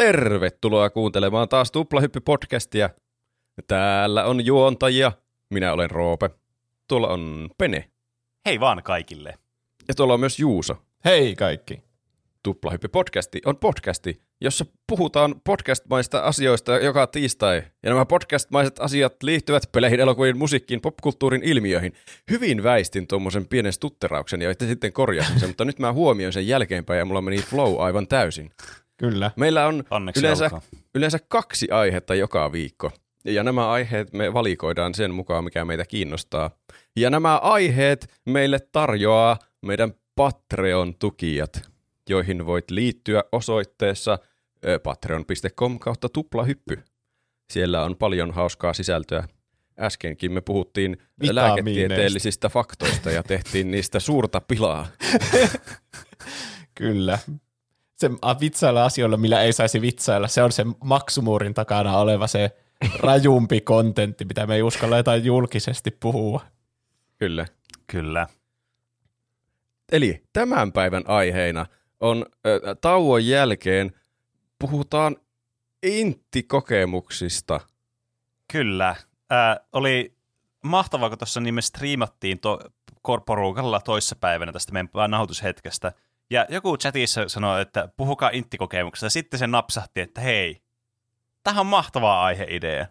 tervetuloa kuuntelemaan taas Tuplahyppy-podcastia. Täällä on juontajia. Minä olen Roope. Tuolla on Pene. Hei vaan kaikille. Ja tuolla on myös Juuso. Hei kaikki. Tuplahyppy-podcasti on podcasti, jossa puhutaan podcastmaista asioista joka tiistai. Ja nämä podcastmaiset asiat liittyvät peleihin, elokuviin, musiikkiin, popkulttuurin ilmiöihin. Hyvin väistin tuommoisen pienen stutterauksen ja sitten korjasin sen, mutta nyt mä huomioin sen jälkeenpäin ja mulla meni flow aivan täysin. Kyllä. Meillä on Onneksi yleensä, yleensä kaksi aihetta joka viikko. Ja nämä aiheet me valikoidaan sen mukaan, mikä meitä kiinnostaa. Ja nämä aiheet meille tarjoaa meidän Patreon-tukijat, joihin voit liittyä osoitteessa patreon.com kautta tuplahyppy. Siellä on paljon hauskaa sisältöä. Äskenkin me puhuttiin lääketieteellisistä faktoista ja tehtiin niistä suurta pilaa. Kyllä. Se a- vitsailla asioilla, millä ei saisi vitsailla, se on se maksumuurin takana oleva se rajumpi kontentti, mitä me ei uskalla jotain julkisesti puhua. Kyllä. Kyllä. Eli tämän päivän aiheena on ö, tauon jälkeen puhutaan inttikokemuksista. Kyllä. Ää, oli mahtavaa, kun tuossa niin me striimattiin to, porukalla toissapäivänä tästä meidän nauhoitushetkestä. Ja joku chatissa sanoi, että puhukaa inttikokemuksesta. Sitten se napsahti, että hei, tämähän on mahtava aiheidea.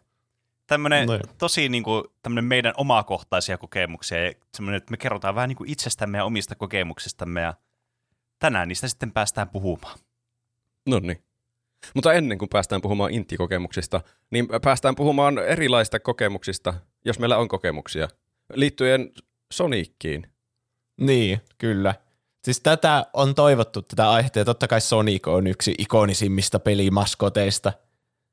Tämmöinen Noin. tosi niin kuin, tämmönen meidän omakohtaisia kokemuksia ja semmoinen, että me kerrotaan vähän niin kuin itsestämme ja omista kokemuksistamme ja tänään niistä sitten päästään puhumaan. No niin. Mutta ennen kuin päästään puhumaan inttikokemuksista, niin päästään puhumaan erilaisista kokemuksista, jos meillä on kokemuksia, liittyen Sonickiin. Niin, kyllä. Siis tätä on toivottu, tätä aihetta, ja totta kai Sonic on yksi ikonisimmista pelimaskoteista.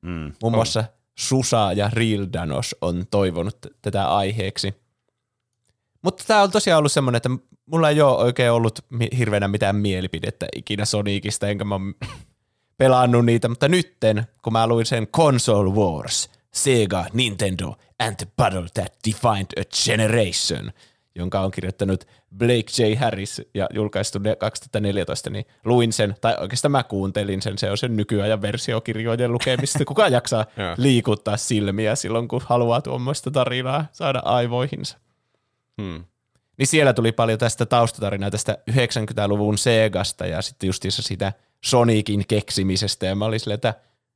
Mm. Muun muassa Susa ja Real Danos on toivonut t- tätä aiheeksi. Mutta tämä on tosiaan ollut semmoinen, että mulla ei ole oikein ollut hirveänä mitään mielipidettä ikinä Sonicista, enkä mä pelannut niitä, mutta nytten, kun mä luin sen Console Wars, Sega, Nintendo and the Battle That Defined a Generation, jonka on kirjoittanut Blake J. Harris ja julkaistu ne 2014, niin luin sen, tai oikeastaan mä kuuntelin sen, se on sen nykyajan versiokirjojen lukemista. Kuka jaksaa liikuttaa silmiä silloin, kun haluaa tuommoista tarinaa saada aivoihinsa? Hmm. Niin siellä tuli paljon tästä taustatarinaa tästä 90-luvun Segasta ja sitten justiinsa sitä Sonicin keksimisestä. Ja mä olin silleen, että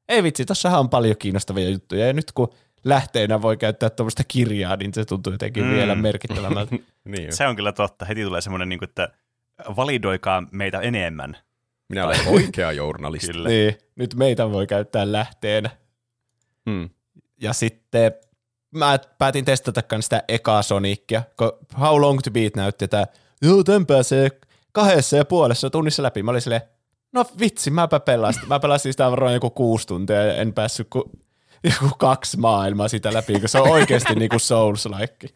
ei vitsi, tossahan on paljon kiinnostavia juttuja. Ja nyt kun lähteenä voi käyttää tuommoista kirjaa, niin se tuntuu jotenkin Mm. vielä merkittävämmältä. Niin. Se on kyllä totta. Heti tulee semmoinen, niin kuin, että validoikaa meitä enemmän. Minä olen oikea journalisti. Kyllä. niin, nyt meitä voi käyttää lähteenä. Hmm. Ja sitten mä päätin testata kans sitä ekaa Sonicia, kun How Long to Beat näytti, että joo, tän pääsee kahdessa ja puolessa tunnissa läpi. Mä olin silleen, no vitsi, mäpä pelasin. Mä pelasin sitä varmaan joku kuusi tuntia ja en päässyt kuin joku kaksi maailmaa sitä läpi, kun se on oikeasti niinku Souls-like.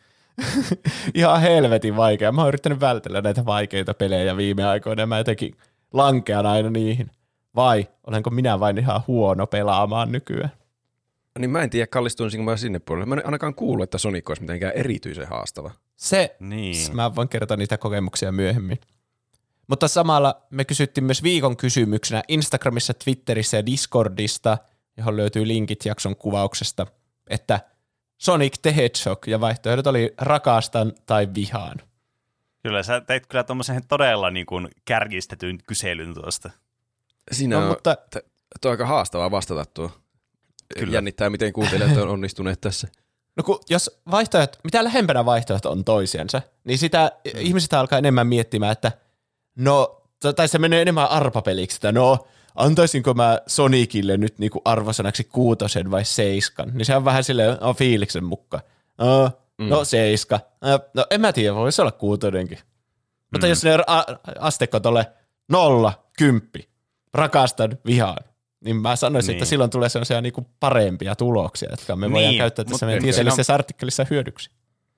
Ihan helvetin vaikea. Mä oon yrittänyt vältellä näitä vaikeita pelejä viime aikoina ja mä jotenkin lankean aina niihin. Vai olenko minä vain ihan huono pelaamaan nykyään? Niin mä en tiedä, kallistuisinko mä sinne puolelle. Mä en ainakaan kuullut, että Sonic olisi mitenkään erityisen haastava. Se, Niin. mä voin kertoa niitä kokemuksia myöhemmin. Mutta samalla me kysyttiin myös viikon kysymyksenä Instagramissa, Twitterissä ja Discordista, johon löytyy linkit jakson kuvauksesta, että Sonic the Hedgehog ja vaihtoehdot oli rakastan tai vihaan. Kyllä, sä teit kyllä tuommoisen todella niin kuin kärjistetyn kyselyn tuosta. Siinä No, on, mutta t- tuo on aika haastavaa vastata tuo. Kyllä. Jännittää, miten kuuntelijat on onnistuneet tässä. no kun, jos vaihtoehdot, mitä lähempänä vaihtoehdot on toisiansa, niin sitä mm. ihmiset alkaa enemmän miettimään, että no, tai se menee enemmän arpapeliksi, että no, antaisinko mä Sonicille nyt niinku arvosanaksi kuutosen vai seiskan, niin se on vähän silleen on fiiliksen mukaan. No, mm. no seiska. No, no en mä tiedä, voisi olla kuutonenkin. Mutta Mm. jos ne a- asteikko tolle nolla, kymppi, rakastan, vihaan, niin mä sanoisin, Niin. että silloin tulee sellaisia niinku parempia tuloksia, jotka me voidaan Niin, käyttää tässä meidän siinä on- tieteellisessä artikkelissa hyödyksi.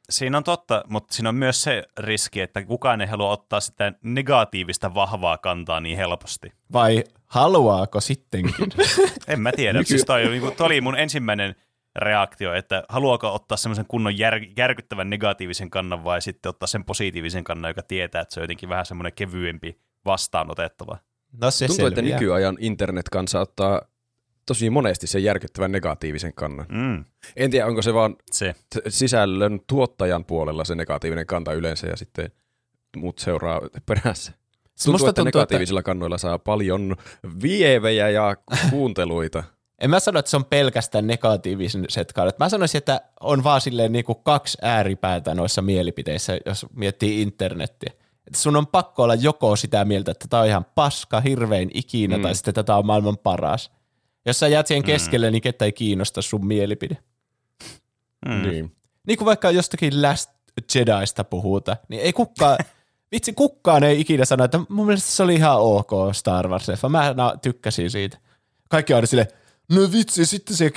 Siinä on totta, mutta siinä on myös se riski, että kukaan ei halua ottaa sitä negatiivista vahvaa kantaa niin helposti. Vai haluaako sittenkin? En mä tiedä. siis toi, oli, niinku- toi oli mun ensimmäinen reaktio, että haluaako ottaa semmoisen kunnon jär, järkyttävän negatiivisen kannan vai sitten ottaa sen positiivisen kannan, joka tietää, että se on jotenkin vähän semmoinen kevyempi vastaanotettava. No se Tuntuu, että selviää. nykyajan internet-kansa ottaa tosi monesti sen järkyttävän negatiivisen kannan. Mm, En tiedä, onko se vaan se. t- sisällön tuottajan puolella se negatiivinen kanta yleensä ja sitten muut seuraa perässä. Tuntuu, Musta että tuntuu, että negatiivisilla kannoilla saa paljon vievejä ja kuunteluita. en mä sano, että se on pelkästään negatiiviset kannat. Mä sanoisin, että on vaan silleen niin kuin kaksi ääripäätä noissa mielipiteissä, jos miettii internettiä. Että sun on pakko olla joko sitä mieltä, että tämä on ihan paska, hirvein ikinä, mm. tai sitten tätä on maailman paras. Jos sä jäät siihen keskelle, mm. niin ketä ei kiinnosta sun mielipide. Mm. Niin. Niin kuin vaikka jostakin Last Jediista puhutaan, niin ei kukaan, vitsi kukaan ei ikinä sano, että mun mielestä se oli ihan ok Star wars leffa. Mä tykkäsin siitä. Kaikki on aina silleen, no vitsi, sitten se,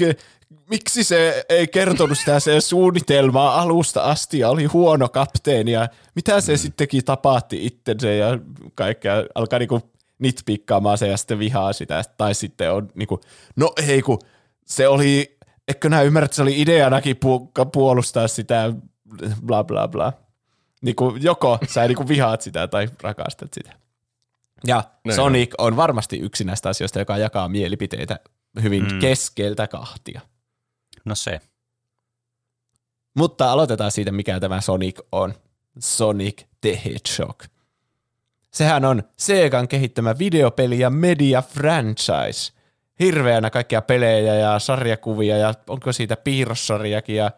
miksi se ei kertonut sitä se suunnitelmaa alusta asti ja oli huono kapteeni ja mitä se mm. sittenkin tapaatti itsensä ja kaikkea, alkaa niinku nitpikkaamaan se ja sitten vihaa sitä, tai sitten on niinku, no ei kun se oli, eikö nää ymmärrä, että se oli ideanakin pu- puolustaa sitä, bla bla bla. Niinku joko sä niinku vihaat sitä tai rakastat sitä. Ja Näin Sonic on varmasti yksi näistä asioista, joka jakaa mielipiteitä hyvin mm. keskeltä kahtia. No se. Mutta aloitetaan siitä, mikä tämä Sonic on. Sonic the Hedgehog. Sehän on Segan kehittämä videopeli ja media franchise. Hirveänä kaikkia pelejä ja sarjakuvia ja onko siitä piirrossarjakin ja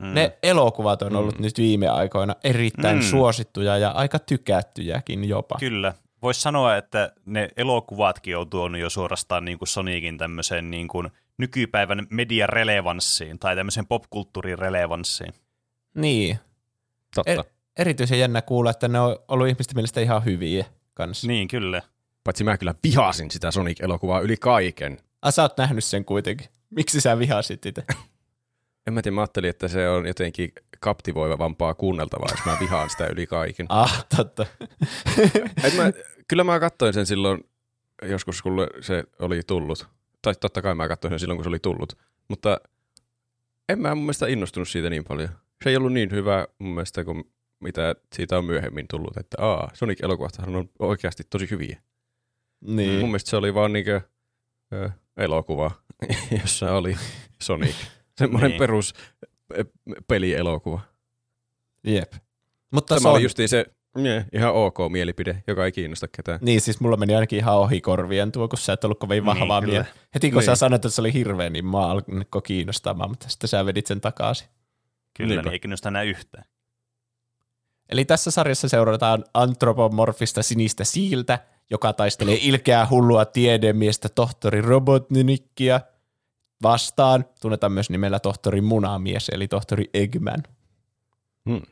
mm. ne elokuvat on ollut mm. nyt viime aikoina erittäin mm. Suosittuja ja aika tykättyjäkin jopa. Kyllä. Voisi sanoa, että ne elokuvatkin on tuonut jo suorastaan niin kuin Sonicin tämmöiseen niin kuin nykypäivän mediarelevanssiin tai tämmöiseen popkulttuurin relevanssiin. Niin. Totta. Er, erityisen jännä kuulla, että ne on ollut ihmisten mielestä ihan hyviä kanssa. Niin, kyllä. Paitsi mä kyllä vihasin sitä Sonic-elokuvaa yli kaiken. Ah, sä oot nähnyt sen kuitenkin. Miksi sä vihasit sitä? En mä tiedä, mä ajattelin, että se on jotenkin kaptivoivampaa kuunneltavaa, jos mä vihaan sitä yli kaiken. ah, totta. Et mä, kyllä mä katsoin sen silloin joskus, kun se oli tullut. Tai totta kai mä katsoin sen silloin, kun se oli tullut. Mutta en mä mun mielestä innostunut siitä niin paljon. Se ei ollut niin hyvä mun mielestä kuin mitä siitä on myöhemmin tullut, että aa, Sonic-elokuvathan on oikeasti tosi hyviä. niin. Mun mielestä se oli vaan niinkö ö, elokuva, jossa oli Sonic. Semmoinen Niin. perus ö, pelielokuva. Jep. Mutta Tämä se on, oli justiin se nye, ihan ok mielipide, joka ei kiinnosta ketään. Niin, siis mulla meni ainakin ihan ohi korvien tuo, kun sä et ollut kovin vahvaa kyllä. niin, Heti kun Niin. sä sanoit, että se oli hirveä, niin mä alkoi kiinnostamaan, mutta sitten sä vedit sen takaisin. Kyllä, Niinpä. niin ei kiinnosta enää yhtään. Eli tässä sarjassa seurataan antropomorfista sinistä siiltä, joka taistelee ilkeää hullua tiedemiestä tohtori Robotnikkia vastaan. Tunnetaan myös nimellä tohtori Munamies, eli tohtori Eggman. Hmm.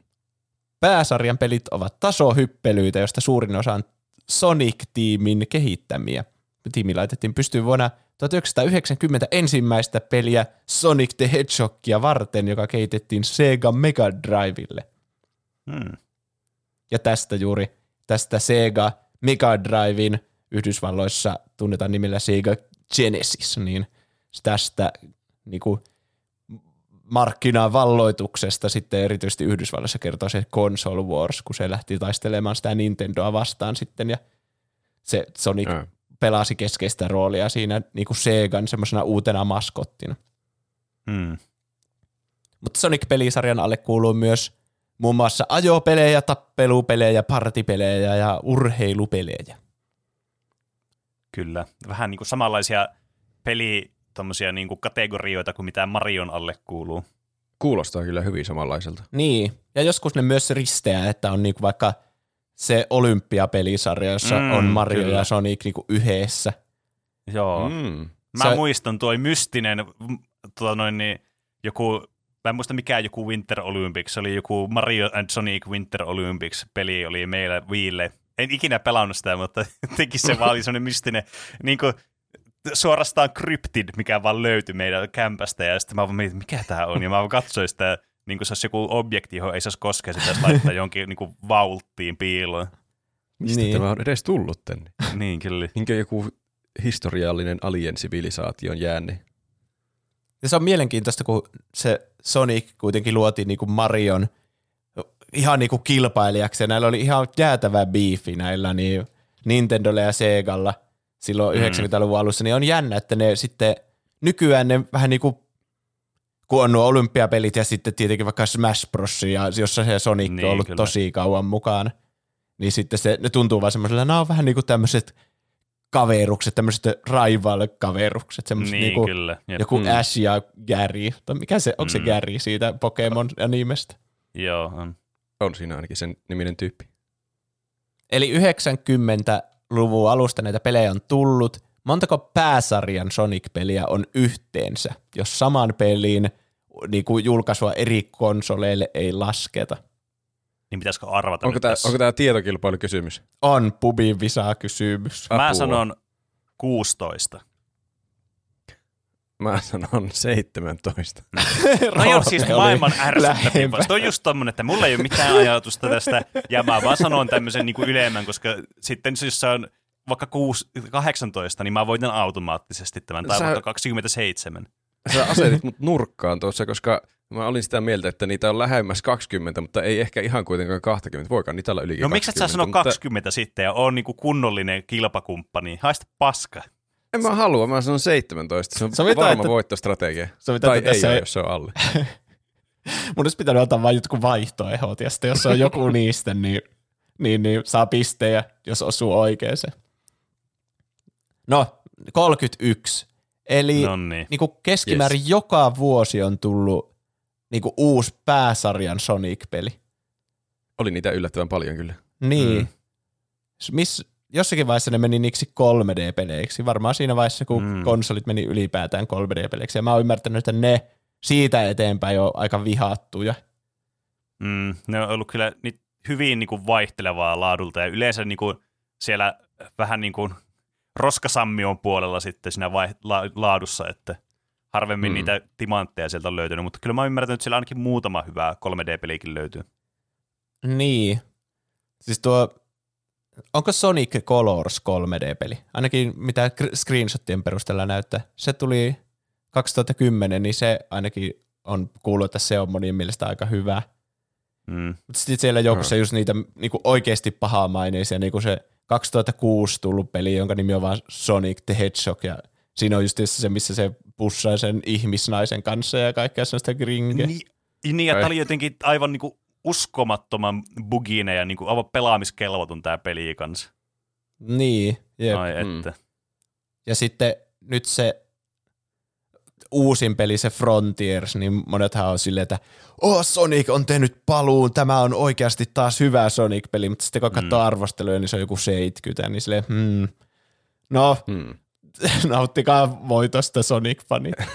Pääsarjan pelit ovat tasohyppelyitä, josta suurin osa on Sonic-tiimin kehittämiä. Tiimi laitettiin pystyyn vuonna 1990 ensimmäistä peliä Sonic the Hedgehogia varten, joka kehitettiin Sega Mega Drivelle. Hmm. Ja tästä juuri, tästä Sega Mega Drivein Yhdysvalloissa tunnetaan nimellä Sega Genesis, niin tästä niin kuin, markkinavalloituksesta sitten erityisesti Yhdysvalloissa kertoo se Console Wars, kun se lähti taistelemaan sitä Nintendoa vastaan sitten ja se Sonic Ää. pelasi keskeistä roolia siinä niin kuin Segan semmoisena uutena maskottina. Hmm. Mutta Sonic-pelisarjan alle kuuluu myös muun muassa ajopelejä, tappelupelejä, partipelejä ja urheilupelejä. Kyllä. Vähän niin kuin samanlaisia peli tommosia niin kuin kategorioita kuin mitä Marion alle kuuluu. Kuulostaa kyllä hyvin samanlaiselta. Niin, ja joskus ne myös risteää, että on niinku vaikka se olympiapelisarja, jossa Mm, on Mario kyllä. ja Sonic niinku yhdessä. Joo. Mm. Mä Se- muistan tuo mystinen, mm, tuo noin niin, joku, mä en muista mikä joku Winter Olympics, se oli joku Mario and Sonic Winter Olympics peli oli meillä Wiille. En ikinä pelannut sitä, mutta teki se vaan oli semmoinen mystinen, niin kuin, suorastaan kryptid, mikä vaan löytyi meidän kämpästä, ja sitten mä vaan mietin, mikä tää on, ja mä vaan katsoin sitä, niin kuin se olisi joku objekti, johon ei saisi koskea sitä, jos laittaa jonkin niin kuin vaulttiin piiloon. Mistä Niin. niin. tämä on edes tullut tänne? Niin, kyllä. Minkä joku historiallinen alien-sivilisaation jäänne? Ja se on mielenkiintoista, kun se Sonic kuitenkin luotiin niinku Marion ihan niinku kilpailijaksi, ja näillä oli ihan jäätävä biifi näillä niin Nintendolla ja Segalla silloin Mm. mm. 90-luvun alussa, niin on jännä, että ne sitten nykyään ne vähän niin kuin, kun on nuo olympiapelit ja sitten tietenkin vaikka Smash Bros. ja jossa se Sonic Niin, on ollut kyllä. tosi kauan mukaan, niin sitten se, ne tuntuu vaan semmoisella, nämä on vähän niin kuin tämmöiset kaverukset, tämmöiset rival-kaverukset, semmoiset Niin, niin kuin, kyllä. Jep. joku Mm. Ash ja Gary, tai mikä se, onko se Mm. Gary siitä Pokemon-animesta? Joo, on. On siinä ainakin sen niminen tyyppi. Eli 90-luvun alusta näitä pelejä on tullut. Montako pääsarjan Sonic-peliä on yhteensä, jos saman pelin niin kuin julkaisua eri konsoleille ei lasketa? Niin pitäisikö arvata Onko nyt tämä, tässä? onko tämä tietokilpailukysymys? On pubin visa kysymys. Mä Apua. sanon 16. Mä sanon 17. No joo, siis maailman ärsyttävin vasta. on just tommonen, että mulla ei ole mitään ajatusta tästä, ja mä vaan sanon tämmöisen niin kuin ylemmän, koska sitten jos se on vaikka 6, 18, niin mä voitan automaattisesti tämän, tai Sä- vaikka 27. Sä asetit mut nurkkaan tuossa, koska mä olin sitä mieltä, että niitä on lähemmäs 20, mutta ei ehkä ihan kuitenkaan 20. Voikaan niitä olla ylikin No miksi et sä 20, sano mutta 20 sitten ja on niinku kunnollinen kilpakumppani? Haista paska. En mä halua, mä sanon 17. Se on Sovitaan, varma että- voittostrategia. Sovitaan, Tai että ei tässä ole, jos se on alle. Mun olisi pitänyt ottaa vain jotkut vaihtoehdot, ja sitten jos on joku niistä, niin, niin, niin saa pistejä, jos osuu oikeeseen. No, 31. Eli No niin. kuin keskimäärin yes. joka vuosi on tullut niin kuin uusi pääsarjan Sonic-peli. Oli niitä yllättävän paljon kyllä. Niin. Mm. Miss, jossakin vaiheessa ne meni niiksi 3D-peleiksi. Varmaan siinä vaiheessa, kun Mm. konsolit meni ylipäätään 3D-peleiksi. Ja mä oon ymmärtänyt, että ne siitä eteenpäin on aika vihattuja. Mm, ne on ollut kyllä ni- hyvin niinku vaihtelevaa laadulta ja yleensä niinku siellä vähän niin kuin roskasammion puolella sitten siinä vai- la- laadussa, että harvemmin Mm. mm. niitä timantteja sieltä on löytynyt, mutta kyllä mä oon ymmärtänyt, että siellä ainakin muutama hyvä 3D-pelikin löytyy. Niin. Siis tuo, onko Sonic Colors 3D-peli? Ainakin mitä screenshottien perusteella näyttää. Se tuli 2010, niin se ainakin on kuullut, että se on monien mielestä aika hyvä. Mm. Mutta sitten siellä joukossa just niitä niinku oikeasti pahamaineisia, niinku se 2006 tullut peli, jonka nimi on vaan Sonic the Hedgehog, ja siinä on just se, missä se pussaa sen ihmisnaisen kanssa ja kaikkea sellaista gringe. Niin, niin ja tämä oli jotenkin aivan niinku uskomattoman buginen ja niinku aivan pelaamiskelvoton tämä peli kanssa. Niin, jep. Ai Mm. että. Ja sitten nyt se uusin peli, se Frontiers, niin monethan on silleen, että oh, Sonic on tehnyt paluun, tämä on oikeasti taas hyvä Sonic-peli, mutta sitten kun katsoo Mm. arvosteluja, niin se on joku 70, niin silleen, hmm, no, Hmm. nauttikaa voitosta Sonic-fanit.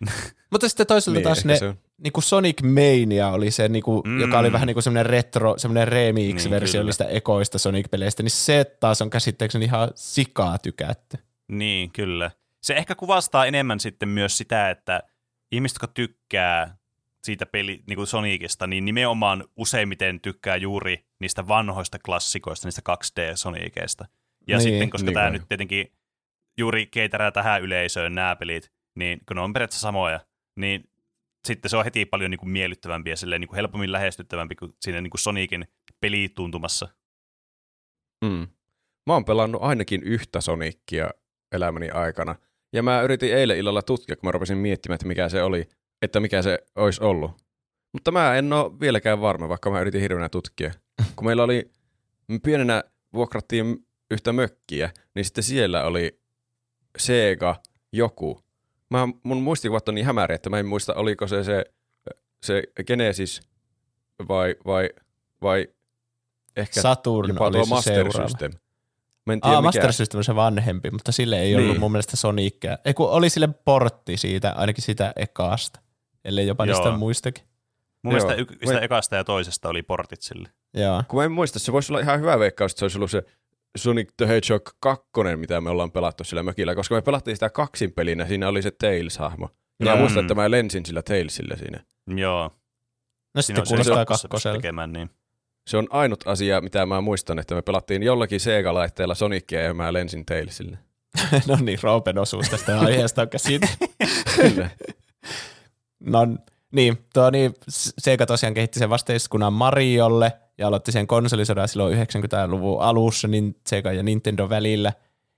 mutta sitten toisaalta Niin, taas ne, se on. Niinku Sonic Mania oli se, niinku, Mm. joka oli vähän niinku semmoinen retro, semmoinen remix-versio Niin, niistä ekoista Sonic-peleistä, niin se taas on käsittääkseni ihan sikaa tykätty. Niin, kyllä. Se ehkä kuvastaa enemmän sitten myös sitä, että ihmiset, jotka tykkää siitä peli, niin kuin Sonicista, niin nimenomaan useimmiten tykkää juuri niistä vanhoista klassikoista, niistä 2D-Soniceista. Ja Niin, sitten, koska niin tämä nyt tietenkin juuri keiterää tähän yleisöön nämä pelit, niin kun ne on periaatteessa samoja, niin sitten se on heti paljon niin kuin miellyttävämpi ja silleen, niin kuin helpommin lähestyttävämpi kuin siinä niin kuin Sonicin pelituntumassa. Mm. Mä oon pelannut ainakin yhtä Sonicia elämäni aikana. Ja mä yritin eilen illalla tutkia, kun mä rupesin miettimään, että mikä se oli, että mikä se olisi ollut. Mutta mä en ole vieläkään varma, vaikka mä yritin hirveänä tutkia. Kun meillä oli, me pienenä vuokrattiin yhtä mökkiä, niin sitten siellä oli Sega joku. Mä, mun muistikuvat on niin hämäriä, että mä en muista, oliko se se, se Genesis vai, vai, vai ehkä Saturn jopa oli tuo se Master seuraava. System. Mä en tiedä Aa. Master System on se vanhempi, mutta sille ei ollut Niin. mun mielestä Sonicia. Ei kun oli sille portti siitä, ainakin sitä ekaasta. Ellei jopa Joo. niistä muistakin. Mun Joo. mielestä y- sitä Mä- ekasta ja toisesta oli portit sille. Joo. Kun mä en muista, se voisi olla ihan hyvä veikkaus, että se olisi ollut se Sonic the Hedgehog 2, mitä me ollaan pelattu sillä mökillä, koska me pelattiin sitä kaksin pelinä, siinä oli se Tails-hahmo. Ja Joo. mä muistan, että mä lensin sillä Tailsillä siinä. Joo. No Siinä sitten on se kuulostaa kakkoselta. tekemään niin. Se on ainut asia, mitä mä muistan, että me pelattiin jollakin Sega-laitteella Sonicia ja mä lensin Tailsille. no niin, Roopen osuus tästä aiheesta on käsite. Kyllä. No niin, tuo niin, Sega tosiaan kehitti sen vasteiskunnan Mariolle ja aloitti sen konsolisodan silloin 90-luvun alussa niin Sega ja Nintendo välillä.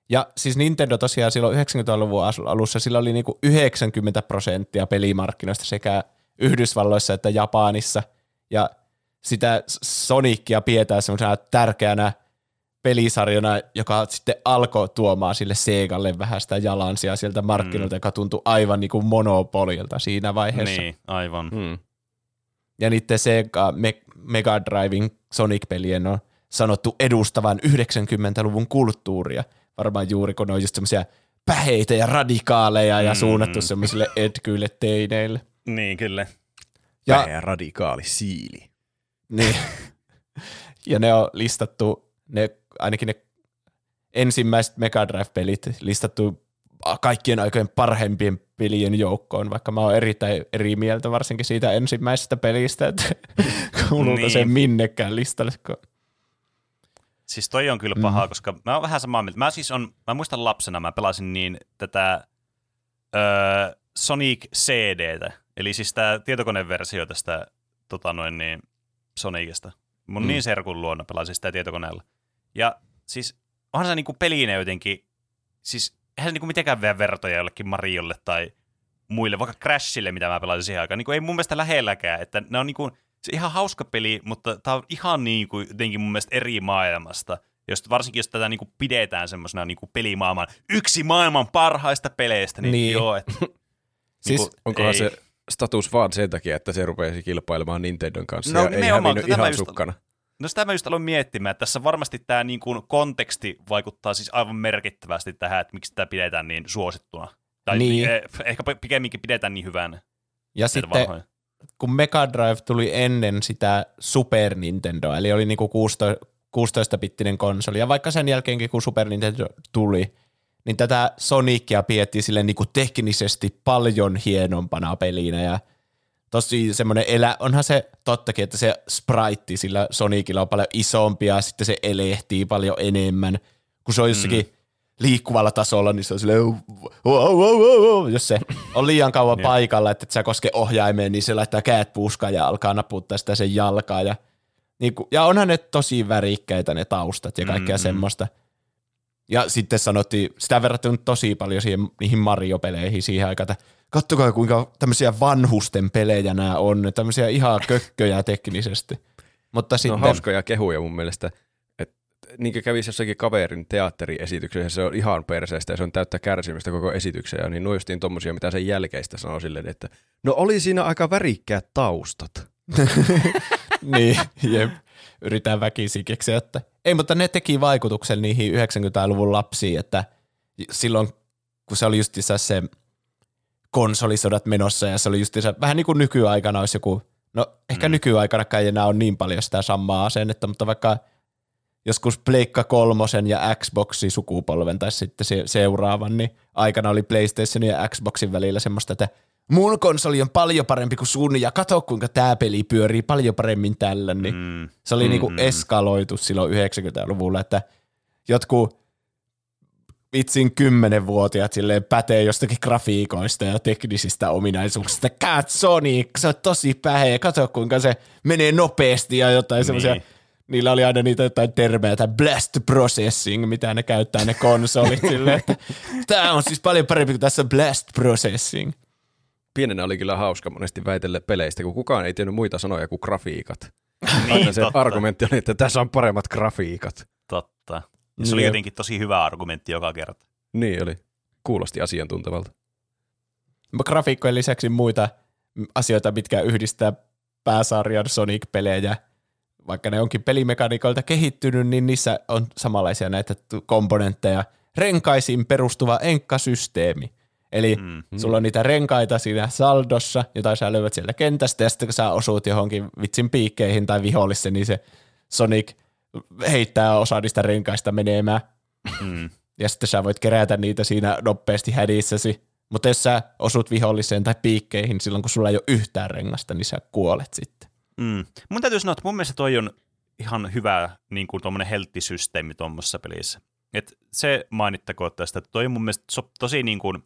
Ja siis Nintendo tosiaan silloin 90-luvun alussa sillä oli niinku 90 prosenttia pelimarkkinoista sekä Yhdysvalloissa että Japanissa. Ja sitä Sonicia pidetään semmoisena tärkeänä pelisarjona, joka sitten alkoi tuomaan sille Segalle vähän sitä jalansia sieltä markkinoilta, mm. joka tuntui aivan niin kuin monopolilta siinä vaiheessa. Niin, aivan. Mm. Ja niiden Sega Me- Mega Drivein Sonic-pelien on sanottu edustavan 90-luvun kulttuuria. Varmaan juuri kun ne on just semmoisia päheitä ja radikaaleja ja Mm. suunnattu semmoisille etkyille teineille. Niin, kyllä. Ja, Vähä radikaali siili. niin. ja ne on listattu, ne, ainakin ne ensimmäiset Mega Drive-pelit listattu kaikkien aikojen parhaimpien pelien joukkoon, vaikka mä oon erittäin eri mieltä varsinkin siitä ensimmäisestä pelistä, että kuuluuko Niin. se minnekään listalle. kun- Siis toi on kyllä pahaa, mm. koska mä oon vähän samaa mieltä. Mä siis on, mä muistan lapsena, mä pelasin niin tätä öö, Sonic CDtä, eli siis tää tietokoneversio tästä tota noin niin, Sonicista. Mun mm. niin serkun luona pelasin sitä tietokoneella. Ja siis onhan se niinku pelinä jotenkin, siis eihän se niinku mitenkään vielä vertoja jollekin Mariolle tai muille, vaikka Crashille, mitä mä pelasin siihen aikaan. Niinku ei mun mielestä lähelläkään, että ne on niinku, se ihan hauska peli, mutta tää on ihan niinku jotenkin mun mielestä eri maailmasta. Jos, varsinkin jos tätä niinku pidetään semmoisena niinku pelimaailman yksi maailman parhaista peleistä, niin, Niin. joo, Siis niinku, Onkohan ei. se status vaan sen takia, että se rupeisi kilpailemaan Nintendon kanssa No ja ei hävinnyt tämä ihan just- sukkana. No sitä mä just aloin miettimään, että tässä varmasti tämä niin kuin konteksti vaikuttaa siis aivan merkittävästi tähän, että miksi tämä pidetään niin suosittuna. Tai Niin. eh, ehkä pikemminkin pidetään niin hyvänä. Ja sitten vanhoja. kun Mega Drive tuli ennen sitä Super Nintendoa, eli oli niinku 16, 16-bittinen konsoli, ja vaikka sen jälkeenkin kun Super Nintendo tuli, niin tätä Sonicia pidettiin sille niinku teknisesti paljon hienompana pelinä, ja tosi semmoinen elä, onhan se tottakin, että se sprite sillä Sonicilla on paljon isompi, ja sitten se elehtii paljon enemmän, kun se on jossakin mm. liikkuvalla tasolla, niin se on silleen, wow, wow, wow, jos se on liian kauan Jep. paikalla, että et sä koske ohjaimeen, niin se laittaa käät puuskaan ja alkaa naputtaa sitä sen jalkaa. Ja, niin kuin, ja onhan ne tosi värikkäitä ne taustat ja kaikkea Mm, mm, mm. semmoista. Ja sitten sanottiin, sitä verrattuna tosi paljon siihen, niihin Mario-peleihin siihen aikaan, että kattokaa kuinka tämmöisiä vanhusten pelejä nämä on, tämmöisiä ihan kökköjä teknisesti. Mutta No sitten, hauskoja kehuja mun mielestä. Et, niin kuin kävisi jossakin kaverin teatteriesityksessä, se on ihan perseestä ja se on täyttä kärsimystä koko esityksen. Niin nuo justiin tommosia, mitä sen jälkeistä sanoo silleen, että no oli siinä aika värikkäät taustat. niin, jep, yritän väkisin keksiä, että ei, mutta ne teki vaikutuksen niihin 90-luvun lapsiin, että silloin, kun se oli justiinsa se konsolisodat menossa ja se oli justiinsa vähän niin kuin nykyaikana olisi joku, no ehkä Mm. nykyaikanakaan ei enää ole niin paljon sitä samaa asennetta, mutta vaikka joskus Pleikka kolmosen ja Xboxin sukupolven tai sitten se seuraavan, niin aikana oli PlayStationin ja Xboxin välillä semmoista, että mun konsoli on paljon parempi kuin sun ja kato kuinka tämä peli pyörii paljon paremmin tällä, niin Mm. se oli Mm, niinku mm. eskaloitu silloin 90-luvulla, että jotkut vitsin kymmenenvuotiaat silleen pätee jostakin grafiikoista ja teknisistä ominaisuuksista. Cat Sonic, se on tosi päheä, kato kuinka se menee nopeasti ja jotain Niin. semmoisia Niillä oli aina niitä jotain termejä, tai blast processing, mitä ne käyttää ne konsolit silleen, että tämä on siis paljon parempi kuin tässä blast processing. Pienenä oli kyllä hauska monesti väitellä peleistä, kun kukaan ei tiennyt muita sanoja kuin grafiikat. Niin, Aina se totta, argumentti oli, että tässä on paremmat grafiikat. Ja se oli Jep. jotenkin tosi hyvä argumentti joka kerta. Niin oli. Kuulosti asiantuntevalta. grafiikkojen lisäksi muita asioita, mitkä yhdistää pääsarjan Sonic-pelejä, vaikka ne onkin pelimekaniikoilta kehittynyt, niin niissä on samanlaisia näitä komponentteja. Renkaisiin perustuva enkkasysteemi. Eli Mm. mm. sulla on niitä renkaita siinä saldossa, jota sä löydät sieltä kentästä, ja sitten kun sä osut johonkin vitsin piikkeihin tai vihollisen, niin se Sonic heittää osa niistä renkaista menemään Mm. ja sitten sä voit kerätä niitä siinä nopeasti hädissäsi. Mutta jos sä osut viholliseen tai piikkeihin silloin, kun sulla ei ole yhtään rengasta, niin sä kuolet sitten. Mm. Mun täytyy sanoa, että mun mielestä toi on ihan hyvä niin kuin tuommoinen helttisysteemi tuommoisessa pelissä. Et se mainittakoon tästä, että toi on mun mielestä so, tosi niin kuin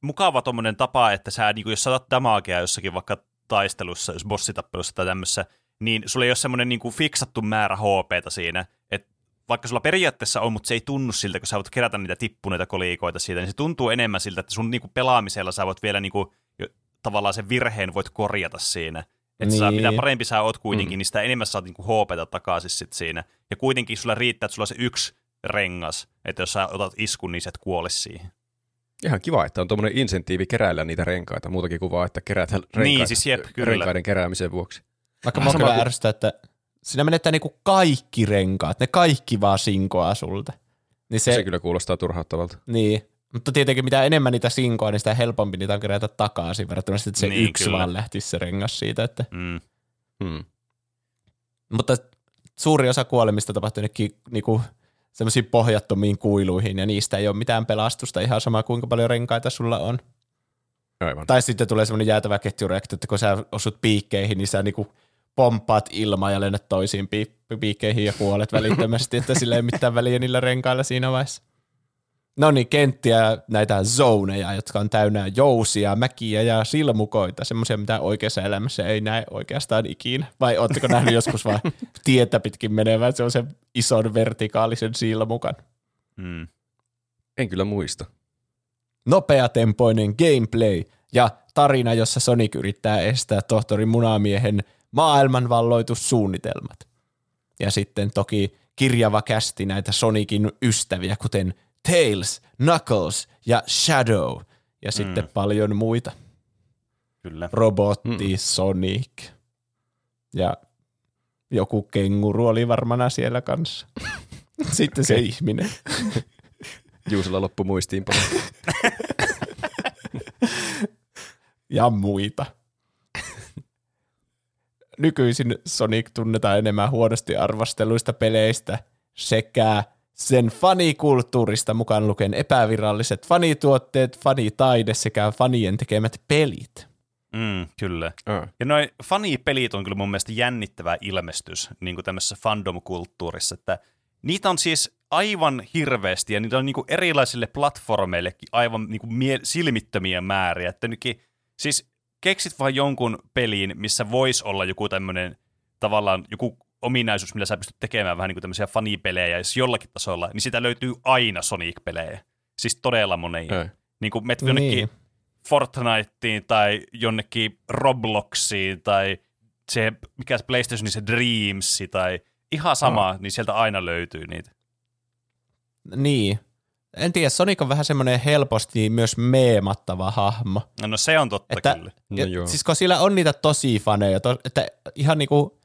mukava tuommoinen tapa, että sä, niin kuin, jos saatat damagea jossakin vaikka taistelussa, jos bossitappelussa tai tämmössä, niin sulla ei ole semmoinen niin kuin fiksattu määrä HPtä siinä, että vaikka sulla periaatteessa on, mutta se ei tunnu siltä, kun sä voit kerätä niitä tippuneita kolikoita siitä, niin se tuntuu enemmän siltä, että sun niinku pelaamisella sä voit vielä niinku, jo, tavallaan sen virheen voit korjata siinä. Että niin. mitä parempi sä oot kuitenkin, mm. niin sitä enemmän saat niinku HPta takaisin sit siinä. Ja kuitenkin sulla riittää, että sulla on se yksi rengas, että jos sä otat iskun, niin sä et kuole siihen. Ihan kiva, että on tuommoinen insentiivi keräillä niitä renkaita, muutakin kuin vaan, että kerätä renkaita niin, siis jep, kyllä. renkaiden keräämisen vuoksi. Vaikka mä kyllä ärsyttää, että siinä menettää niinku kaikki renkaat, ne kaikki vaan sinkoaa sulta. Niin se, se kyllä kuulostaa turhauttavalta. Niin, mutta tietenkin mitä enemmän niitä sinkoa, niin sitä helpompi niitä on kerätä takaisin verrattuna sitten, että se niin, yksi kyllä. vaan lähtisi se rengas siitä. Että. Mm. Hmm. Mutta suuri osa kuolemista tapahtuu niinku semmoisiin pohjattomiin kuiluihin, ja niistä ei ole mitään pelastusta, ihan sama kuinka paljon renkaita sulla on. Aivan. Tai sitten tulee semmoinen jäätävä ketjureaktio, että kun sä osut piikkeihin, niin sä niinku pomppaat ilmaa ja lennät toisiin piikkeihin ja kuolet välittömästi, että sillä ei mitään väliä niillä renkailla siinä vaiheessa. No niin, kenttiä, näitä zoneja, jotka on täynnä jousia, mäkiä ja silmukoita, semmoisia, mitä oikeassa elämässä ei näe oikeastaan ikinä. Vai ootteko nähnyt joskus vain tietä pitkin menevän semmoisen ison vertikaalisen silmukan? Mm. En kyllä muista. Nopeatempoinen gameplay ja tarina, jossa Sonic yrittää estää tohtori Munamiehen maailmanvalloitussuunnitelmat. Ja sitten toki kirjava kästi näitä Sonicin ystäviä, kuten Tails, Knuckles ja Shadow ja sitten mm. paljon muita. Kyllä. Robotti, mm. Sonic ja joku kenguru oli varmana siellä kanssa. Sitten se ihminen. Juusella loppu muistiinpano. ja muita. Nykyisin Sonic tunnetaan enemmän huonosti arvosteluista peleistä sekä sen fanikulttuurista mukaan lukien epäviralliset fanituotteet, fanitaide sekä fanien tekemät pelit. Mm, kyllä. Uh. Ja noin fanipelit on kyllä mun mielestä jännittävä ilmestys niin kuin tämmöisessä fandom-kulttuurissa, että niitä on siis aivan hirveästi ja niitä on niin kuin erilaisille platformeillekin aivan niin kuin mie- silmittömiä määriä. Että nytkin, siis keksit vaan jonkun peliin, missä voisi olla joku tämmöinen tavallaan joku ominaisuus, millä sä pystyt tekemään vähän niin kuin tämmöisiä fanipelejä, jos jollakin tasolla, niin sitä löytyy aina Sonic-pelejä. Siis todella monia. Ei. Niin kuin menet jonnekin niin. Fortniteen tai jonnekin Robloxiin tai se, mikä se PlayStation, niin se Dreams tai ihan sama, no. niin sieltä aina löytyy niitä. Niin. En tiedä, Sonic on vähän semmoinen helposti myös meemattava hahmo. No, no se on totta että, kyllä. No, joo. Siis kun sillä on niitä tosi faneja, to, että ihan niinku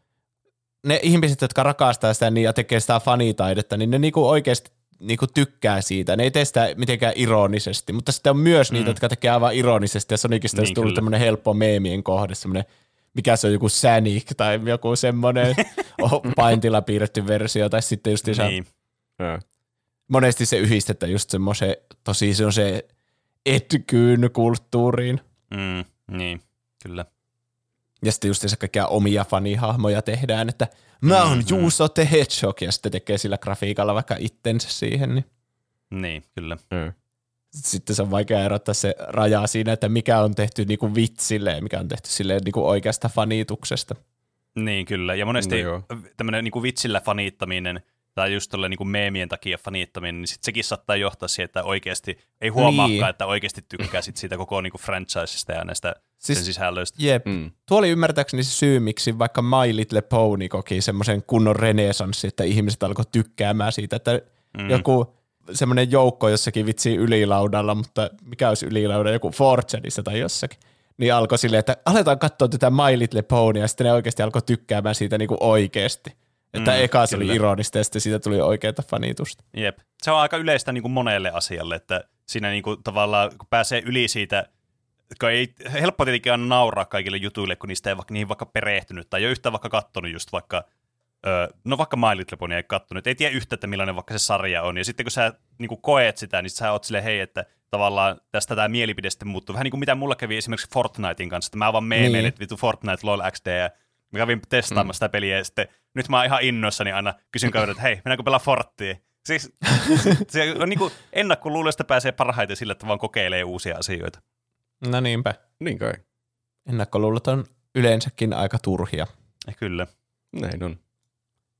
ne ihmiset, jotka rakastaa sitä niin ja tekee sitä fanitaidetta, niin ne niinku oikeasti niinku tykkää siitä. Ne ei tee sitä mitenkään ironisesti, mutta sitten on myös niitä, mm. jotka tekee aivan ironisesti ja Sonicista niin, olisi tullut tämmöinen helppo meemien kohde, semmoinen mikä se on joku Sanic tai joku semmoinen paintilla piirretty versio, tai sitten just niin. Monesti se yhdistetään just semmoisen, tosi se on se etkyyn kulttuuriin. Mm, niin, kyllä. Ja sitten just se kaikkia omia fanihahmoja tehdään, että mä oon mm-hmm. Juuso the Hedgehog, ja sitten tekee sillä grafiikalla vaikka itsensä siihen. Niin, niin kyllä. Mm. Sitten se on vaikea erottaa se raja siinä, että mikä on tehty niinku vitsille ja mikä on tehty silleen niinku oikeasta fanituksesta. Niin kyllä, ja monesti no tämmöinen niinku vitsillä fanittaminen – tai just tuolle niin meemien takia fanittaminen, niin sit sekin saattaa johtaa siihen, että oikeasti ei huomaakaan, niin. että oikeasti tykkää sit siitä koko niin franchisesta ja näistä siis, sen sisällöistä. Jep. Mm. Tuo oli ymmärtääkseni se syy, miksi vaikka My Little Pony koki semmoisen kunnon renesanssi, että ihmiset alkoi tykkäämään siitä, että mm. joku semmoinen joukko jossakin vitsi ylilaudalla, mutta mikä olisi ylilauda, joku Fortuneissa tai jossakin, niin alkoi silleen, että aletaan katsoa tätä My Little Pony, ja sitten ne oikeasti alkoi tykkäämään siitä niin kuin oikeasti. Että mm, eka se kyllä. oli ironista ja sitten siitä tuli oikeita fanitusta. Jep. Se on aika yleistä niin kuin monelle asialle, että siinä niin kuin tavallaan kun pääsee yli siitä, kun ei helppo tietenkin aina nauraa kaikille jutuille, kun niistä ei vaikka, niihin vaikka perehtynyt tai ei ole yhtään vaikka kattonut just vaikka no vaikka My Little Pony ei kattonut, ei tiedä yhtä, että millainen vaikka se sarja on. Ja sitten kun sä niin kuin koet sitä, niin sä oot silleen, hei, että tavallaan tästä tämä mielipide sitten muuttuu. Vähän niin kuin mitä mulla kävi esimerkiksi Fortnitein kanssa, että mä vaan meemeen, niin. että vitu Fortnite, LOL, XD ja Mä kävin testaamaan mm. sitä peliä ja sitten nyt mä oon ihan innoissani aina kysyn kaverilta, että hei, mennäänkö pelaa Forttia? Siis se on niin kuin ennakkoluulosta pääsee parhaiten sillä, että vaan kokeilee uusia asioita. No niinpä. Niin kai. Ennakkoluulot on yleensäkin aika turhia. Ja kyllä. Näin on.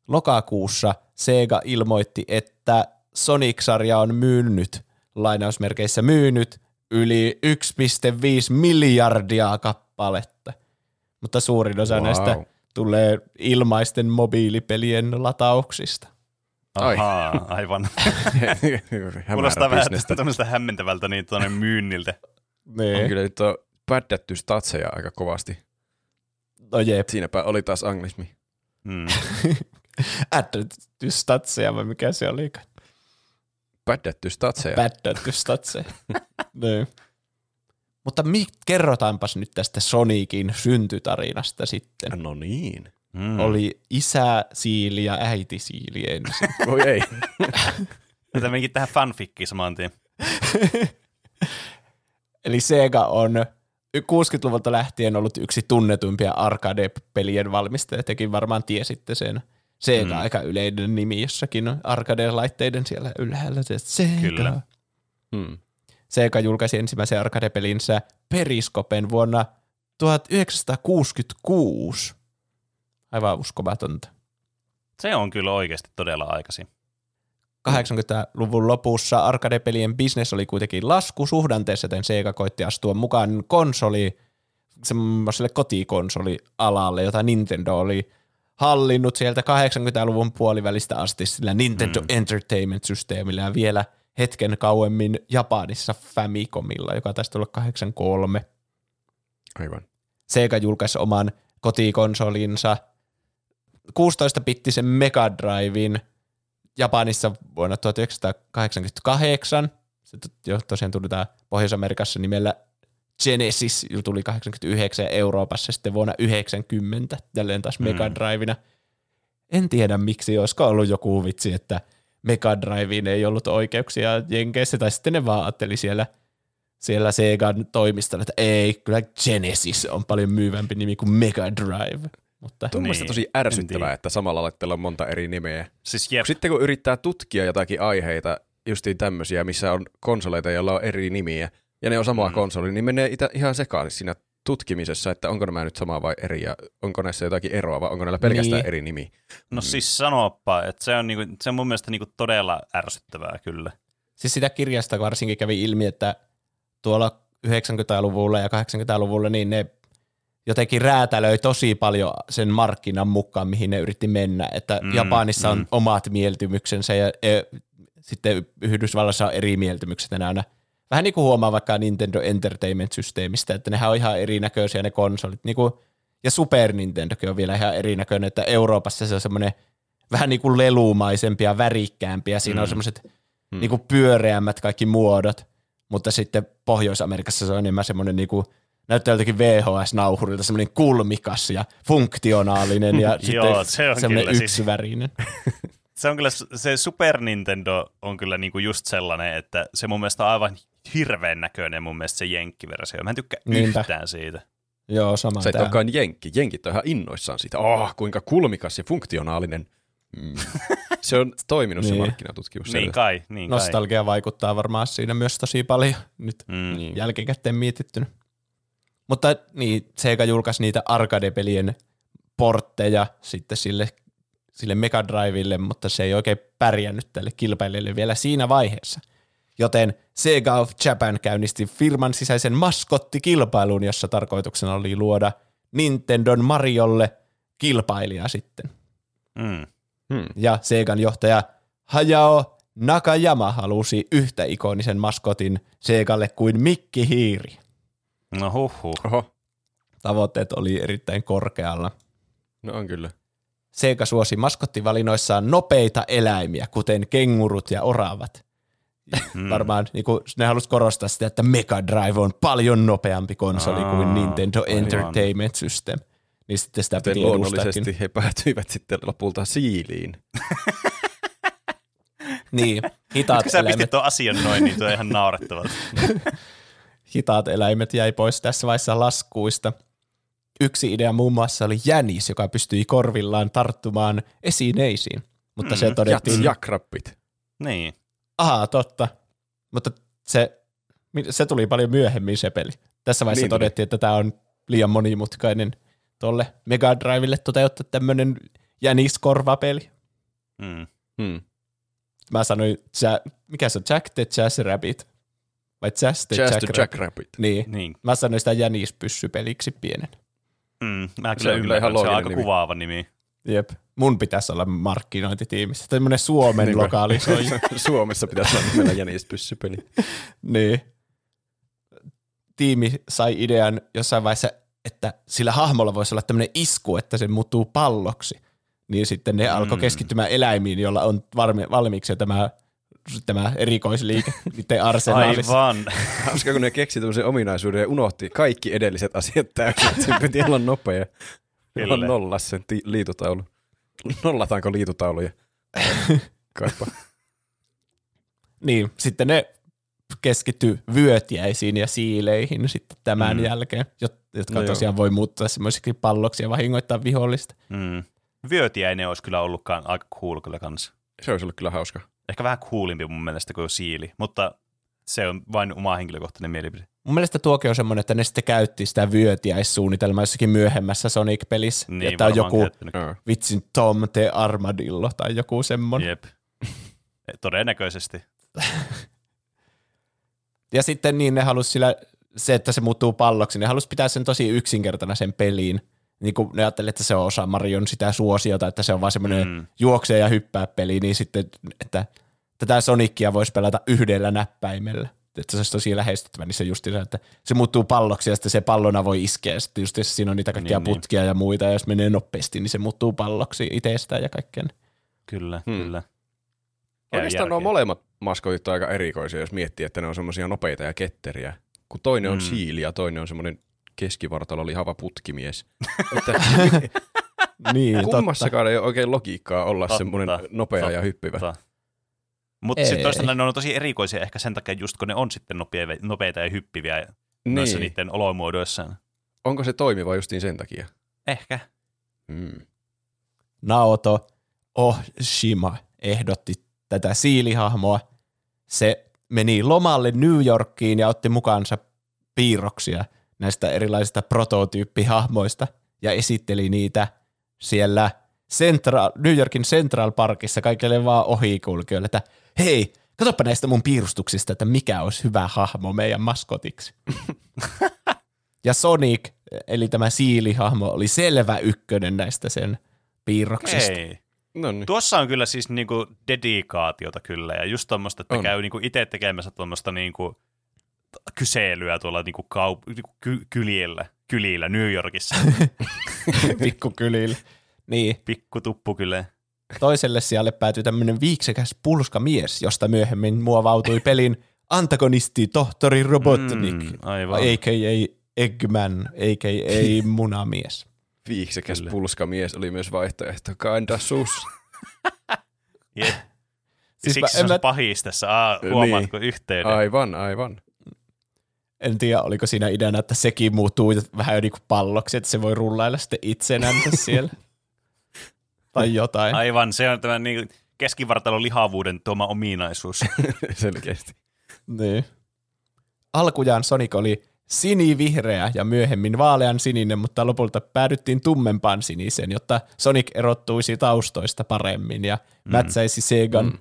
lokakuussa Sega ilmoitti, että Sonic-sarja on myynyt, lainausmerkeissä myynyt, yli 1,5 miljardia kappaletta. Mutta suurin osa Wow. näistä tulee ilmaisten mobiilipelien latauksista. Ahaa, aivan. Kuulostaa vähän tämmöistä hämmentävältä niin tuonne myynniltä. On Niin. kyllä nyt on päddätty statseja aika kovasti. No jep. Siinäpä oli taas anglismi. Mm. Added statseja vai mikä se oli? Päddätty statseja. Päddätty statseja. niin. Mutta mi- kerrotaanpas nyt tästä Sonicin syntytarinasta sitten. No niin. Mm. Oli isä siili ja äiti siili ensin. Voi ei. Tätä menikin tähän fanfikkiin saman tien. Eli Sega on 60-luvulta lähtien ollut yksi tunnetuimpia arcade-pelien valmistaja. Tekin varmaan tiesitte sen. Sega mm. aika yleinen nimi jossakin arcade-laitteiden siellä ylhäällä. Se Sega. Kyllä. Hmm. Sega julkaisi ensimmäisen arcade-pelinsä Periskopen vuonna 1966. Aivan uskomatonta. Se on kyllä oikeasti todella aikaisin. 80-luvun lopussa arcade-pelien bisnes oli kuitenkin laskusuhdanteessa, joten Sega koitti astua mukaan konsoli, semmoiselle kotikonsolialalle, jota Nintendo oli hallinnut sieltä 80-luvun puolivälistä asti sillä Nintendo mm. Entertainment-systeemillä ja vielä hetken kauemmin Japanissa Famicomilla, joka taisi tulla 83. Aivan. Sega julkaisi oman kotikonsolinsa 16-bittisen Mega Drivein Japanissa vuonna 1988. Se jo tosiaan tuli tää Pohjois-Amerikassa nimellä Genesis, jo tuli 89 ja Euroopassa sitten vuonna 90, jälleen taas Mega Drivena. En tiedä miksi, olisiko ollut joku vitsi, että Mega Driveen ei ollut oikeuksia Jenkeissä, tai sitten ne vaan ajatteli siellä, siellä Segan toimistolla, että ei, kyllä Genesis on paljon myyvämpi nimi kuin Mega Drive. Mutta Tuo on Niin, tosi ärsyttävää, että samalla laitteella on monta eri nimeä. Siis jep, Sitten kun yrittää tutkia jotakin aiheita, justiin tämmöisiä, missä on konsoleita, joilla on eri nimiä, ja ne on sama Mm. mm. konsoli, niin menee itä, ihan sekaisin siinä tutkimisessa, että onko nämä nyt sama vai eri, ja onko näissä jotakin eroa, vai onko näillä pelkästään Niin. eri nimi. no siis sanoppa, että se on, niinku, se on mun mielestä niinku todella ärsyttävää kyllä. siis sitä kirjasta varsinkin kävi ilmi, että tuolla 90-luvulla ja 80-luvulla niin ne jotenkin räätälöi tosi paljon sen markkinan mukaan, mihin ne yritti mennä. Että Mm, mm, Japanissa on mm. omat mieltymyksensä ja e, sitten Yhdysvalloissa on eri mieltymykset enää. Vähän niin kuin huomaa vaikka Nintendo Entertainment-systeemistä, että nehän on ihan erinäköisiä ne konsolit. Niin kuin, ja Super Nintendokin on vielä ihan erinäköinen, että Euroopassa se on semmoinen vähän niin kuin lelumaisempi ja värikkäämpi ja siinä mm. on semmoiset mm. niin kuin pyöreämmät kaikki muodot, mutta sitten Pohjois-Amerikassa se on enemmän semmoinen niin kuin, näyttää joltakin VHS-nauhurilta semmoinen kulmikas ja funktionaalinen ja sitten Joo, se on semmoinen kyllä siis- yksivärinen. Se on kyllä, se Super Nintendo on kyllä niinku just sellainen, että se mun mielestä on aivan hirveän näköinen mun mielestä se jenkkiversio. Mä en tykkää Niinpä. yhtään siitä. Joo, sama Sä et tää. olekaan jenkki. Jenkit on ihan innoissaan siitä. Oh, kuinka kulmikas ja funktionaalinen. Mm. Se on toiminut se Niin. markkinatutkimus. Niin kai, niin kai. Nostalgia vaikuttaa varmaan siinä myös tosi paljon nyt Mm. Niin. jälkikäteen mietittynä. Mutta niin, Sega julkaisi niitä arcade-pelien portteja sitten sille, sille Mega Drivelle, mutta se ei oikein pärjännyt tälle kilpailijalle vielä siinä vaiheessa. Joten Sega of Japan käynnisti firman sisäisen maskottikilpailun, jossa tarkoituksena oli luoda Nintendon Mariolle kilpailija sitten. Mm. Hmm. Ja Segan johtaja Hayao Nakayama halusi yhtä ikonisen maskotin Segalle kuin Mikki Hiiri. No huhhuh. Oho, Tavoitteet oli erittäin korkealla. no on kyllä. Sega suosi maskottivalinnoissaan nopeita eläimiä, kuten kengurut ja oravat. Mm. Varmaan niin kuin, ne halusi korostaa sitä, että Mega Drive on paljon nopeampi konsoli Aa, kuin Nintendo aivan. Entertainment System. Niin sitten sitä piti edustaakin. luonnollisesti he päätyivät sitten lopulta siiliin. Niin, hitaat Kun sä pistit eläimet, tuon asian noin, niin tuo on ihan naurettavalta. hitaat eläimet jäi pois tässä vaiheessa laskuista. Yksi idea muun muassa oli jänis, joka pystyi korvillaan tarttumaan esineisiin. Mutta se Mm, todettiin, Jats jakrappit. niin. Aha, totta. Mutta se, se tuli paljon myöhemmin se peli. Tässä vaiheessa Niin niin tuli. todettiin, että tämä on liian monimutkainen tuolle Mega Drivelle toteuttaa tämmöinen jäniskorvapeli. Mm. Hmm. Mä sanoin, ja, mikä se on, Jack the Jazz Rabbit? Vai Jazz the Jazz Jack, the Jack Rabbit? Rabbit. Niin. Niin. Mä sanoin sitä jänispyssypeliksi pienen. Mm. Mä Se kyllä ymmärrän, ihan se on aika nimi. kuvaava nimi. Jep. Mun pitäisi olla markkinointitiimissä. Tämmönen Suomen Niinpä. lokalisoija. Suomessa pitäisi olla meillä jänispyssypeli. niin. Tiimi sai idean jossain vaiheessa, että sillä hahmolla voisi olla tämmöinen isku, että se muuttuu palloksi. Niin sitten ne alkoi Mm. keskittymään eläimiin, joilla on varmi, valmiiksi jo tämä, tämä erikoisliike niiden arsenaalissa. Aivan. Hauska, kun ne keksi tämmöisen ominaisuuden ja unohti kaikki edelliset asiat täysin. Sen piti olla nopea. Kyllä. Nollas sen ti- liitutaulu. Nollataanko liitutauluja? Kaipa. Niin, sitten ne keskittyy vyötiäisiin ja siileihin sitten tämän Mm. jälkeen, jot- jotka No no joo. tosiaan voi muuttua semmoisiksi palloksi ja vahingoittaa vihollista. Mm. Vyötiäinen olisi kyllä ollutkaan aika cool kyllä kanssa. Se olisi ollut kyllä hauska. Ehkä vähän coolimpi mun mielestä kuin siili, mutta se on vain oma henkilökohtainen mielipide. Mun mielestä tuokin on semmoinen, että ne sitten käytti sitä vyötiäissuunnitelmaa jossakin myöhemmässä Sonic-pelissä. Niin, että on joku käyttänyt. Vitsin Tom the Armadillo tai joku semmoinen. Jep. Todennäköisesti. Ja sitten niin ne halusi sillä, se, että se muuttuu palloksi, ne halusi pitää sen tosi yksinkertainen sen peliin. Niin kuin ne ajattelivat, että se on osa Marion sitä suosiota, että se on vaan semmoinen Mm. mm. juoksee ja hyppää peli, niin sitten, että tätä Sonicia voisi pelata yhdellä näppäimellä. Että se olisi tosi lähestyttävä, niin se just se, että se muuttuu palloksi ja sitten se pallona voi iskeä. Ja sitten just siinä on niitä kaikkia Niin, niin, niin. putkia ja muita, ja jos menee nopeasti, niin se muuttuu palloksi itsestään ja kaikkeen. Kyllä, Hmm. kyllä. Käy Oikeastaan nuo molemmat maskotit on aika erikoisia, jos miettii, että ne on semmoisia nopeita ja ketteriä. Kun toinen on Mm. siili ja toinen on semmoinen keskivartalo lihava putkimies. että niin, totta. kummassakaan ei ole oikein logiikkaa olla Totta, semmoinen nopea ja totta. Mutta sitten toisaalta ne on tosi erikoisia ehkä sen takia, just kun ne on sitten nopeita ja hyppiviä noissa Niin. niiden olomuodoissaan. Onko se toimiva justiin sen takia? Ehkä. Mm. Naoto Oshima ehdotti tätä siilihahmoa. Se meni lomalle New Yorkiin ja otti mukaansa piirroksia näistä erilaisista prototyyppihahmoista ja esitteli niitä siellä Central, New Yorkin Central Parkissa kaikille vaan ohikulkijoille, että hei, katsoppa näistä mun piirustuksista, että mikä olisi hyvä hahmo meidän maskotiksi. ja Sonic, eli tämä siilihahmo, oli selvä ykkönen näistä sen piirroksista. Ei. No niin. Tuossa on kyllä siis niinku dedikaatiota kyllä, ja just tuommoista, että On. käy niinku itse tekemässä tuommoista niinku kyselyä tuolla niinku kaup- niinku ky- kylillä, kylillä New Yorkissa. pikkukylillä. Niin, Pikku tuppu kyllä. toiselle sijalle päätyi tämmöinen viiksekäs pulskamies, josta myöhemmin muovautui pelin antagonisti tohtori Robotnik, Mm, aivan. a.k.a. Eggman, a.k.a. munamies. Viiksekäs Kyllä. pulskamies oli myös vaihtoehto. Kinda sus. Jep. Siis Siksi mä- se on mä- pahis tässä. Aa, huomaatko yhteyden? Aivan, aivan. En tiedä, oliko siinä ideana, että sekin muuttuu vähän niin kuin palloksi, että se voi rullailla sitten itsenänsä siellä. Tai jotain. Aivan, se on tämä niin keskivartalon lihavuuden tuoma ominaisuus. Selkeästi. Niin. Alkujaan Sonic oli sinivihreä ja myöhemmin vaalean sininen, mutta lopulta päädyttiin tummempaan siniseen, jotta Sonic erottuisi taustoista paremmin ja mm. mätsäisi Segan mm.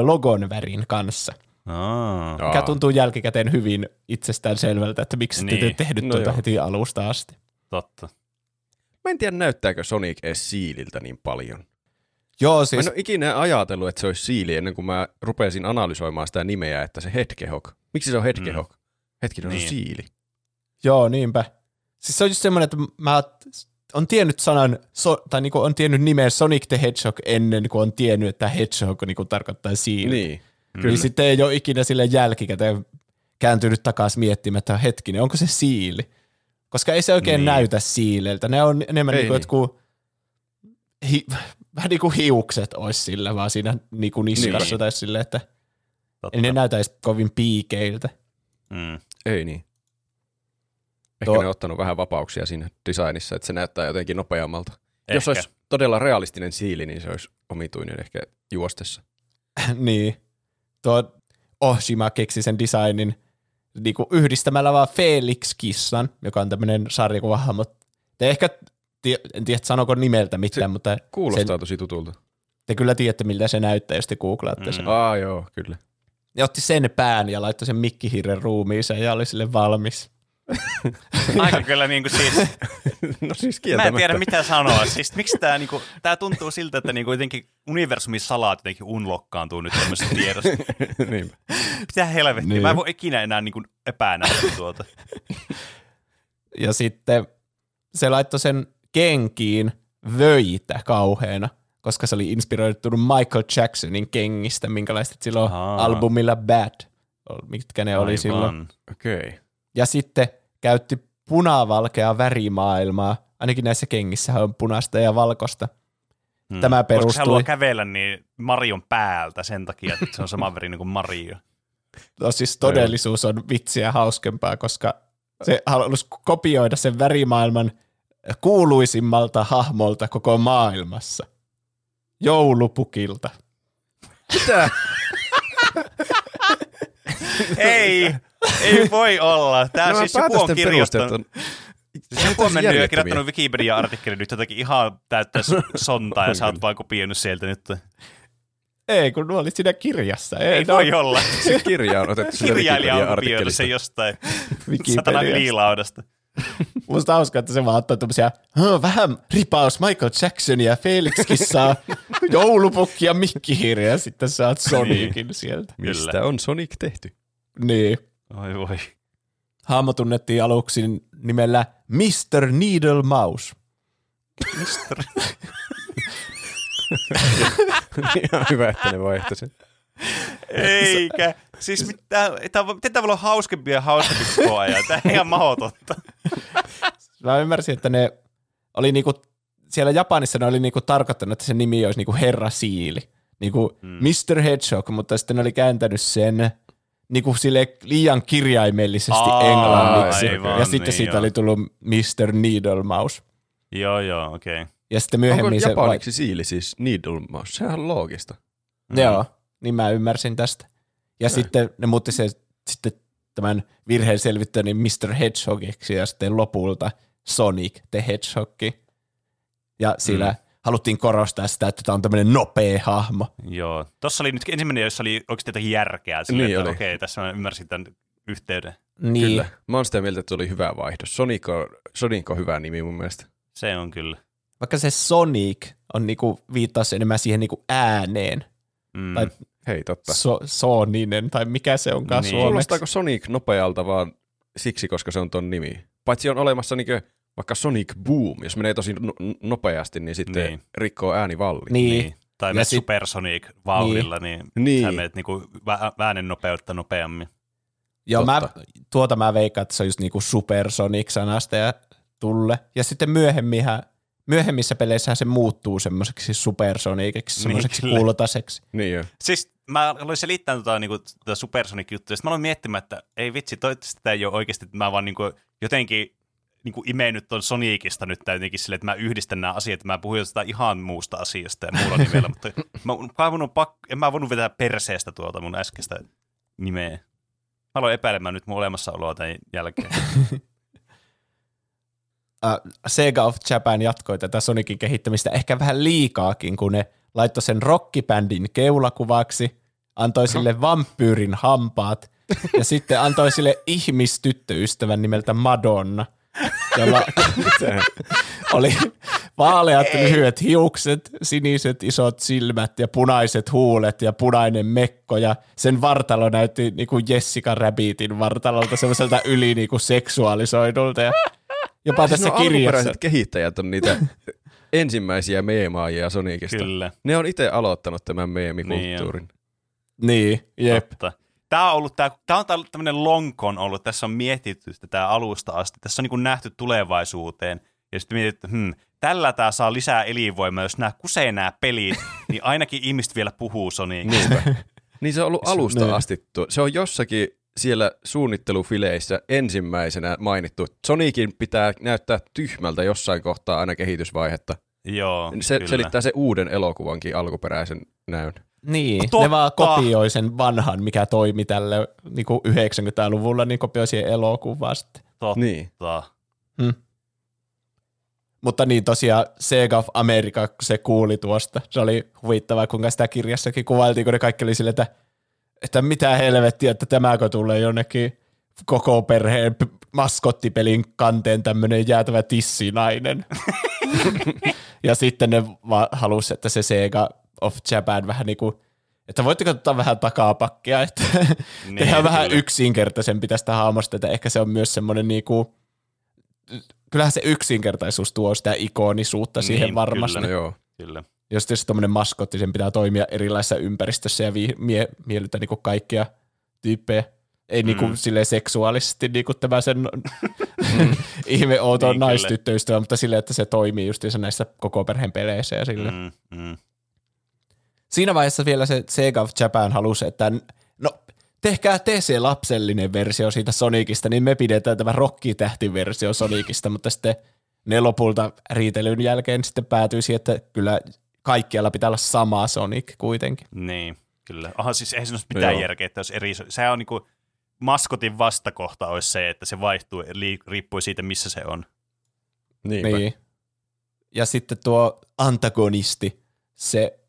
logon värin kanssa. Aa. Mikä tuntuu jälkikäteen hyvin itsestään selvältä, että miksi niin. Te tehnyt No no tuota joo. heti alusta asti. Totta. Mä en tiedä, näyttääkö Sonic edes siililtä niin paljon. Joo, Mä siis en ole ikinä ajatellut, että se olisi siili ennen kuin mä rupesin analysoimaan sitä nimeä, että se Hedgehog. Miksi se on Hedgehog? Mm. Hetkinen, niin. se on Niin. siili. Joo, niinpä. Siis se on just semmoinen, että mä on tiennyt sanan, so, tai niinku on tiennyt nimeä Sonic the Hedgehog ennen kuin on tiennyt, että Hedgehog niinku tarkoittaa siili. Niin. Kyllä. Niin sitten ei ole ikinä sille jälkikäteen kääntynyt takaisin miettimään, että hetkinen, onko se siili? Koska ei se oikein Niin. näytä siileltä. Ne on enemmän Ei niin kuin niin. jotkut, hi, vähän niin kuin hiukset olisi sillä vaan siinä niin kuin niskassa Niin. tai silleen, että Totta. ei ne näytäisi kovin piikeiltä. Mm. Ei niin. Ehkä Tuo- ne on ottanut vähän vapauksia siinä designissa, että se näyttää jotenkin nopeammalta. Ehkä. Jos olisi todella realistinen siili, niin se olisi omituinen ehkä juostessa. niin. Tuo Oshima keksi sen designin niin kuin yhdistämällä vaan Felix-kissan, joka on tämmöinen sarjakuvahahmo. Te ehkä, en tiedä sanoiko nimeltä mitään, Se mutta Kuulostaa sen, tosi tutulta. Te kyllä tiedätte, miltä se näyttää, jos te googlaatte sen. Aa, joo, kyllä. Ja otti sen pään ja laittoi sen mikkihirren ruumiinsa ja oli sille valmis. Aika kyllä niin kuin siis, No siis mä en tiedä mitä sanoa. Siis miksi tämä niinku, tää tuntuu siltä, että niinku jotenkin universumin salaat jotenkin unlokkaantuu nyt tämmöisessä tiedossa. niin. Mitä helvettiä, Niin. mä en voi ikinä enää niinku epäänäistä tuota. Ja sitten se laittoi sen kenkiin vöitä kauheena, koska se oli inspiroitunut Michael Jacksonin kengistä, minkälaiset silloin albumilla Bad, mitkä ne oli silloin. Aivan. Okei. Okay. Ja sitten käytti punavalkea värimaailmaa. Ainakin näissä kengissä on punaista ja valkoista. Hmm. Tämä Koska perustui- haluaa kävellä niin Marion päältä sen takia, että se on saman verinen kuin Mario. No siis todellisuus on vitsiä hauskempaa, koska se halusi kopioida sen värimaailman kuuluisimmalta hahmolta koko maailmassa. Joulupukilta. Mitä? ei, ei voi olla. Tämä Nämä siis joku on kirjoittanut. Siis joku on mennyt ja kirjoittanut Wikipedia-artikkelin nyt jotakin ihan täyttä sontaa ja sä oot vaan kopioinut sieltä nyt. Ei, kun nuo oli siinä kirjassa. Ei, Ei no, voi olla. Se kirja on otettu sieltä Kirjailija on kopioinut sen jostain satana ylilaudasta. Musta hauskaa, että se vaan ottaa tämmöisiä "Huh, vähän ripaus Michael Jacksonia, Felixkin saa joulupukki ja mikkihirja ja sitten saat Sonicin sieltä. Mistä on Sonic tehty? Niin. Oi voi. Hahmo tunnettiin aluksi nimellä Mr. Needle Mouse. Ihan hyvä, että ne vaihtoi sen. Eikä. Siis mitä, tää, miten tämä voi olla hauskempi ja hauskempi koko ajan? Tämä on ihan mahdotonta. Mä ymmärsin, että ne oli niinku, siellä Japanissa ne oli niinku tarkoittanut, että se nimi olisi niinku Herra Siili. Niinku Hmm. Mr. Hedgehog, mutta sitten ne oli kääntänyt sen niinku sille liian kirjaimellisesti Aa, englanniksi. aivan, ja sitten niin siitä joo. oli tullut Mr. Needle Mouse. joo, joo, okei. Okay. Ja sitten Onko myöhemmin se... japaniksi siili siis needle mouse? Sehän on loogista. Va- joo, niin mä ymmärsin tästä. Ja sitten ne muutti se sitten tämän virheen selvittäjän niin Mr. Hedgehogiksi ja sitten lopulta Sonic the Hedgehog. Ja sillä Mm. Haluttiin korostaa sitä, että tämä on tämmöinen nopea hahmo. Joo. Tuossa oli nyt ensimmäinen, jossa oli oikeasti jotakin järkeä. Sille, Niin että oli. okei, tässä mä ymmärsin tämän yhteyden. Niin, Kyllä. Mä oon sitä mieltä, että se oli hyvä vaihdos. Sonic on, Sonic on hyvä nimi mun mielestä. Se on kyllä. vaikka se Sonic on niinku viittaus enemmän siihen niinku ääneen, Mm. tai Hei, totta. so, sooninen, tai mikä se onkaan Niin. suomeksi. Kuulostaako Sonic nopealta vaan siksi, koska se on ton nimi? Paitsi on olemassa niinkö vaikka Sonic Boom, jos menee tosi no- nopeasti, niin sitten Niin. niin. rikkoo äänivalli. Niin, Niin. Tai menet sit- Supersonic vauhdilla, niin, niin. Niin. sä menet niinku vä- äänen nopeutta nopeammin. Joo, mä, tuota mä veikkaan, että se on just niinku Super Sonic-sanasta ja tulle. Ja sitten myöhemminhän, myöhemmissä peleissä se muuttuu semmoiseksi Super Soniciksi, semmoiseksi kyllä. kultaiseksi. Niin jo. Siis mä aloin selittää tota, niinku, tota Supersonic-juttua, ja sitten mä aloin miettimään, että ei vitsi, toivottavasti tämä ei ole oikeasti, että mä vaan niinku, jotenkin niinku imeen nyt ton Sonicista nyt jotenkin silleen, että mä yhdistän nämä asiat, että mä puhun jostain ihan muusta asiasta ja muulla nimellä, mutta mä, mä voinut pak- en mä voinut vetää perseestä tuolta mun äskeistä nimeä. Mä aloin epäilemään nyt mun olemassaoloa tämän jälkeen. Uh, Sega of Japan jatkoi tätä Sonicin kehittämistä ehkä vähän liikaakin, kun ne laittoi sen rockibändin keulakuvaksi, antoi sille vampyyrin hampaat ja sitten antoi sille ihmistyttöystävän nimeltä Madonna, jolla oli vaaleat lyhyet hiukset, siniset isot silmät ja punaiset huulet ja punainen mekko ja sen vartalo näytti niinku Jessica Rabbitin vartalolta semmoiselta yli niinku seksuaalisoidulta ja jopa Siis tässä nuo kirjassa. kehittäjät on niitä ensimmäisiä meemaajia Sonicista. Kyllä. Ne on itse aloittanut tämän meemikulttuurin. Niin, jep. Totta. Tämä on ollut, tämä, tämä on tämmöinen lonkon ollut, tässä on mietitty tätä alusta asti, tässä on niin kuin nähty tulevaisuuteen, ja sitten mietitty, että hmm, tällä tämä saa lisää elinvoimaa, jos nämä kusee nämä pelit, niin ainakin ihmiset vielä puhuu Sonicista. Niinpä. niin se on ollut alusta Niin. asti. tuo- Se on jossakin siellä suunnittelufileissä ensimmäisenä mainittu. Sonicin pitää näyttää tyhmältä jossain kohtaa aina kehitysvaihetta. Joo, Se kyllä. selittää se uuden elokuvankin alkuperäisen näyn. Niin, Totta. ne vaan kopioi sen vanhan, mikä toimi tälle niin 90-luvulla, niin kopioi siihen elokuvaan sitten. Totta. Niin. Hmm. Mutta niin tosiaan Sega of America, kun se kuuli tuosta, se oli huvittavaa, kuinka sitä kirjassakin kuvailtiin, kun ne kaikki oli sille, että, että mitä helvettiä, että tämäkö tulee jonnekin koko perheen maskottipelin kanteen tämmöinen jäätävä tissinainen. ja sitten ne halusi, että se Sega of Japan vähän niin kuin, että voitteko ottaa vähän takapakkia, että Niin, tehdään vähän kyllä. yksinkertaisempi tästä hahmosta, että ehkä se on myös semmoinen niinku, kyllähän se yksinkertaisuus tuo sitä ikonisuutta siihen Niin, varmasti. kyllä. Joo. Kyllä. Jos tietysti tommonen maskotti, sen pitää toimia erilaisessa ympäristössä ja vi- mie- miellytä niinku kaikkia tyyppejä. Ei niinku Mm. silleen seksuaalisesti niinku tämä sen ihme outo Niin, niin, naistyttöystävä, mutta silleen, että se toimii justiinsa näissä koko perheen peleissä ja sille. Mm. Mm, mm. Siinä vaiheessa vielä se Sega of Japan halusi, että no tehkää te se lapsellinen versio siitä Sonicista, niin me pidetään tämä rokkitähti-versio Sonicista, mutta sitten ne lopulta riitelyn jälkeen sitten päätyi siihen, että kyllä kaikkialla pitää olla sama Sonic kuitenkin. Niin, kyllä. Aha, siis eihän se olisi mitään Joo. järkeä, että jos eri... Sehän on niinku, maskotin vastakohta olisi se, että se vaihtuu, riippuu siitä, missä se on. Niinpä. Niin. Ja sitten tuo antagonisti, se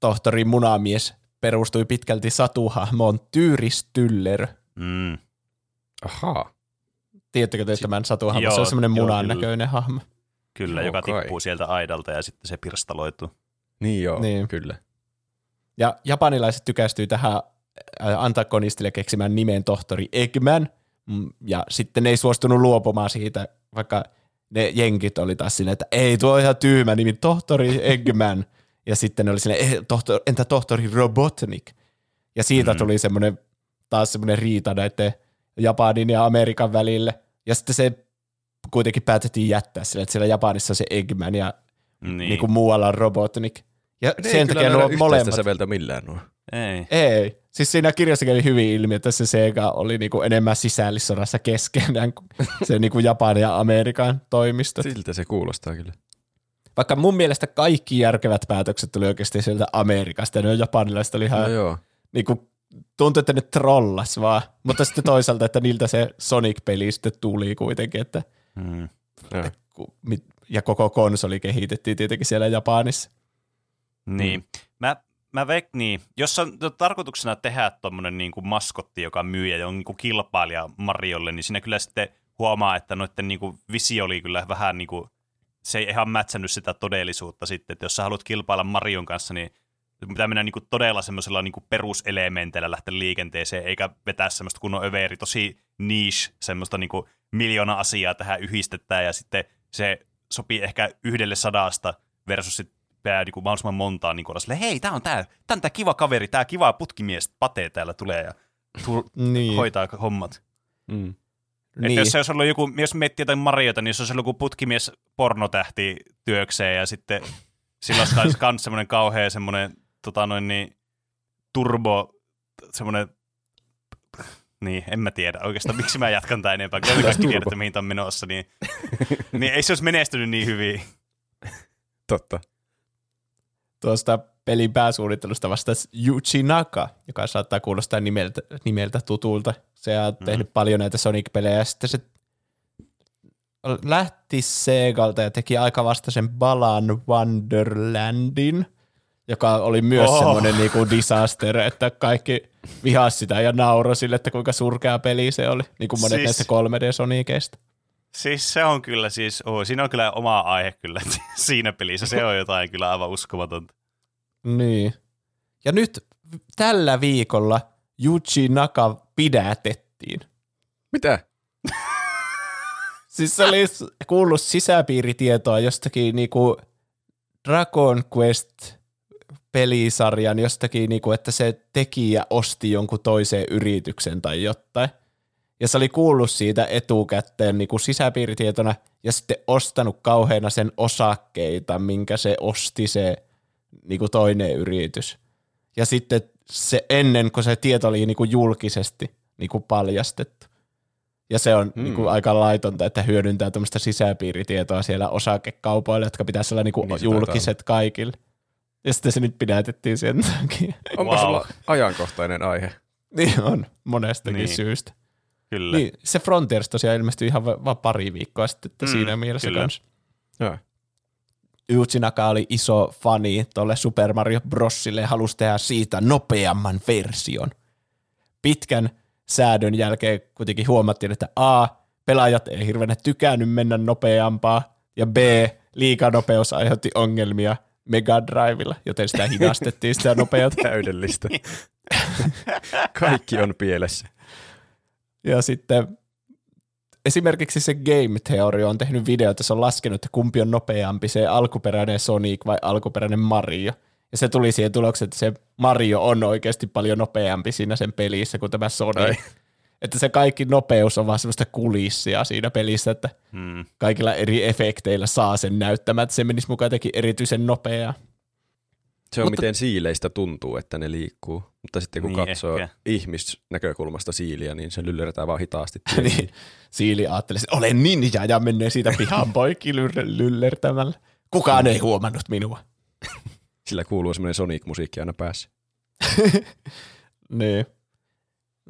tohtori munamies, perustui pitkälti satuhahmoon Tyyri Styller. Mm. Ahaa. Tiedättekö te tämän satuhahmon? Joo, se on semmoinen munan kyllä. näköinen hahmo. Kyllä, Joo, joka kai. tippuu sieltä aidalta ja sitten se pirstaloituu. Niin joo, Niin. kyllä. Ja japanilaiset tykästyy tähän äh, antagonistille keksimään nimen tohtori Eggman, Mm, ja sitten ne ei suostunut luopumaan siitä, vaikka ne jenkit oli taas siinä, että ei, tuo on ihan tyhmä nimi, tohtori Eggman. Ja sitten ne oli silleen, eh, tohtor, entä tohtori Robotnik? Ja siitä Mm. tuli semmoinen, taas semmoinen riita näiden Japanin ja Amerikan välille. Ja sitten se kuitenkin päätettiin jättää sille, että siellä Japanissa on se Eggman ja Niin. niin. niin kuin muualla on Robotnik. Ja Ne ei sen takia nuo molemmat säveltä millään nuo. Ei. ei. Siis siinä kirjassa kävi hyvin ilmi, että se Sega oli niinku enemmän sisällissodassa keskenään kuin se niinku Japanin ja Amerikan toimisto. Siltä se kuulostaa kyllä. Vaikka mun mielestä kaikki järkevät päätökset tuli oikeasti sieltä Amerikasta, ja ne japanilaiset oli ihan No joo. niinku, tuntui, että ne trollas vaan. Mutta sitten toisaalta, että niiltä se Sonic-peli sitten tuli kuitenkin, että Mm. Mit- ja koko konsoli kehitettiin tietenkin siellä Japanissa. Niin. Mä, mä veik, niin. Jos on tarkoituksena tehdä tuommoinen niin kuin maskotti, joka myy ja on niin kuin kilpailija Mariolle, niin siinä kyllä sitten huomaa, että noiden niin kuin visio oli kyllä vähän niin kuin, se ei ihan mätsännyt sitä todellisuutta sitten, että jos sä haluat kilpailla Marion kanssa, niin pitää mennä niin kuin todella semmoisella niin peruselementeillä lähteä liikenteeseen, eikä vetää semmoista kunnon överi, tosi niche, semmoista niin kuin miljoona asiaa tähän yhdistetään, ja sitten se sopii ehkä yhdelle sadasta versus sit pitää niin kuin mahdollisimman montaa niin olla silleen, hei, tää on tää, tää on tää kiva kaveri, tää kiva putkimies, Pate täällä tulee ja tu- Niin. hoitaa hommat. Mm. Niin. Että jos se olisi ollut joku, jos miettii jotain Mariota, niin jos olisi ollut joku putkimies pornotähti työkseen ja sitten sillä olisi kans, kans semmoinen kauhea semmoinen tota noin niin, turbo, semmoinen niin, en mä tiedä oikeastaan, miksi mä jatkan tää enempää. Kyllä me kaikki tiedätte, mihin tää on menossa, niin, niin ei se olisi menestynyt niin hyvin. Totta. tuosta pelin pääsuunnittelusta vastasi Yuji Naka, joka saattaa kuulostaa nimeltä, nimeltä tutulta. Se on Mhm. tehnyt paljon näitä Sonic-pelejä ja sitten se lähti Segalta ja teki aika vasta sen Balan Wonderlandin, joka oli myös Oh. semmoinen niinku disaster, että kaikki vihasi sitä ja nauroi sille, että kuinka surkea peli se oli, niin kuin monet Siis- näistä 3D-Soniceista. Siis se on kyllä siis, oh, siinä on kyllä oma aihe kyllä siinä pelissä. Se on jotain kyllä aivan uskomatonta. Niin. Ja nyt tällä viikolla Yuji Naka pidätettiin. Mitä? Siis se oli kuullut sisäpiiritietoa jostakin niinku Dragon Quest pelisarjan jostakin, niinku, että se tekijä osti jonkun toisen yrityksen tai jotain. Ja se oli kuullut siitä etukäteen niinku sisäpiiritietona ja sitten ostanut kauheena sen osakkeita, minkä se osti se niinku toinen yritys. Ja sitten se ennen kuin se tieto oli niinku julkisesti niinku paljastettu. Ja se on Mm. mm. niinku aika laitonta, että hyödyntää tämmöistä sisäpiiritietoa siellä osakekaupoilla, jotka pitäisi olla niinku Niin se julkiset kaikille. Ja sitten se nyt pidätettiin sen takia. Onpa Wow. sulla ajankohtainen aihe? niin on, monestakin Niin. niin. syystä. Kyllä. Niin, se Frontiers tosiaan ilmestyi ihan va- vaan pari viikkoa sitten, että Mm, mm, siinä mielessä kyllä. kanssa. Joo. Yuji Naka oli iso fani tuolle Super Mario Brosille ja halusi tehdä siitä nopeamman version. Pitkän säädön jälkeen kuitenkin huomattiin, että A, pelaajat ei hirveänä tykännyt mennä nopeampaa, ja B, liikanopeus aiheutti ongelmia Mega Drivella, joten sitä hidastettiin sitä nopeutta. Täydellistä. Kaikki on pielessä. Ja sitten esimerkiksi se Game Theory on tehnyt videota, se on laskenut, että kumpi on nopeampi, se alkuperäinen Sonic vai alkuperäinen Mario. Ja se tuli siihen tulokseen, että se Mario on oikeasti paljon nopeampi siinä sen pelissä kuin tämä Sonic. Ai. Että se kaikki nopeus on vaan semmoista kulissia siinä pelissä, että Hmm. kaikilla eri efekteillä saa sen näyttämään, että se menisi mukaan jotenkin erityisen nopeaa. Se on Mutta- miten siileistä tuntuu, että ne liikkuu. Mutta sitten kun Niin, katsoo ehkä. ihmisnäkökulmasta siiliä, niin se lyllertää vaan hitaasti. niin Siili ajatteli, että olen ninja ja menee siitä pihan poikki lyllertämällä. Kukaan ei huomannut minua. Sillä kuuluu semmoinen Sonic-musiikki aina päässä. Niin.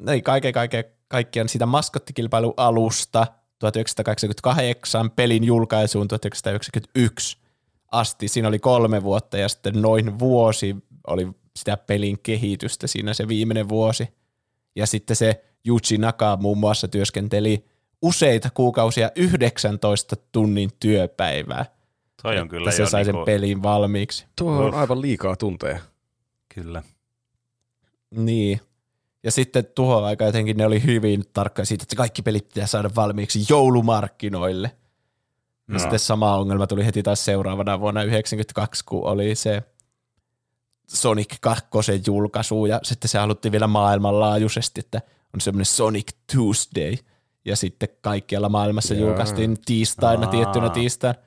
Ei kaiken, kaiken kaikkiaan sitä maskottikilpailun alusta 1988 pelin julkaisuun 1991 asti. Siinä oli kolme vuotta ja sitten noin vuosi oli sitä pelin kehitystä siinä se viimeinen vuosi. Ja sitten se Yuji Naka muun muassa työskenteli useita kuukausia 19 tunnin työpäivää. Toi on kyllä että se sai sen niinku, pelin valmiiksi. Tuo on aivan liikaa tunteja. Kyllä. Niin. Ja sitten tuohon aikaan jotenkin ne oli hyvin tarkka siitä, että kaikki pelit pitää saada valmiiksi joulumarkkinoille. Ja No. sitten sama ongelma tuli heti taas seuraavana vuonna 1992, kun oli se Sonic 2 julkaisu, ja sitten se haluttiin vielä maailmanlaajuisesti, että on semmoinen Sonic Tuesday, ja sitten kaikkialla maailmassa Jaa. julkaistiin tiistaina, Aa. tiettynä tiistaina.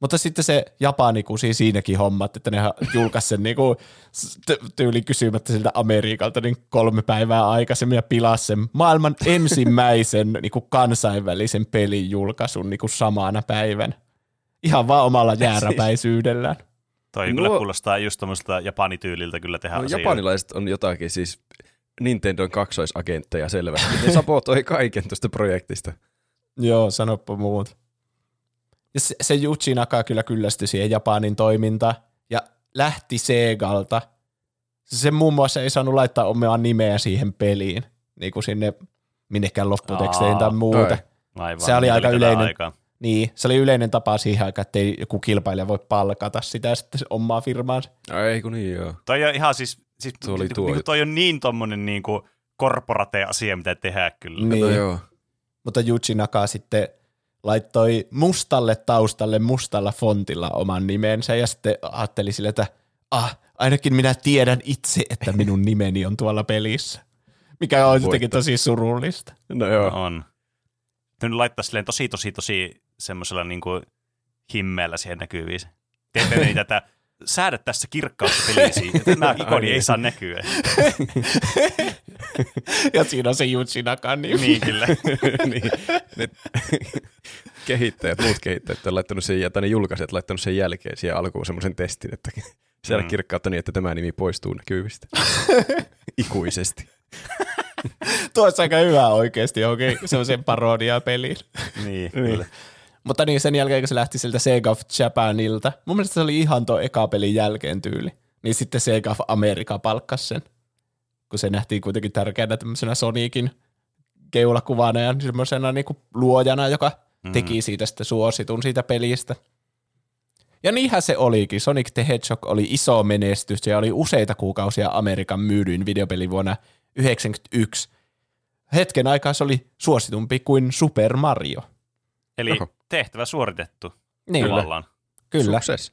Mutta sitten se Japani kusi siinäkin hommat, että ne julkaisi sen niinku ty- tyyli kysymättä siltä Amerikalta niin kolme päivää aikaisemmin ja pilasi sen maailman ensimmäisen niinku kansainvälisen pelin julkaisun niinku samana päivänä. Ihan vaan omalla jääräpäisyydellään. Toi Nuo- kyllä kuulostaa just tommoselta japanityyliltä kyllä tehdä No, asioita. japanilaiset on jotakin siis Nintendon kaksoisagentteja selvästi. Ne sabotoi kaiken tuosta projektista. Joo, sanoppa muut. Ja se, se Yuji Naka kyllä kyllästyi siihen Japanin toimintaan ja lähti Segalta. Se muun muassa ei saanut laittaa omaa nimeä siihen peliin, niin kuin sinne minnekään lopputeksteihin tai muuta. ai. Aivan, Se oli niin aika yleinen. aikaa. Niin, se oli yleinen tapa siihen aikaan, että ei joku kilpailija voi palkata sitä sitten omaa firmaansa. Ai, Ei kun niin joo. Toi on ihan siis, siis Se oli niinku, tuo niinku juttu. toi on niin tommonen niinku korporate asia, mitä tehdään kyllä. Niin. No joo. Mutta Yuji Naka sitten laittoi mustalle taustalle mustalla fontilla oman nimensä ja sitten ajatteli sille, että ah, ainakin minä tiedän itse, että minun nimeni on tuolla pelissä. Mikä on jotenkin tosi surullista. No joo. On. Nyt laittaa silleen tosi, tosi, tosi semmoisella niinku himmeellä siihen näkyviin. niitä, että säädä tässä kirkkautta pelisiin. Tämä ikoni ei saa näkyä. Ja siinä on se Yuji Nakan nimi. niin kyllä. niin, ne kehittäjät, muut kehittäjät on laittanut sen, ja- tai ne julkaisijat laittanut sen jälkeen siihen alkuun semmoisen testin, että siellä Mm. kirkkautta niin, että tämä nimi poistuu näkyvistä. Ikuisesti. Tuo olisi aika hyvä oikeasti johonkin semmoisen parodia-peliin. niin, kyllä. Mutta niin, sen jälkeen kun se lähti siltä Sega of Japanilta, mun mielestä se oli ihan tuo eka pelin jälkeen tyyli, niin sitten Sega of America palkkasi sen, kun se nähtiin kuitenkin tärkeänä tämmöisenä Sonicin keulakuvana ja semmoisena niinku luojana, joka Mm. teki siitä sitten suositun siitä pelistä. Ja niinhän se olikin. Sonic the Hedgehog oli iso menestys ja oli useita kuukausia Amerikan myydyin videopeli vuonna 1991. Hetken aikaa se oli suositumpi kuin Super Mario. Eli Oho. Tehtävä suoritettu Niin, tavallaan. kyllä. Success.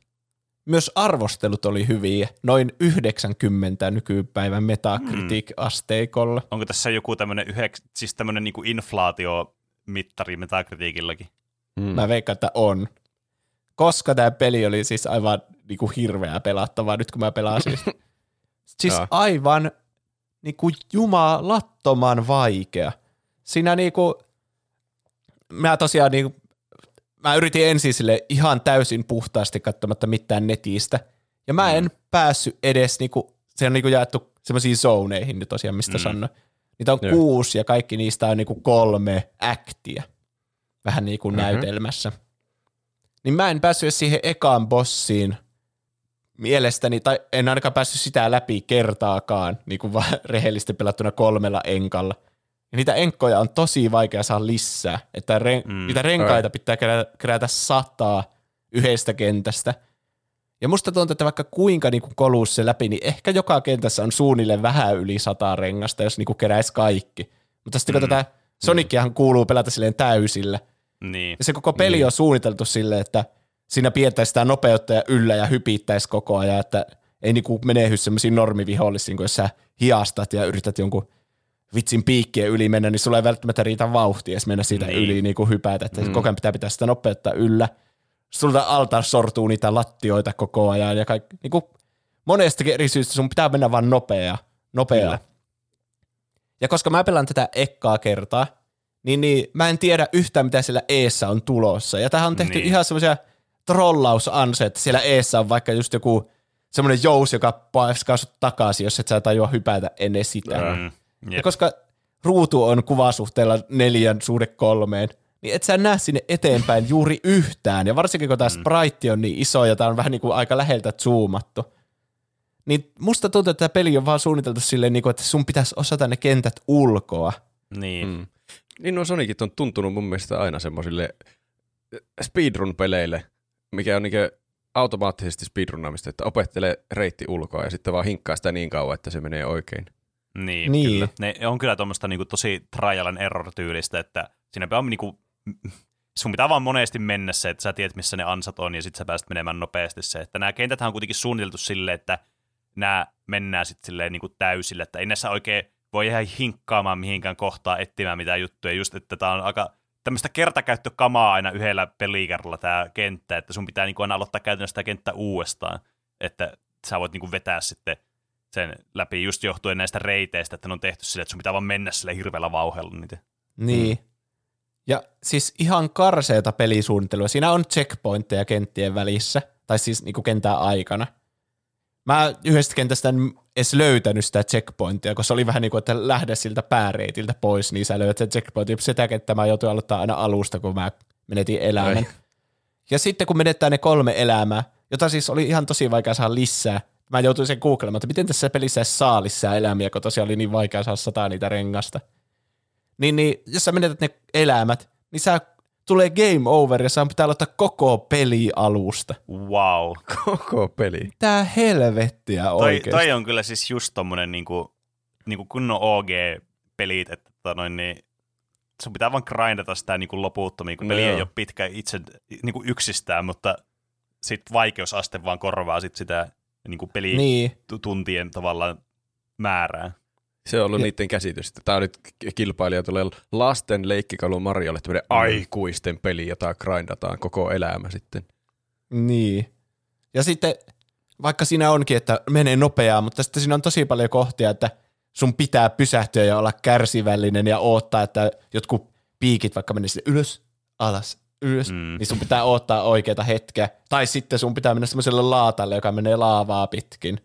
Myös arvostelut oli hyviä, noin 90 nykypäivän Metacritic-asteikolla. Onko tässä joku tämmöinen yheks, siis niinku inflaatiomittari Metacritikillakin? Mm. Mä veikkaan, että on. Koska tämä peli oli siis aivan niinku hirveää pelattavaa nyt kun mä pelasin. siis Joo. aivan niinku jumalattoman vaikea. Siinä niinku, mä tosiaan niinku, mä yritin ensin sille ihan täysin puhtaasti katsomatta mitään netistä. Ja mä en päässyt edes niinku, se on niinku jaettu semmoisiin zoneihin nyt tosiaan, mistä Mm. mm. sanoi. Niitä on Joo. kuusi ja kaikki niistä on niinku kolme äktiä. Vähän niin kuin Mhm. näytelmässä. niin mä en päässyt edes siihen ekaan bossiin mielestäni, tai en ainakaan päässyt sitä läpi kertaakaan, niin kuin vaan rehellisesti pelattuna kolmella enkalla. Ja niitä enkkoja on tosi vaikea saada lisää, että re- mm. niitä renkaita pitää kerätä, kerätä sataa yhdestä kentästä. Ja musta tuntuu, että vaikka kuinka niin kuin koluus se läpi, niin ehkä joka kentässä on suunnilleen vähän yli sata rengasta, jos niin kuin keräisi kaikki. Mutta sitten mm. kun tätä Soniciahan kuuluu pelata silleen täysillä, Niin. ja se koko peli niin. on suunniteltu silleen, että siinä piettäisi sitä nopeutta ja yllä ja hypittäisi koko ajan, että ei niinku menehdy semmoisiin normivihollisiin, kun jos sä hiastat ja yrität jonkun vitsin piikkien yli mennä, niin sulla ei välttämättä riitä vauhtia edes mennä siitä Niin. yli niin kuin hypätä, että mm. koko ajan pitää pitää sitä nopeutta yllä. Sulta alta sortuu niitä lattioita koko ajan ja kaikki, niin kuin monestakin eri syystä sun pitää mennä vaan nopea, nopea. Kyllä. Ja koska mä pelaan tätä ekkaa kertaa, niin, niin mä en tiedä yhtään, mitä siellä eessä on tulossa. Ja tähän on tehty Niin. ihan semmoisia trollausanse, että siellä eessä on vaikka just joku semmoinen jous, joka paiskaa sut takaisin, jos et sä tajua hypätä ennen sitä. Mm. Ja koska ruutu on kuvasuhteella neljän suhde kolmeen, niin et sä näe sinne eteenpäin juuri yhtään. Ja varsinkin kun tämä Mm. sprite on niin iso ja tämä on vähän niin kuin aika läheltä zoomattu, niin musta tuntuu, että tämä peli on vaan suunniteltu silleen, niin kuin, että sun pitäisi osata ne kentät ulkoa. Niin. Mm. Niin nuo Sonicit on tuntunut mun mielestä aina semmoisille speedrun-peleille, mikä on niinku automaattisesti speedrunnaamista, että opettelee reitti ulkoa ja sitten vaan hinkkaa sitä niin kauan, että se menee oikein. Niin, Niin. kyllä. Ne on kyllä tuommoista niinku tosi trial and error tyylistä, että siinä on niinku, sun pitää vaan monesti mennä se, että sä tiedät, missä ne ansat on, ja sitten sä pääset menemään nopeasti se. Että nämä kentät on kuitenkin suunniteltu silleen, että nämä mennään sitten silleen niinku täysille, että ei näissä oikein voi ihan hinkkaamaan mihinkään kohtaan etsimään mitään juttuja, just että tämä on aika tämmöistä kertakäyttökamaa aina yhdellä pelikerralla tämä kenttä, että sun pitää niinku aina aloittaa käytännössä sitä kenttää uudestaan, että sä voit niinku vetää sitten sen läpi just johtuen näistä reiteistä, että ne on tehty sille, että sun pitää vaan mennä sille hirveällä vauhdella niitä. Niin. Ja siis ihan karseeta pelisuunnittelua. Siinä on checkpointteja kenttien välissä, tai siis niinku kentän aikana. Mä yhdestä kentästä en edes löytänyt sitä checkpointia, koska se oli vähän niin kuin, että lähde siltä pääreitiltä pois, niin sä löydät sen checkpointin. Sitä kenttää mä joutuin aloittaa aina alusta, kun mä menetin elämän. Ai. Ja sitten kun menettää ne kolme elämää, jota siis oli ihan tosi vaikea saada lisää, mä joutuin sen googlemaan, että miten tässä pelissä edes saa lisää elämiä, kun tosiaan oli niin vaikea saada sataa niitä rengasta. Niin, niin jos sä menetät ne elämät, niin sä tulee game over ja sä pitää aloittaa koko peli alusta. Wow. Koko peli. Tää helvettiä Toi, oikeesti. toi on kyllä siis just tommonen niinku, niinku kunnon OG-pelit, että tota noin, niin sun pitää vaan grindata sitä niinku loputtomiin, kun No peli ei joo. ole pitkä itse niinku yksistään, mutta sit vaikeusaste vaan korvaa sit sitä niinku Niin, pelituntien tavallaan määrää. Se on ollut Ja- niiden käsitys. että Tämä on nyt kilpailija tulee lasten leikkikalu Mariolle tämmöinen aikuisten peli, jota grindataan koko elämä sitten. niin. Ja sitten vaikka siinä onkin, että menee nopeaa, mutta sitten siinä on tosi paljon kohtia, että sun pitää pysähtyä ja olla kärsivällinen ja odottaa, että jotkut piikit vaikka menee sinne ylös, alas, ylös, Mm. niin sun pitää odottaa oikeita hetkeä. Tai sitten sun pitää mennä semmoiselle laatalle, joka menee laavaa pitkin,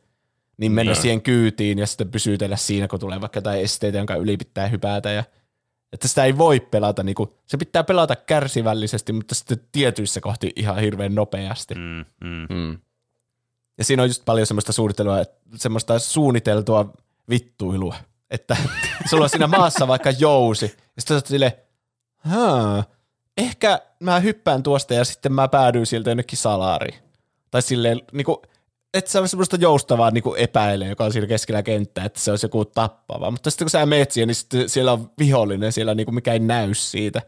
niin mennä Niin. siihen kyytiin ja sitten pysytellä siinä, kun tulee vaikka jotain esteitä, jonka yli pitää hypätä. Ja, että sitä ei voi pelata, niin kuin, se pitää pelata kärsivällisesti, mutta sitten tietyissä kohti ihan hirveän nopeasti. Mm. Mm, mm. Ja siinä on just paljon semmoista suunnittelua, semmoista suunniteltua vittuilua, että sulla on siinä maassa vaikka jousi, ja sitten sä oot silleen, Haa, ehkä mä hyppään tuosta ja sitten mä päädyin sieltä jonnekin salariin. Tai silleen, niinku, että se on semmoista joustavaa niinku epäile, joka on siinä keskellä kenttää, että se olisi joku tappava. Mutta sitten kun sä meet siihen, niin sitten siellä on vihollinen siellä, niinku, mikä ei näy siitä.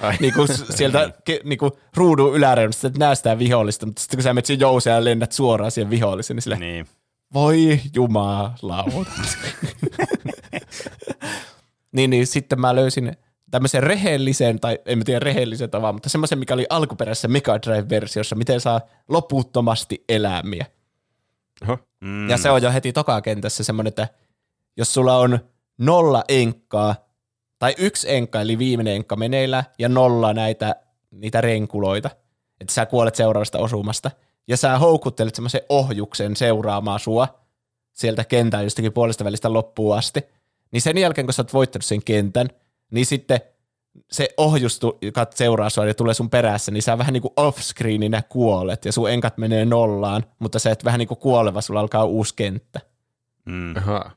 Ai. niinku s- sieltä ke, niinku ruudun yläreunasta, että näe sitä vihollista, mutta sitten kun sä menet siihen jouseen ja lennät suoraan siihen viholliseen, niin sille, Niin. voi jumalauta. niin, niin sitten mä löysin tämmöisen rehellisen, tai en mä tiedä rehellisen tavan, mutta semmoisen, mikä oli alkuperäisessä Mega Drive-versiossa, miten saa loputtomasti elämiä. Oho. Mm. Ja se on jo heti toka kentässä semmoinen, että jos sulla on nolla enkkaa, tai yksi enkka, eli viimeinen enkka meneillä, ja nolla näitä niitä renkuloita, että sä kuolet seuraavasta osumasta, ja sä houkuttelet semmoisen ohjuksen seuraamaan sua sieltä kentän jostakin puolesta välistä loppuun asti, niin sen jälkeen, kun sä oot voittanut sen kentän, niin sitten se ohjus, tu- joka seuraa sua ja tulee sun perässä, niin sä vähän niin kuin off-screeninä kuolet ja sun enkat menee nollaan, mutta sä et vähän niin kuin kuoleva, sulla alkaa uusi kenttä. Mm. Aha.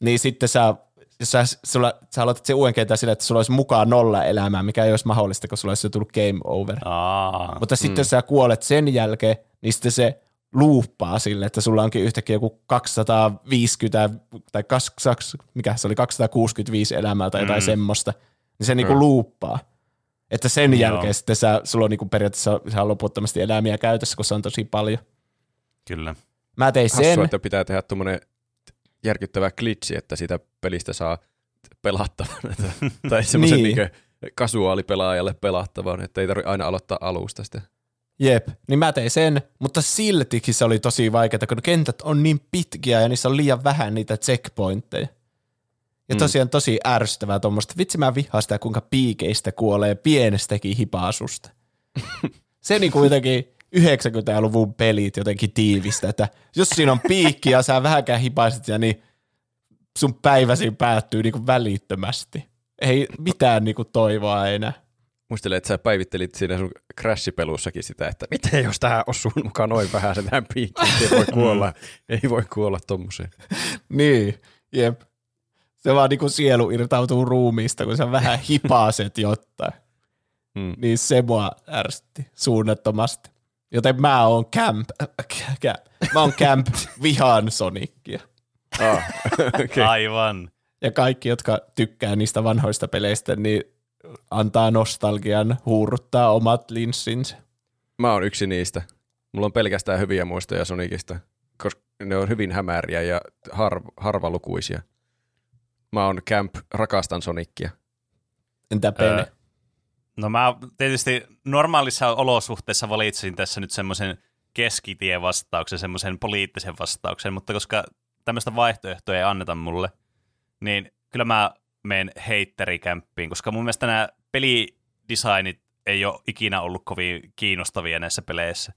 Niin sitten sä, jos sä, sulla, sä aloitat sen uuden kentän sillä, että sulla olisi mukaan nolla elämää, mikä ei olisi mahdollista, kun sulla olisi jo tullut game over. Aa. Mutta sitten jos sä kuolet sen jälkeen, niin sitten se luuppaa sille, että sulla onkin yhtäkkiä joku 250 tai kas, kas, mikä se oli, 265 elämää tai jotain Mm. semmoista, niin se niinku Mm. luuppaa. Että sen Joo. jälkeen sitten sä, sulla on niinku periaatteessa ihan loputtomasti elämiä käytössä, kun se on tosi paljon. Kyllä. Mä tein sen, Hassua, että pitää tehdä tuommoinen järkyttävä glitchi, että siitä pelistä saa pelattavan. tai semmoisen Niin. niin. kasuaalipelaajalle pelattavan, että ei tarvitse aina aloittaa alusta sitä. Jep, niin mä tein sen, mutta siltikin se oli tosi vaikeaa, kun kentät on niin pitkiä ja niissä on liian vähän niitä checkpointteja. Ja Mm. tosiaan tosi ärsyttävää tuommoista. Vitsi mä vihaan sitä, kuinka piikeistä kuolee pienestäkin hipaasusta. se niin kuitenkin 90-luvun pelit jotenkin tiivistä, että jos siinä on piikki ja sä vähänkään hipaiset ja niin sun päiväsi päättyy niin kuin välittömästi. Ei mitään niin kuin toivoa enää. Muistelen, että sä päivittelit siinä sun Crash-pelussakin sitä, että miten jos tähän osuu mukaan noin vähän se tähän piikkiin, ei voi kuolla, ei voi kuolla tommoseen. Niin, jep. Se vaan niinku sielu irtautuu ruumiista, kun sä vähän hipaaset jotain. Mm. Niin se mua ärsytti suunnattomasti. Joten mä oon camp, äh, camp. mä oon camp vihaan Sonicia. Ah, okay. Aivan. Ja kaikki, jotka tykkää niistä vanhoista peleistä, niin antaa nostalgian huuruttaa omat linssinsä. Mä oon yksi niistä. Mulla on pelkästään hyviä muistoja Sonicista, koska ne on hyvin hämäriä ja har, harvalukuisia. Mä oon Camp, rakastan Sonicia. Entä pene? Öö, No mä tietysti normaalissa olosuhteissa valitsin tässä nyt semmoisen keskitien vastauksen, semmoisen poliittisen vastauksen, mutta koska tämmöistä vaihtoehtoa ei anneta mulle, niin kyllä mä menen heittärikämppiin, koska mun mielestä nämä pelidesignit ei ole ikinä ollut kovin kiinnostavia näissä peleissä.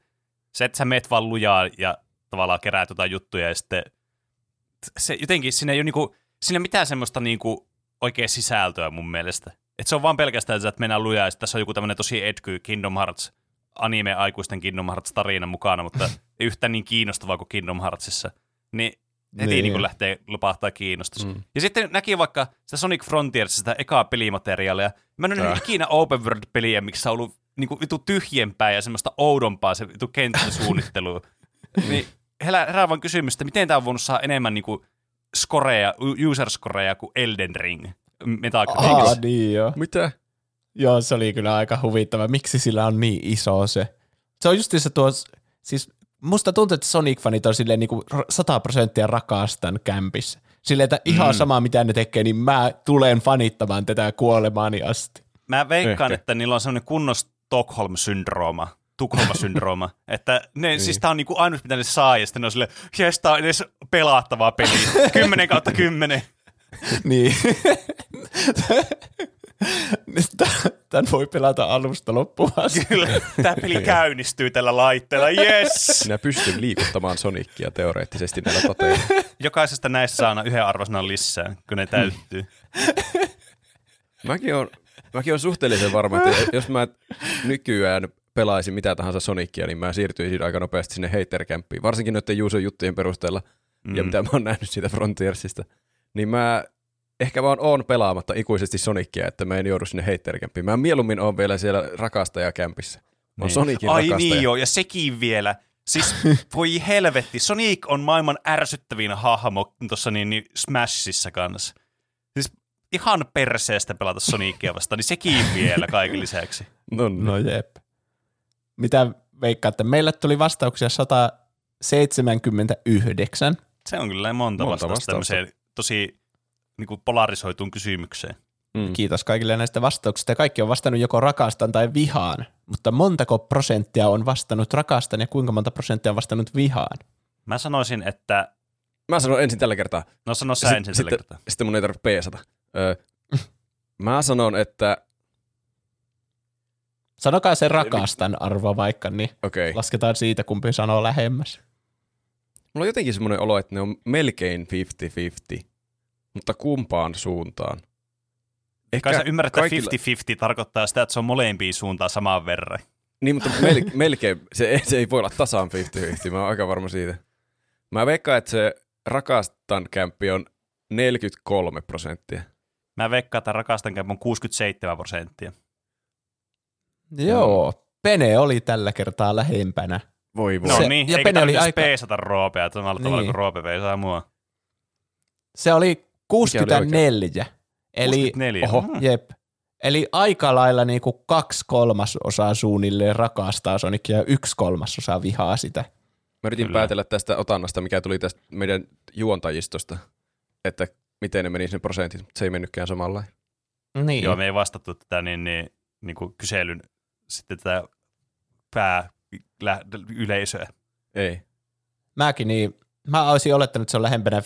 Se, että sä meet vaan lujaa ja tavallaan keräät jotain juttuja ja sitten se jotenkin, siinä ei ole niinku, siinä mitään semmoista niinku oikea sisältöä mun mielestä. Et se on vaan pelkästään, että mennään lujaa ja tässä on joku tämmöinen tosi edky Kingdom Hearts anime-aikuisten Kingdom Hearts-tarina mukana, mutta ei yhtään niin kiinnostavaa kuin Kingdom Heartsissa. Niin heti niin. Niin. niin lähtee lupahtaa kiinnostus. Mm. Ja sitten näki vaikka sitä Sonic Frontiers, sitä ekaa pelimateriaalia. Mä en ole Äh. ikinä open world-peliä, missä on ollut niinku vitu tyhjempää ja semmoista oudompaa se vitu kentän suunnittelu. niin herää, herää vaan kysymys, että miten tämä on voinut saada enemmän niinku skoreja, user skoreja kuin Elden Ring. Aa, niin joo. Mitä? Joo, se oli kyllä aika huvittava. Miksi sillä on niin iso se? Se on just se tuo, siis musta tuntuu, että Sonic-fanit on silleen niinku 100 prosenttia rakastan kämpissä. Silleen, että ihan Mm. sama mitä ne tekee, niin mä tulen fanittamaan tätä kuolemaani asti. Mä veikkaan, Ehkä. että niillä on semmoinen kunnon Stockholm-syndrooma, Tukholma-syndrooma, että ne, niin. siis tää on niinku ainut, mitä ne saa, ja sitten ne on silleen, jes, tää on edes pelaattavaa peliä, 10 kautta 10. niin. Tän voi pelata alusta loppuun asti. Kyllä, tää peli käynnistyy tällä laitteella, yes! Minä pystyn liikuttamaan Sonicia teoreettisesti näillä toteilla. Jokaisesta näistä saa aina yhden arvosanan lisää, kun ne täyttyy. Mäkin on, mäkin on suhteellisen varma, että jos mä nykyään pelaisin mitä tahansa Sonicia, niin mä siirtyisin aika nopeasti sinne hater-kämppiin. Varsinkin noiden Juuson juttujen perusteella mm. ja mitä mä oon nähnyt siitä Frontiersista. Niin mä ehkä vaan oon pelaamatta ikuisesti Sonicia, että mä en joudu sinne hater-kämppiin. Mä mieluummin oon vielä siellä rakastajakämpissä. Mä oon Niin. Sonicin Ai rakastaja. niin joo, ja sekin vielä. Siis voi helvetti, Sonic on maailman ärsyttävin hahmo tuossa niin, niin Smashissa kanssa. Siis ihan perseestä pelata Sonicia vastaan, niin sekin vielä kaiken lisäksi. No, No jep. Mitä veikkaatte? Meille tuli vastauksia 179. Se on kyllä monta, Monta vastausta vastausta. tosi niin kuin polarisoituun kysymykseen. mm. Kiitos kaikille näistä vastauksista. Kaikki on vastannut joko rakastan tai vihaan, mutta montako prosenttia on vastannut rakastan ja kuinka monta prosenttia on vastannut vihaan? Mä sanoisin, että... Mä sanon ensin tällä kertaa. No sano sä Sit- ensin tällä sitten, kertaa. sitten mun ei tarvitse peesata. Öö, mä sanon, että Sanokaa se rakastan arvo vaikka, niin okei. Okay. lasketaan siitä, kumpi sanoo lähemmäs. Mulla on jotenkin semmoinen olo, että ne on melkein 50-50, mutta kumpaan suuntaan. Kai sä ymmärrät, että kaikilla- 50-50 tarkoittaa sitä, että se on molempiin suuntaan samaan verran. Niin, mutta mel, melkein, se, ei- se ei voi olla tasaan 50-50, mä oon aika varma siitä. Mä veikkaan, että se rakastan kämppi on 43 prosenttia. Mä veikkaan, että rakastan kämpä on 67 prosenttia. Joo, Pene oli tällä kertaa lähempänä. Voi voi. No Se- niin, ja eikä Pene oli aika- peesata roopea samalla tavalla Niin. kuin roope peisaa mua. Se oli 64. Eli, 64. oho. Mm. jep. Eli aika lailla niinku kaksi kolmasosaa suunnilleen rakastaa Sonicia ja yksi kolmasosaa vihaa sitä. Mä yritin Kyllä. päätellä tästä otannasta, mikä tuli tästä meidän juontajistosta, että miten ne meni sen prosentit, mutta se ei mennytkään samalla. Niin. Joo, me ei vastattu tätä niin, niin, niin kuin kyselyn sitten tätä pääyleisöä. Ei. Mäkin niin, mä olisin olettanut, että se on lähempänä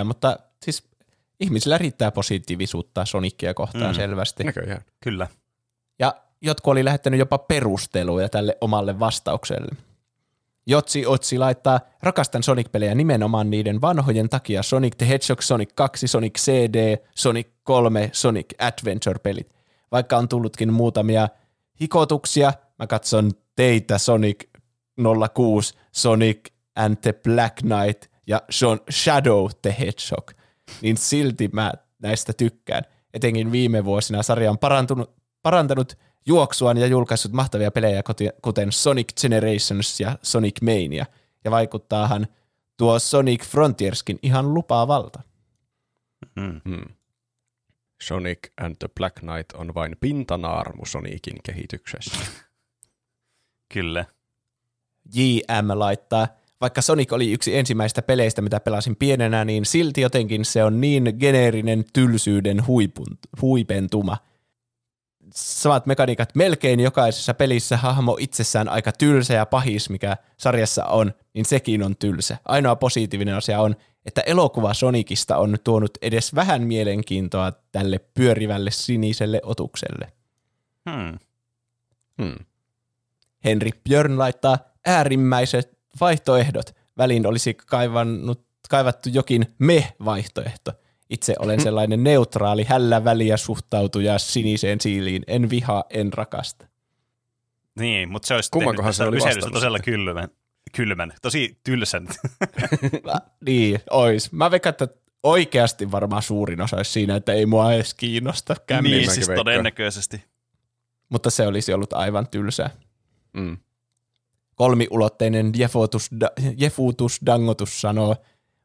50-50, mutta siis ihmisillä riittää positiivisuutta Sonicia kohtaan Mm. selvästi. Näköjään. Kyllä. Ja jotkut oli lähettänyt jopa perusteluja tälle omalle vastaukselle. Jotsi Otsi laittaa, rakastan Sonic-pelejä nimenomaan niiden vanhojen takia Sonic the Hedgehog, Sonic 2, Sonic CD, Sonic 3, Sonic Adventure-pelit. Vaikka on tullutkin muutamia hikotuksia, mä katson teitä Sonic 06, Sonic and the Black Knight ja Shadow the Hedgehog, niin silti mä näistä tykkään. Etenkin viime vuosina sarja on parantunut, parantanut juoksuaan ja julkaissut mahtavia pelejä kuten Sonic Generations ja Sonic Mania. Ja vaikuttaahan tuo Sonic Frontierskin ihan lupaavalta. Mm. Hmm. Sonic and the Black Knight on vain pintanaarmu Sonicin kehityksessä. Kyllä. JM laittaa, vaikka Sonic oli yksi ensimmäistä peleistä, mitä pelasin pienenä, niin silti jotenkin se on niin geneerinen tylsyyden huipun, huipentuma. Samat mekaniikat melkein jokaisessa pelissä hahmo itsessään aika tylsä ja pahis, mikä sarjassa on, niin sekin on tylsä. Ainoa positiivinen asia on, että elokuva Sonicista on tuonut edes vähän mielenkiintoa tälle pyörivälle siniselle otukselle. Hmm. Hmm. Henri Björn laittaa äärimmäiset vaihtoehdot. Väliin olisi kaivannut, kaivattu jokin me-vaihtoehto. Itse olen sellainen neutraali, hällä väliä suhtautuja siniseen siiliin. En vihaa, en rakasta. Niin, mutta se olisi Kummankohan tehnyt se oli todella kylmän. Kylmän. Tosi tylsän. Mä- niin, ois. Mä veikkaan, että oikeasti varmaan suurin osa olisi siinä, että ei mua edes kiinnosta kämmin. niin, siis veikkaan. todennäköisesti. Mutta se olisi ollut aivan tylsää. Mm. Kolmiulotteinen jefutus, jefutus dangotus sanoo,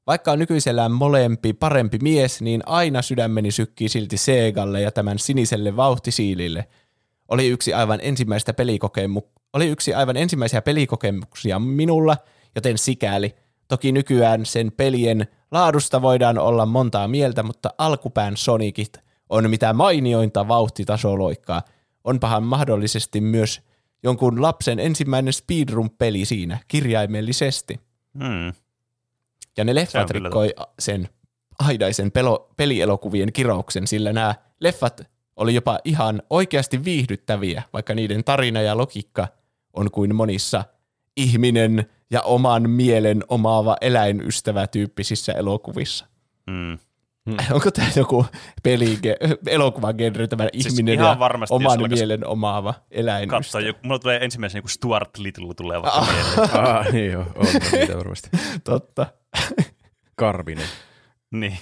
vaikka on nykyisellään molempi parempi mies, niin aina sydämeni sykkii silti Segalle ja tämän siniselle vauhtisiilille. Oli yksi aivan ensimmäistä pelikokemu- oli yksi aivan ensimmäisiä pelikokemuksia minulla, joten sikäli. Toki nykyään sen pelien laadusta voidaan olla montaa mieltä, mutta alkupään Sonicit on mitä mainiointa vauhtitasoloikkaa. Onpahan mahdollisesti myös jonkun lapsen ensimmäinen speedrun-peli siinä, kirjaimellisesti. Hmm. Ja ne Se leffat kyllä rikkoi sen aidaisen pelo, pelielokuvien kirouksen, sillä nämä leffat oli jopa ihan oikeasti viihdyttäviä, vaikka niiden tarina ja logiikka on kuin monissa ihminen ja oman mielen omaava eläinystävä tyyppisissä elokuvissa. Hmm. Onko tämä joku peli, elokuvagenre, tämä Siis ihminen ihan ja varmasti, oman mielen omaava Katso, eläinystävä? joku, mulla tulee ensimmäisenä joku Stuart Little tulee vaikka mieleen. Ah, niin joo, on niitä varmasti. Totta. Karvinen. Niin.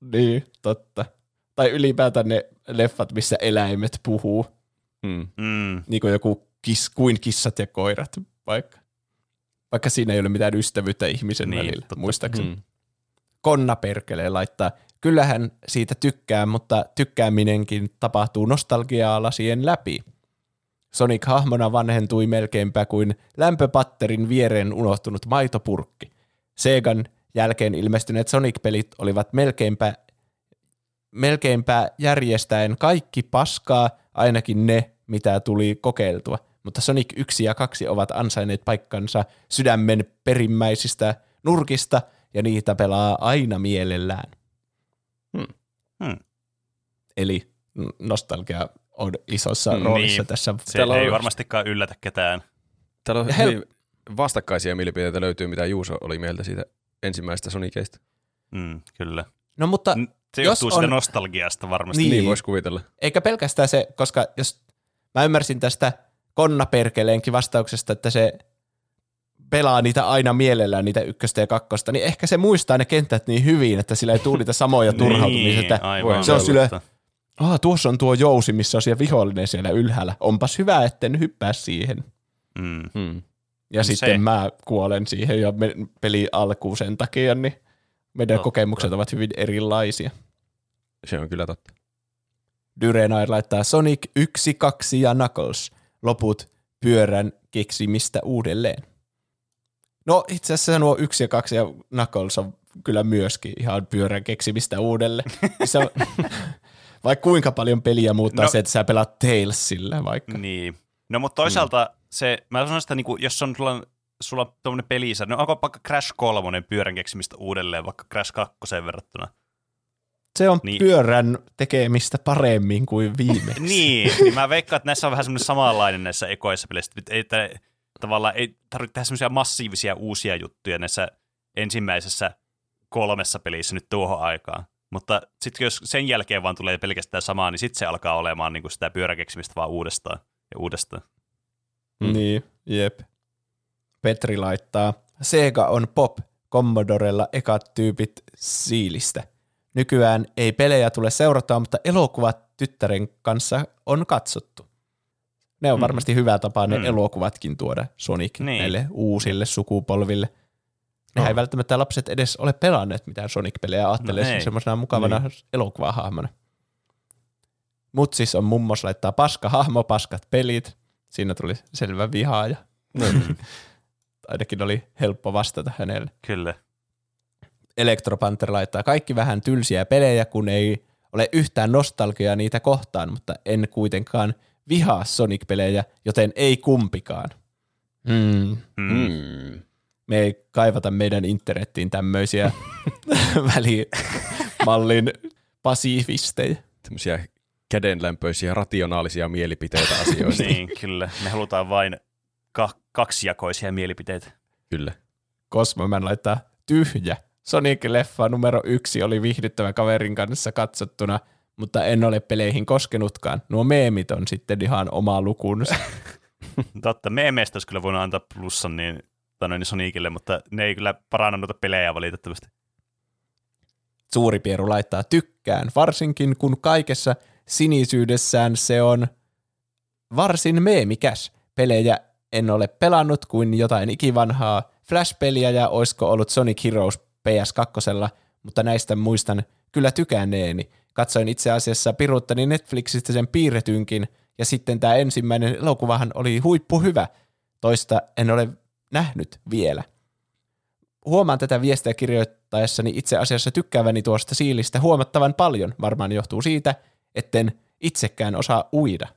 Niin, totta. Tai ylipäätään ne leffat, missä eläimet puhuu. Hmm. Mm. niin kuin joku kis, kuin kissat ja koirat vaikka. Vaikka siinä ei ole mitään ystävyyttä ihmisen niin, välillä, totta. muistaakseni. Hmm. Konna perkelee laittaa, kyllähän siitä tykkää, mutta tykkääminenkin tapahtuu nostalgiaa lasien läpi. Sonic hahmona vanhentui melkeinpä kuin lämpöpatterin viereen unohtunut maitopurkki. Segan jälkeen ilmestyneet Sonic-pelit olivat melkeinpä, melkeinpä järjestäen kaikki paskaa, ainakin ne, mitä tuli kokeiltua. Mutta Sonic 1 ja 2 ovat ansainneet paikkansa sydämen perimmäisistä nurkista, ja niitä pelaa aina mielellään. Hmm. Eli n- nostalgia on isossa Mm, mm, roolissa niin. tässä. Se Täällä ei on- varmastikaan yllätä ketään. Täällä on hel- hyvin vastakkaisia mielipiteitä löytyy, mitä Juuso oli mieltä siitä ensimmäisestä Soniceista. Mm, kyllä. No mutta N- Se Jos johtuu on- nostalgiasta varmasti. Niin. Niin voisi kuvitella. Eikä pelkästään se, koska jos mä ymmärsin tästä konnaperkeleenkin vastauksesta, että se pelaa niitä aina mielellään, niitä ykköstä ja kakkosta, niin ehkä se muistaa ne kentät niin hyvin, että sillä ei tule niitä samoja turhautumisia, että aivan. Se on totta. Aa, tuossa on tuo jousi, missä on siellä vihollinen siellä ylhäällä. Onpas hyvä, etten hyppää siihen. Mm. Hmm. Ja Se- sitten mä kuolen siihen ja me, peli alkuun sen takia, niin meidän Totta. kokemukset ovat hyvin erilaisia. Se on kyllä totta. Dyrenair laittaa Sonic 1, 2 ja Knuckles. Loput pyörän keksimistä uudelleen. No itse asiassa nuo 1 ja 2 ja Knuckles on kyllä myöskin ihan pyörän keksimistä. Se on, vaikka kuinka paljon peliä muuttaa No. se, että sä pelaat Tailsillä vaikka. Niin. No mutta toisaalta mm. se, mä sanon sitä, niin kuin, jos on sulla, sulla tuommoinen pelisä, no onko vaikka Crash 3 pyörän keksimistä uudelleen, vaikka Crash 2 verrattuna. Se on Niin. pyörän tekemistä paremmin kuin viimeksi. Niin, niin mä veikkaan, että näissä on vähän semmoinen samanlainen näissä ekoissa peleissä, että ei, että tavallaan ei tarvitse tehdä semmoisia massiivisia uusia juttuja näissä ensimmäisessä kolmessa pelissä nyt tuohon aikaan. Mutta sitten jos sen jälkeen vaan tulee pelkästään samaa, niin sitten se alkaa olemaan niin kuin sitä pyöräkeksimistä vaan uudestaan ja uudestaan. Mm. Niin, jep. Petri laittaa, Sega on pop, Commodorella ekat tyypit siilistä. Nykyään ei pelejä tule seurataan, mutta elokuvat tyttären kanssa on katsottu. Ne on Mm. varmasti hyvä tapa ne Mm. elokuvatkin tuoda Sonic Niin. näille uusille sukupolville. Nehän ei Oh. välttämättä lapset edes ole pelanneet mitään Sonic-pelejä, ajattelee No no ei. semmoisena mukavana niin. elokuvahahmona. Mut siis on mummos laittaa paska hahmo, paskat pelit. Siinä tuli selvä vihaaja. No, Ainakin oli helppo vastata hänelle. Kyllä. Electropanther laittaa kaikki vähän tylsiä pelejä, kun ei ole yhtään nostalgiaa niitä kohtaan, mutta en kuitenkaan vihaa Sonic-pelejä, joten ei kumpikaan. Mm. Mm. Me ei kaivata meidän internettiin tämmöisiä välimallin pasifisteja. Tämmöisiä kädenlämpöisiä, rationaalisia mielipiteitä asioista. niin, kyllä. Me halutaan vain ka- kaksijakoisia mielipiteitä. Kyllä. Cosmoman laittaa tyhjä. Sonic-leffa numero yksi oli viihdyttävä kaverin kanssa katsottuna, mutta en ole peleihin koskenutkaan. Nuo meemit on sitten ihan oma lukunsa. Totta, meemeistä olisi kyllä voinut antaa plussan niin, tai noin Sonicille, mutta ne ei kyllä paranna noita pelejä valitettavasti. Suuri Pieru laittaa tykkään, varsinkin kun kaikessa sinisyydessään se on varsin meemikäs. Pelejä en ole pelannut kuin jotain ikivanhaa Flash-peliä ja oisko ollut Sonic Heroes PS2, mutta näistä muistan kyllä tykänneeni. Katsoin itse asiassa piruuttani Netflixistä sen piirretynkin, ja sitten tämä ensimmäinen elokuvahan oli huippu hyvä. Toista en ole nähnyt vielä. Huomaan tätä viestiä kirjoittaessani itse asiassa tykkääväni tuosta siilistä huomattavan paljon. Varmaan johtuu siitä, etten itsekään osaa uida.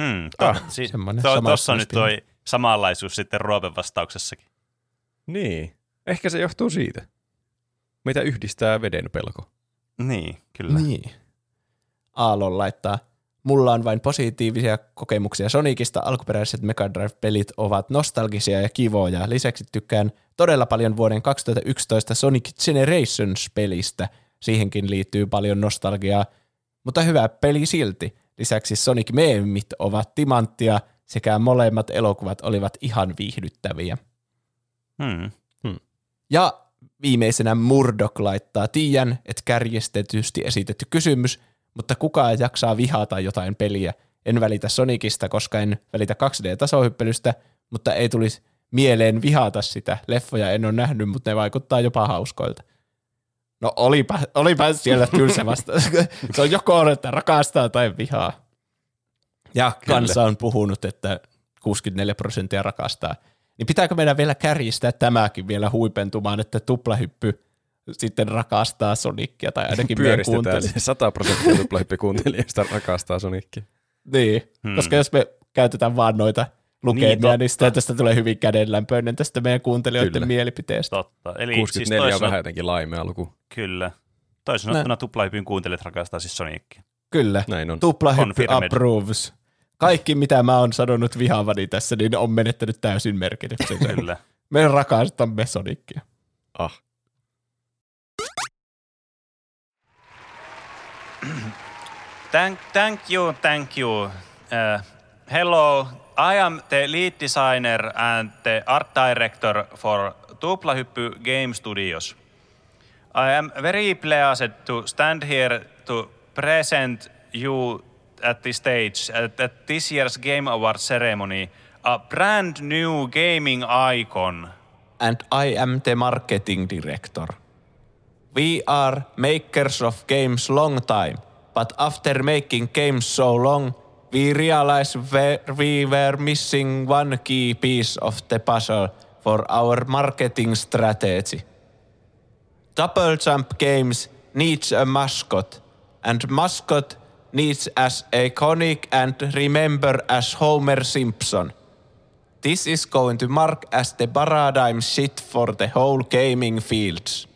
Hmm, to, Ah, si- to, tossa on nyt toi samanlaisuus sitten Roopen vastauksessakin. Niin. Ehkä se johtuu siitä. Meitä yhdistää veden pelko. Niin, kyllä. Niin. Aallon laittaa, mulla on vain positiivisia kokemuksia Sonicista. Alkuperäiset Mega Drive-pelit ovat nostalgisia ja kivoja. Lisäksi tykkään todella paljon vuoden 2011 Sonic Generations-pelistä. Siihenkin liittyy paljon nostalgiaa, mutta hyvä peli silti. Lisäksi Sonic Meemit ovat timanttia sekä molemmat elokuvat olivat ihan viihdyttäviä. Hmm. Ja viimeisenä Murdoch laittaa, tiedän, että kärjestetysti esitetty kysymys, mutta kuka jaksaa vihata jotain peliä? En välitä Sonicista, koska en välitä 2D-tasohyppelystä, mutta ei tulisi mieleen vihata sitä. Leffoja en ole nähnyt, mutta ne vaikuttaa jopa hauskoilta. No olipa, olipa siellä tylsä vasta. Se on joko on, että rakastaa tai vihaa. Ja kansa on puhunut, että 64 prosenttia rakastaa. Niin pitääkö meidän vielä kärjistää tämäkin vielä huipentumaan, että tuplahyppy sitten rakastaa Sonicia tai ainakin meidän se 100 prosenttia tuplahyppikuuntelijasta rakastaa Sonicia. Niin, Hmm. koska jos me käytetään vaan noita lukemia, Niin, niin, sitten tästä tulee hyvin kädenlämpöinen tästä meidän kuuntelijoiden Kyllä. mielipiteestä. Totta. Eli 64 siis on vähän jotenkin laimea luku. Kyllä. Toisin sanottuna tuplahypyn kuuntelijat rakastaa siis Sonicia. Kyllä, Näin on. tuplahyppy approves. Kaikki, mitä mä oon sanonut vihaavani tässä, niin on menettänyt täysin merkityksensä. Kyllä. Me rakastamme Sonicia. Ah. Thank, thank you, thank you. Uh, hello, I am the lead designer and the art director for Tuplahyppy Game Studios. I am very pleased to stand here to present you at this stage at, at this year's Game Award ceremony a brand new gaming icon. And I am the marketing director. We are makers of games long time, but after making games so long, we realized we- we were missing one key piece of the puzzle for our marketing strategy. Double Jump Games needs a mascot, and mascot needs as iconic and remember as Homer Simpson. This is going to mark as the paradigm shift for the whole gaming fields.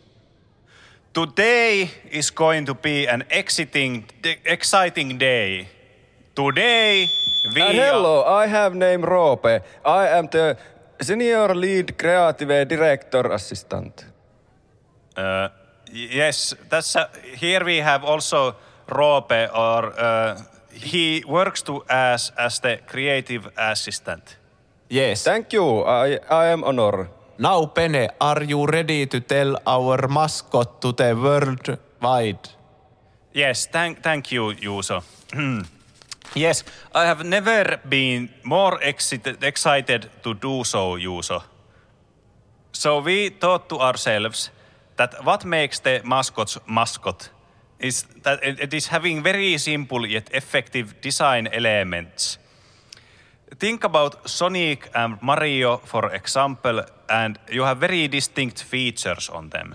Today is going to be an exciting, exciting day. Today we And hello, I have name Roope. I am the senior lead creative director assistant. Uh, yes, that's uh, here we have also Roope, or uh, he works to as as the creative assistant. Yes. Thank you. I, I am honor. now, Pene, are you ready to tell our mascot to the world wide? Yes, thank thank you, Juuso. yes, I have never been more excited, excited to do so, Juuso. So we thought to ourselves that what makes the mascot's mascot is that it- is having very simple yet effective design elements. Think about Sonic and Mario, for example, and you have very distinct features on them.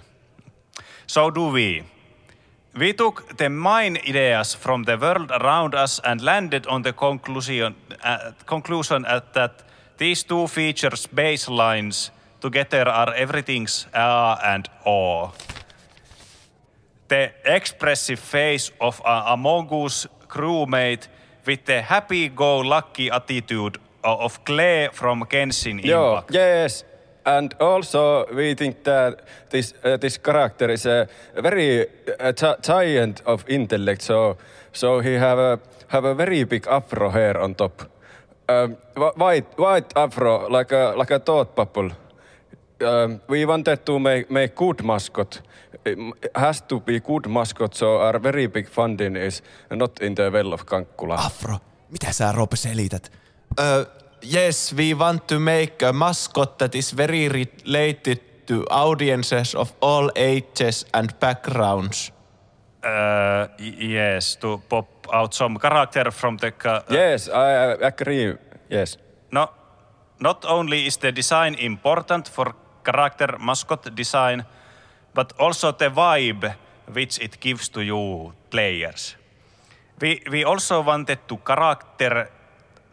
So do we. We took the main ideas from the world around us and landed on the conclusion, uh, conclusion at that these two features baselines together are everything's A and O. The expressive face of a Among Us crewmate with the happy-go-lucky attitude of Clay from Genshin Impact. yes. And also, we think that this uh, this character is a very uh, gi- giant of intellect. So, so he have a have a very big afro hair on top. Um, wh- white white afro, like a like a thought bubble. Um, we wanted to make make good mascot. It has to be good mascot. So our very big funding is not in the well of Kankkula. Afro, mitä sä Roope selität? Uh, yes, we want to make a mascot that is very related to audiences of all ages and backgrounds. Uh, yes, to pop out some character from the... ca- Yes, I I agree. Yes. No, not only is the design important for character mascot design, but also the vibe which it gives to you players. We, we also wanted to character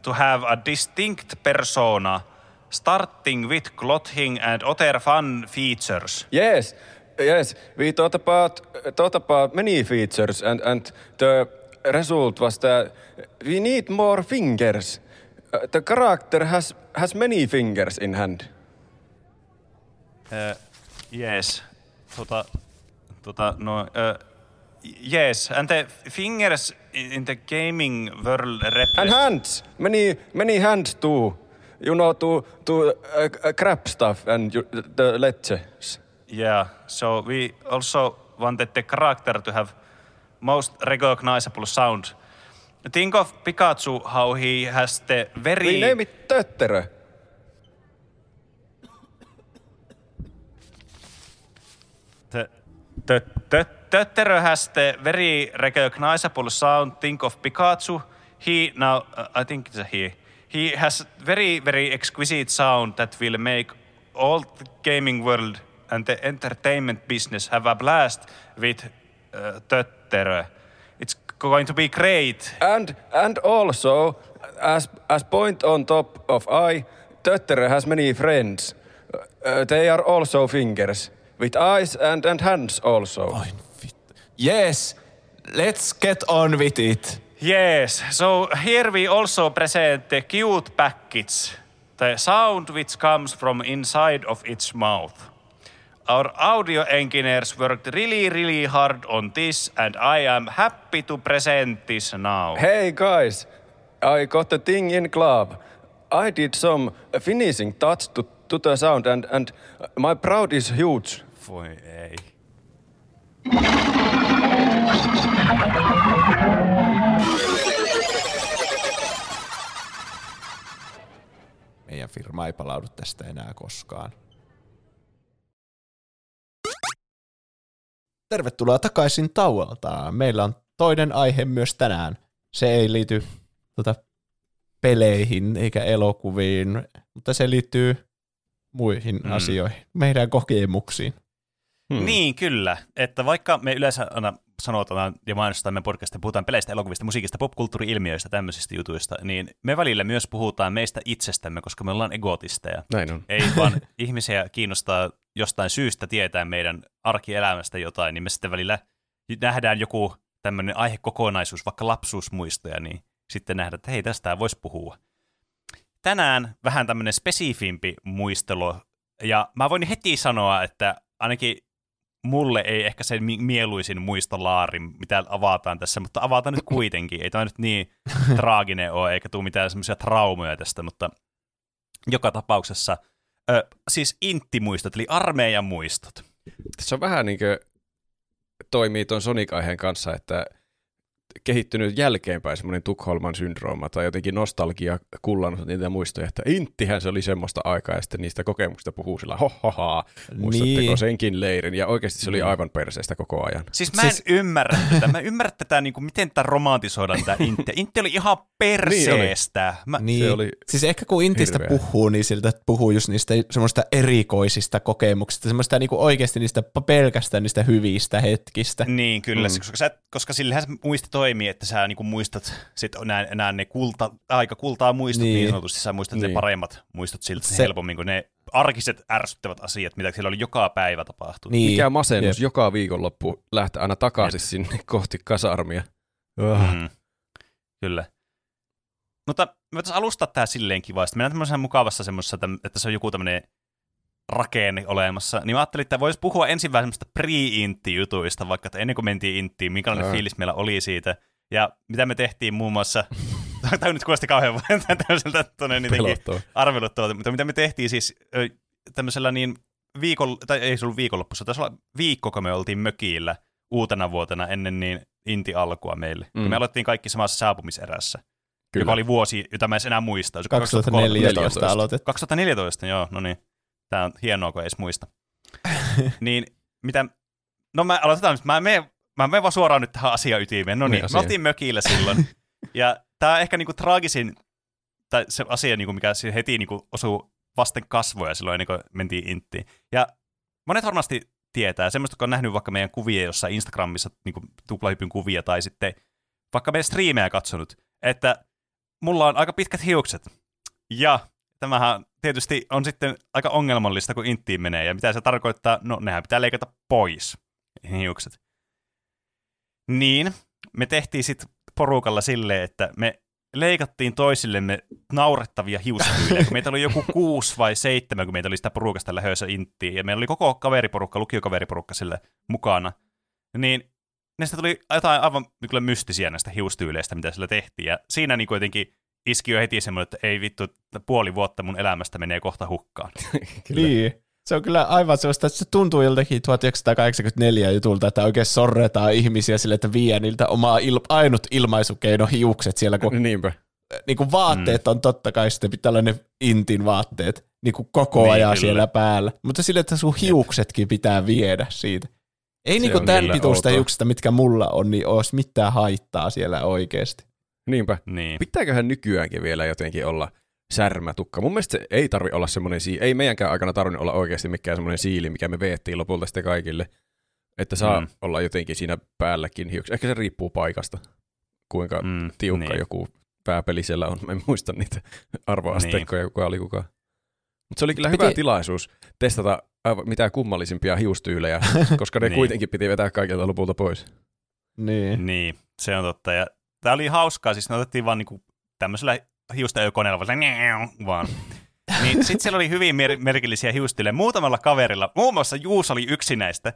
to have a distinct persona, starting with clothing and other fun features. Yes, yes. We thought about thought about many features, and and the result was that we need more fingers. Uh, the character has has many fingers in hand. Uh, yes. Tota, tota, no, uh, yes, and the fingers in the gaming world And represent... hands, many many hands too. You know to to uh, uh, grab stuff and you, the ledges. Yeah, so we also wanted the character to have most recognizable sound. Think of Pikachu, how he has the very... We name it Tötterö. The, the, the, Tötterö has the very recognizable sound. Think of Pikachu. He now, uh, I think it's a he. He has very, very exquisite sound that will make all the gaming world and the entertainment business have a blast with uh, Tötterö. It's going to be great. And and also, as as point on top of I, Tötterö has many friends. Uh, they are also fingers with eyes and and hands also. Yes, let's get on with it. Yes, so here we also present the cute package, the sound which comes from inside of its mouth. Our audio engineers worked really, really hard on this, and I am happy to present this now. Hey guys, I got the thing in club. I did some finishing touch to, to the sound and, and my proud is huge. Voi ei. Meidän firma ei palaudu tästä enää koskaan. Tervetuloa takaisin tauolta. Meillä on toinen aihe myös tänään. Se ei liity tota, peleihin eikä elokuviin, mutta se liittyy muihin mm. asioihin, meidän kokemuksiin. Hmm. Niin, kyllä. Että vaikka me yleensä aina sanotaan ja mainostetaan meidän podcastia, puhutaan peleistä, elokuvista, musiikista, popkulttuuri-ilmiöistä, tämmöisistä jutuista, niin me välillä myös puhutaan meistä itsestämme, koska me ollaan egotisteja. Näin on. Ei vaan ihmisiä kiinnostaa jostain syystä tietää meidän arkielämästä jotain, niin me sitten välillä nähdään joku tämmöinen aihekokonaisuus, vaikka lapsuusmuistoja, niin sitten nähdään, että hei, tästä voisi puhua. Tänään vähän tämmöinen spesifimpi muistelu, ja mä voin heti sanoa, että ainakin mulle ei ehkä se mieluisin muistolaari, mitä avataan tässä, mutta avataan nyt kuitenkin. Ei tämä nyt niin traaginen ole, eikä tule mitään semmoisia traumoja tästä, mutta joka tapauksessa, ö, siis inttimuistot, eli armeijan muistot. Tässä on vähän niin kuin toimii tuon Sonic-aiheen kanssa, että – kehittynyt jälkeenpäin semmoinen Tukholman syndrooma tai jotenkin nostalgia kullannut niitä muistoja, että inttihän se oli semmoista aikaa ja sitten niistä kokemuksista puhuu sillä hohohaa, muistatteko niin. senkin leirin ja oikeasti se oli niin. aivan perseestä koko ajan. Siis mä en siis... ymmärrä tätä, mä ymmärrän tätä, niin kuin, miten tätä romantisoidaan tätä intti. Intti oli ihan perseestä. Niin, mä... niin. Se oli siis ehkä kun intistä hirveä. puhuu, niin siltä puhuu just niistä semmoista erikoisista kokemuksista, semmoista niin kuin oikeasti niistä pelkästään niistä hyvistä hetkistä. Niin, kyllä, mm. koska, sä, koska sillähän muistit toimii, että sä niinku muistat sit nää, nää ne kulta, aika kultaa muistot niin, niin sanotusti, sä muistat niin. ne paremmat muistot siltä se, helpommin kuin ne arkiset ärsyttävät asiat, mitä siellä oli joka päivä tapahtunut. Niin. Mikä masennus Jep. joka viikonloppu lähtee aina takaisin Jep. sinne kohti kasarmia. Mm. Kyllä. Mutta me voitaisiin alustaa tämä silleen kivasti. Mennään tämmöisessä mukavassa semmoisessa, että se on joku tämmöinen rakenne olemassa, niin mä ajattelin, että voisi puhua ensin vähän semmoista pre-intti-jutuista, vaikka että ennen kuin mentiin inttiin, minkälainen Ää. fiilis meillä oli siitä, ja mitä me tehtiin muun muassa, tämä nyt kuulosti kauhean tämmöiseltä arveluttavalta, mutta mitä me tehtiin siis tämmöisellä niin viikon, tai ei se ollut viikonloppussa, taisi olla viikko, kun me oltiin mökillä uutena vuotena ennen niin inti alkua meille. Mm. Me aloittiin kaikki samassa saapumiserässä. Kyllä. Joka oli vuosi, jota mä en enää muista. 2014 aloitettu. 2014, joo, no niin. Tämä on hienoa, kun ei edes muista. niin mitä, no mä aloitetaan, mä menen, mä menen vaan suoraan nyt tähän asiaytimeen. No niin, niin me oltiin mökillä silloin. ja tämä ehkä niinku traagisin, tai se asia, niinku, mikä heti niinku osuu vasten kasvoja silloin, ennen kuin mentiin inttiin. Ja monet varmasti tietää, semmoista, kun on nähnyt vaikka meidän kuvia jossain Instagramissa, niin kuin tuplahypyn kuvia, tai sitten vaikka meidän striimejä katsonut, että mulla on aika pitkät hiukset. Ja tämähän tietysti on sitten aika ongelmallista, kun inttiin menee. Ja mitä se tarkoittaa? No, nehän pitää leikata pois, hiukset. Niin, me tehtiin sitten porukalla silleen, että me leikattiin toisillemme naurettavia hiustyylejä, kun meitä oli joku kuusi vai seitsemän, kun meitä oli sitä porukasta lähössä inttiin, ja meillä oli koko kaveriporukka, lukiokaveriporukka sille mukana, niin näistä tuli jotain aivan kyllä mystisiä näistä hiustyyleistä, mitä sillä tehtiin, ja siinä niin kuitenkin iski jo heti semmoinen, että ei vittu, että puoli vuotta mun elämästä menee kohta hukkaan. niin. Se on kyllä aivan sellaista, että se tuntuu joltakin 1984 jutulta, että oikein sorretaan ihmisiä sille, että vie niiltä omaa il- ainut ilmaisukeino hiukset siellä, kun Niinpä. Niin kuin vaatteet mm. on totta kai sitten pitää olla ne intin vaatteet niin kuin koko niin, ajan kyllä. siellä päällä. Mutta sille, että sun hiuksetkin pitää viedä siitä. Ei niin kuin tämän pituista hiuksista, mitkä mulla on, niin olisi mitään haittaa siellä oikeasti. Niinpä. Niin. Pitääköhän nykyäänkin vielä jotenkin olla särmätukka? Mun mielestä se ei tarvi olla semmoinen siili. Ei meidänkään aikana tarvinnut olla oikeasti mikään semmoinen siili, mikä me veettiin lopulta sitten kaikille. Että saa mm. olla jotenkin siinä päälläkin hiuksi. Ehkä se riippuu paikasta, kuinka mm, tiukka niin. joku pääpeli siellä on. Mä en muista niitä arvoasteikkoja, niin. kuka oli kuka. Mutta se oli kyllä Piti... hyvä tilaisuus testata aivan mitä kummallisimpia hiustyylejä, koska ne niin. kuitenkin piti vetää kaikilta lopulta pois. Niin. niin, se on totta. Ja Tämä oli hauskaa, siis ne otettiin vaan niinku tämmöisellä hiustajökoneella vaan, vaan. Niin sit siellä oli hyvin mer- merkillisiä hiustyyliä. Muutamalla kaverilla, muun muassa Juus oli yksi näistä,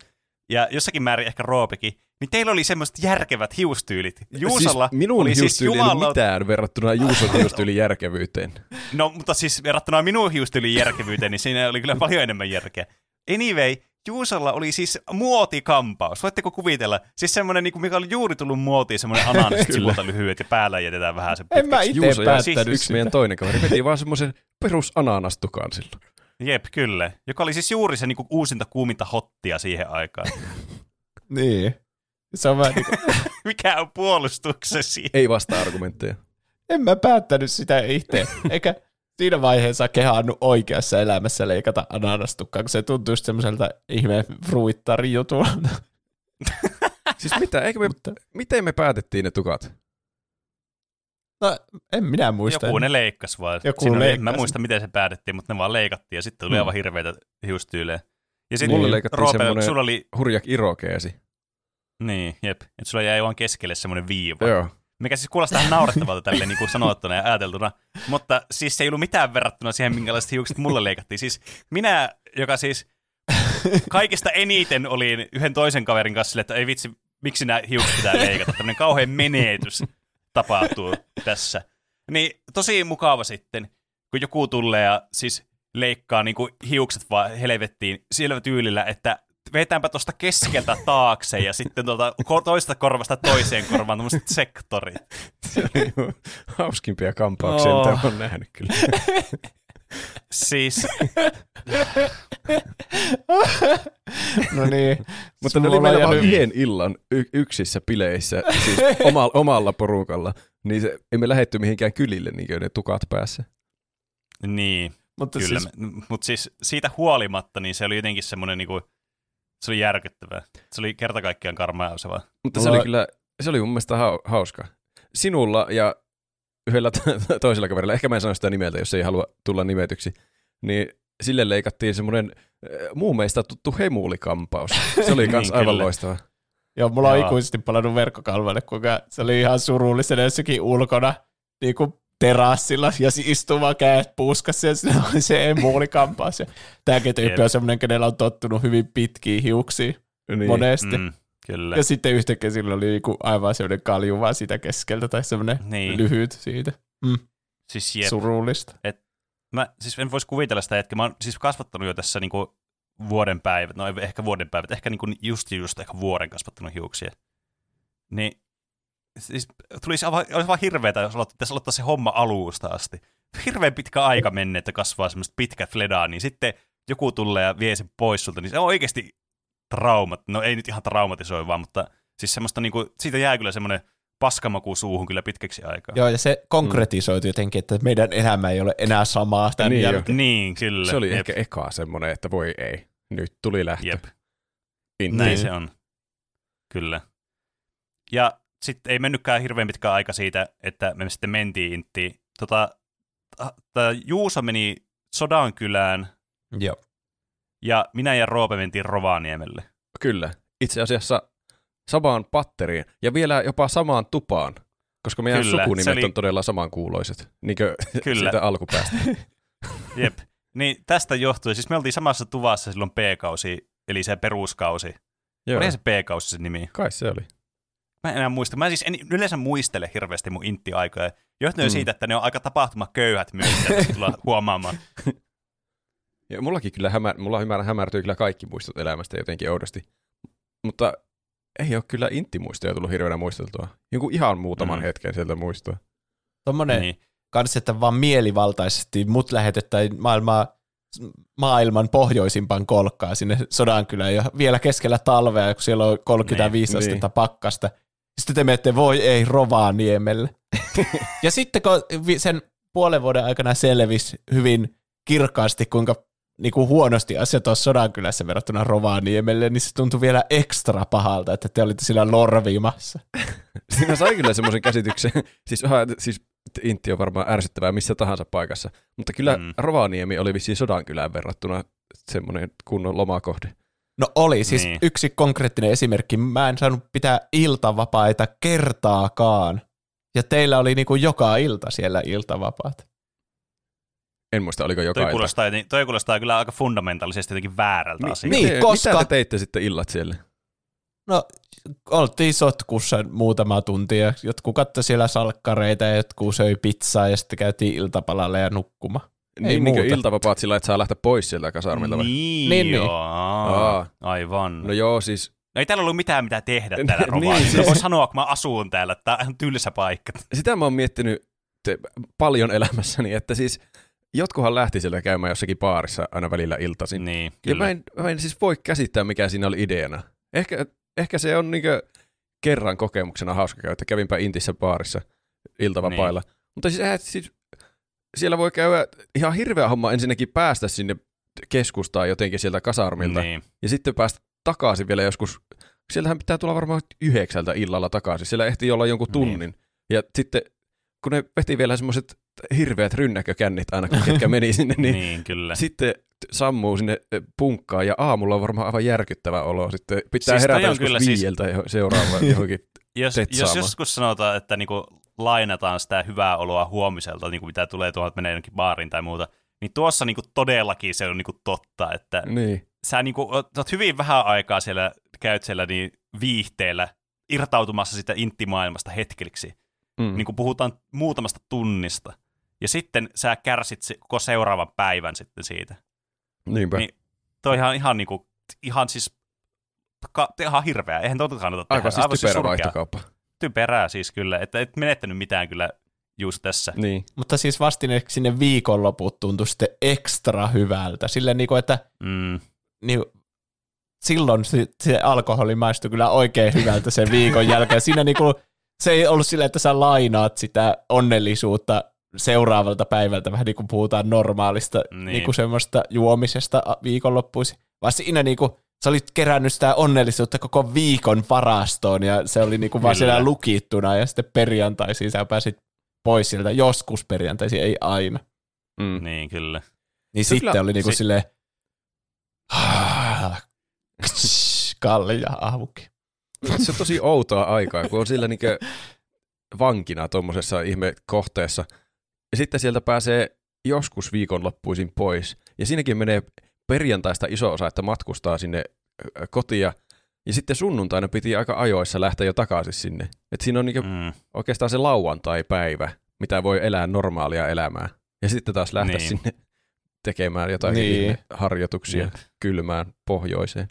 ja jossakin määrin ehkä Roopikin, niin teillä oli semmoiset järkevät hiustyylit. Juusalla siis minun oli siis jumala... mitään verrattuna Juuson hiustyylin järkevyyteen. No, mutta siis verrattuna minun hiustyylin järkevyyteen, niin siinä oli kyllä paljon enemmän järkeä. Anyway, Juusolla oli siis muotikampaus. Voitteko kuvitella? Siis semmoinen, niin mikä oli juuri tullut muotiin, semmoinen ananas sivulta lyhyet ja päällä jätetään vähän se En mä pitkäksi. itse päättänyt yksi sitä. meidän toinen kaveri veti vaan semmoisen perus ananastukan silloin. Jep, kyllä. Joka oli siis juuri se niin kuin uusinta kuuminta hottia siihen aikaan. Niin. Se on vähän niin kuin, Mikä on puolustuksesi? Ei vasta-argumentteja. en mä päättänyt sitä itse. Eikä siinä vaiheessa kehannut oikeassa elämässä leikata ananastukkaa, kun se tuntui just semmoiselta ihmeen fruittari jutulta. Siis mitä, eikö me, Mutta- miten me päätettiin ne tukat? No, en minä muista. Joku ne leikkas vaan. Joku Siinä oli, en mä muista, miten se päätettiin, mutta ne vaan leikattiin ja sitten tuli Hmm. aivan hirveitä hiustyylejä. Ja sitten Mulle Niin. leikattiin Roope, semmoinen sulla oli, hurja irokeesi. niin, jep, että sulla jäi vaan keskelle semmoinen viiva. Joo. Mikä siis kuulostaa ihan naurettavalta tälle niin kuin sanottuna ja ajateltuna. Mutta siis se ei ollut mitään verrattuna siihen, minkälaiset hiukset mulle leikattiin. Siis minä, joka siis kaikista eniten olin yhden toisen kaverin kanssa sille, että ei vitsi, miksi nämä hiukset pitää leikata. Tämmöinen kauhean menetys tapahtuu tässä. Niin tosi mukava sitten, kun joku tulee ja siis leikkaa niin kuin hiukset vaan helvettiin sillä tyylillä, että vetäänpä tuosta keskeltä taakse ja sitten tuolta ko- toista korvasta toiseen korvaan tämmöiset sektorit. Se oli hauskimpia kampauksia, Oh. mitä olen nähnyt kyllä. Siis, No niin. Mutta ne oli Sulla meillä vaan hyvin. yhden illan y- yksissä bileissä, siis oma, omalla porukalla. Niin se, emme lähetty mihinkään kylille, niin kuin ne tukat päässä. niin, Mutta kyllä. siis, Siis... Mutta siis siitä huolimatta, niin se oli jotenkin semmoinen niinku, se oli järkyttävää. Se oli kerta kaikkiaan karmausevaa. Mutta se oli kyllä, se oli mun mielestä hau- hauska. Sinulla ja yhdellä toisella kaverilla, ehkä mä en sano sitä nimeltä, jos ei halua tulla nimetyksi, niin sille leikattiin semmoinen äh, muun meistä tuttu hemuulikampaus. Se oli kans Niin, aivan kyllä. loistava. joo, mulla on Joo. ikuisesti palannut verkkokalvoille, kuinka se oli ihan surullisena jossakin ulkona niin kuin terassilla ja se istuu vaan kädet puuskassa ja siinä oli se emuulikampaus. Tämäkin tyyppi on semmoinen, kenellä on tottunut hyvin pitkiin hiuksiin Niin. monesti. Mm, kyllä. Ja sitten yhtäkkiä sillä oli niinku aivan semmoinen kalju vaan sitä keskeltä tai semmoinen Niin. lyhyt siitä. Siis jep. Surullista. Mä siis en voisi kuvitella sitä hetkeä. Mä oon siis kasvattanut jo tässä niinku vuoden päivät, no ei ehkä vuoden päivät, ehkä niinku just just ehkä vuoden kasvattanut hiuksia. Niin siis tulisi aivan, olisi vaan hirveetä, jos aloitt- pitäisi aloittaa se homma alusta asti. Hirveän pitkä aika mennyt, että kasvaa semmoista pitkät fledaa, niin sitten joku tulee ja vie sen pois sulta, niin se on oikeasti traumat. No ei nyt ihan traumatisoi vaan, mutta siis semmoista niinku, siitä jää kyllä semmoinen paskamaku suuhun kyllä pitkäksi aikaa. Joo, ja se konkretisoitu jotenkin, että meidän elämä ei ole enää samaa tämän Niin niin jälkeen. Niin, kyllä. Se oli Jep. ehkä eka semmoinen, että voi ei. Nyt tuli lähtö. Jep. Intti. Näin Niin. se on. Kyllä. Ja sitten ei mennytkään hirveän pitkä aika siitä, että me sitten mentiin Inttiin. Tota, ta- ta- Juuso meni Sodankylään Joo. ja minä ja Roope mentiin Rovaniemelle. Kyllä. Itse asiassa samaan patteriin ja vielä jopa samaan tupaan, koska meidän Kyllä, sukunimet oli- on todella samankuuloiset, niin kuin Kyllä. siitä alkupäästä. Jep. niin tästä johtui, siis me oltiin samassa tuvassa silloin P-kausi, eli se peruskausi. Joo, Oli se P-kausi se nimi? kai se oli. Mä en enää muista. Mä siis en yleensä muistele hirveästi mun intti-aikoja. Johtuen Mm. siitä, että ne on aika tapahtumaköyhät myös, tullaan huomaamaan. Ja mullakin kyllä hämär, mulla hämär, hämärtyy kyllä kaikki muistot elämästä jotenkin oudosti. Mutta ei ole kyllä intimuistoja tullut hirveänä muisteltua. Jonkun ihan muutaman Mm. hetken sieltä muistoa. Tommonen niin. kans, että vaan mielivaltaisesti mut lähetetään maailmaa, maailman pohjoisimpaan kolkkaan sinne Sodankylään ja vielä keskellä talvea, kun siellä on 35 Niin, astetta pakkasta. Sitten te menette, voi ei, Rovaniemelle. ja sitten kun sen puolen vuoden aikana selvisi hyvin kirkkaasti, kuinka niinku huonosti asiat on Sodankylässä verrattuna Rovaniemelle, niin se tuntui vielä ekstra pahalta, että te olitte siellä lorviimassa. Siinä sai kyllä semmoisen käsityksen, siis, aha, siis Intti on varmaan ärsyttävää missä tahansa paikassa, mutta kyllä. Mm. Rovaniemi oli vissiin Sodankylään verrattuna semmoinen kunnon lomakohde. No oli, siis niin. Niin. yksi konkreettinen esimerkki. Mä en saanut pitää iltavapaita kertaakaan. Ja teillä oli niinku joka ilta siellä iltavapaat. En muista, oliko joka Toi ilta. kuulostaa, toi kuulostaa kyllä aika fundamentaalisesti jotenkin väärältä Mi- asialta. Niin, koska- Mitä te teitte sitten illat siellä? No, oltiin sotkussa muutama tunti ja jotkut katsoi siellä salkkareita ja jotkut söi pizzaa ja sitten käytiin iltapalalle ja nukkumaan. Ei niin, niin muuta. iltavapaat sillä, että saa lähteä pois sieltä kasarmilta? Niin, Niin, niin, niin. joo. Aa. Aivan. No joo, siis No ei täällä ollut mitään mitä tehdä Niin, täällä Rovaniemellä. siis- Voi sanoa, kun mä asun täällä, että tää on tylsä paikka. sitä mä oon miettinyt te, paljon elämässäni, että siis jotkuhan lähti sieltä käymään jossakin baarissa aina välillä iltaisin. Niin, Ja kyllä. mä en, mä en siis voi käsittää, mikä siinä oli ideana. Ehkä, ehkä se on niinkö kerran kokemuksena hauska käydä, että kävinpä Intissä baarissa iltavapailla. Niin. Mutta siis, eihän siis siellä voi käydä ihan hirveä homma ensinnäkin päästä sinne keskustaan jotenkin sieltä kasarmilta. Niin. Ja sitten päästä takaisin vielä joskus. Siellähän pitää tulla varmaan yhdeksältä illalla takaisin. Siellä ehtii olla jonkun tunnin. Niin. Ja sitten kun ne veti vielä semmoiset hirveät rynnäkökännit aina, ketkä meni sinne, niin, Niin, niin kyllä. sitten sammuu sinne eh, punkkaan ja aamulla on varmaan aivan järkyttävä olo. Sitten pitää Siis siis herätä joskus kyllä siis- viieltä jo- seuraavaan johonkin. Jos, tetsaamaan. jos joskus sanotaan, että niinku lainataan sitä hyvää oloa huomiselta, niinku mitä tulee tuohon, että menee jonnekin baariin tai muuta, niin tuossa niinku todellakin se on niinku totta, että niin. sä niinku oot, oot hyvin vähän aikaa siellä, käyt siellä niin viihteellä irtautumassa sitä inttimaailmasta hetkeliksi. Mm. Niin kuin puhutaan muutamasta tunnista. Ja sitten sä kärsit koko seuraavan päivän sitten siitä. Niinpä. Niin, Toi ihan, ihan, niinku, ihan siis ka, ihan hirveä. Eihän tuota kannata tehdä. Aika siis typerä vaihtokauppa. Typerää siis kyllä. Että et menettänyt mitään kyllä just tässä. Niin. Mutta siis vastineeksi sinne viikonloput tuntui sitten ekstra hyvältä. Silleen niin kuin, että Mm. niin, silloin se, se alkoholi maistui kyllä oikein hyvältä sen viikon jälkeen. Siinä niin kuin, se ei ollut silleen, että sä lainaat sitä onnellisuutta seuraavalta päivältä, vähän niin kuin puhutaan normaalista Niin. niin. Kuin semmoista juomisesta viikonloppuisin. Vaan siinä niin kuin, sä olit kerännyt sitä onnellisuutta koko viikon varastoon ja se oli niin kuin vaan siellä lukittuna ja sitten perjantaisin sä pääsit pois sieltä, joskus perjantaisin, ei aina. Mm. Niin, kyllä. Niin Se sitten kyllä- oli niinku se- silleen, Kalle ja Avuki. Se on tosi outoa aikaa, kun on sillä niinkö vankina tuommoisessa ihme kohteessa. Ja sitten sieltä pääsee joskus viikonloppuisin pois. Ja siinäkin menee perjantaista iso osa, että matkustaa sinne kotia. Ja sitten sunnuntaina piti aika ajoissa lähteä jo takaisin sinne. Et siinä on niinkö Mm. oikeastaan se lauantai-päivä, mitä voi elää normaalia elämää. Ja sitten taas lähteä Niin. sinne tekemään jotain Niin. niin. harjoituksia Jep. kylmään pohjoiseen.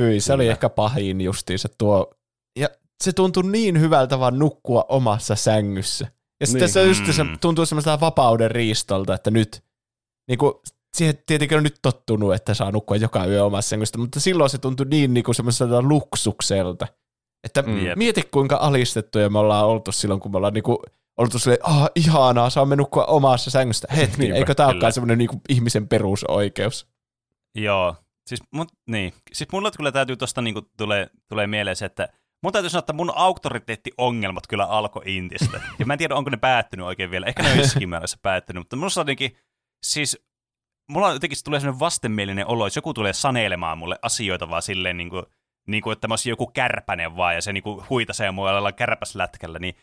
Hyi, se oli Kyllä. ehkä pahin justiinsa tuo. Ja se tuntui niin hyvältä vaan nukkua omassa sängyssä. Ja sitten Niin. se just se Mm. tuntuu semmoista vapauden riistolta, että nyt, niin kuin, siihen tietenkin on nyt tottunut, että saa nukkua joka yö omassa sängystä, mutta silloin se tuntui niin, niin kuin semmoiselta luksukselta. Että Mm. Mieti kuinka alistettuja me ollaan oltu silloin, kun me ollaan niinku oltu silleen, ah, ihanaa, saamme nukkua omassa sängystä. Hetki, Niinpä, eikö tämä olekaan semmoinen niinku ihmisen perusoikeus? Joo. Siis, mut, niin. siis mulla kyllä täytyy tuosta niinku, tulee, tulee mieleen se, että mun täytyy sanoa, että mun auktoriteettiongelmat kyllä alkoi Intistä. Ja mä en tiedä, onko ne päättynyt oikein vielä. Ehkä ne on jossakin määrässä päättynyt, mutta minusta jotenkin, siis mulla jotenkin tulee sellainen vastenmielinen olo, että joku tulee sanelemaan mulle asioita vaan silleen, niin kuin, niin kuin, että mä olisin joku kärpänen vaan, ja se niin kuin huitasee mua jollain kärpäslätkällä, niin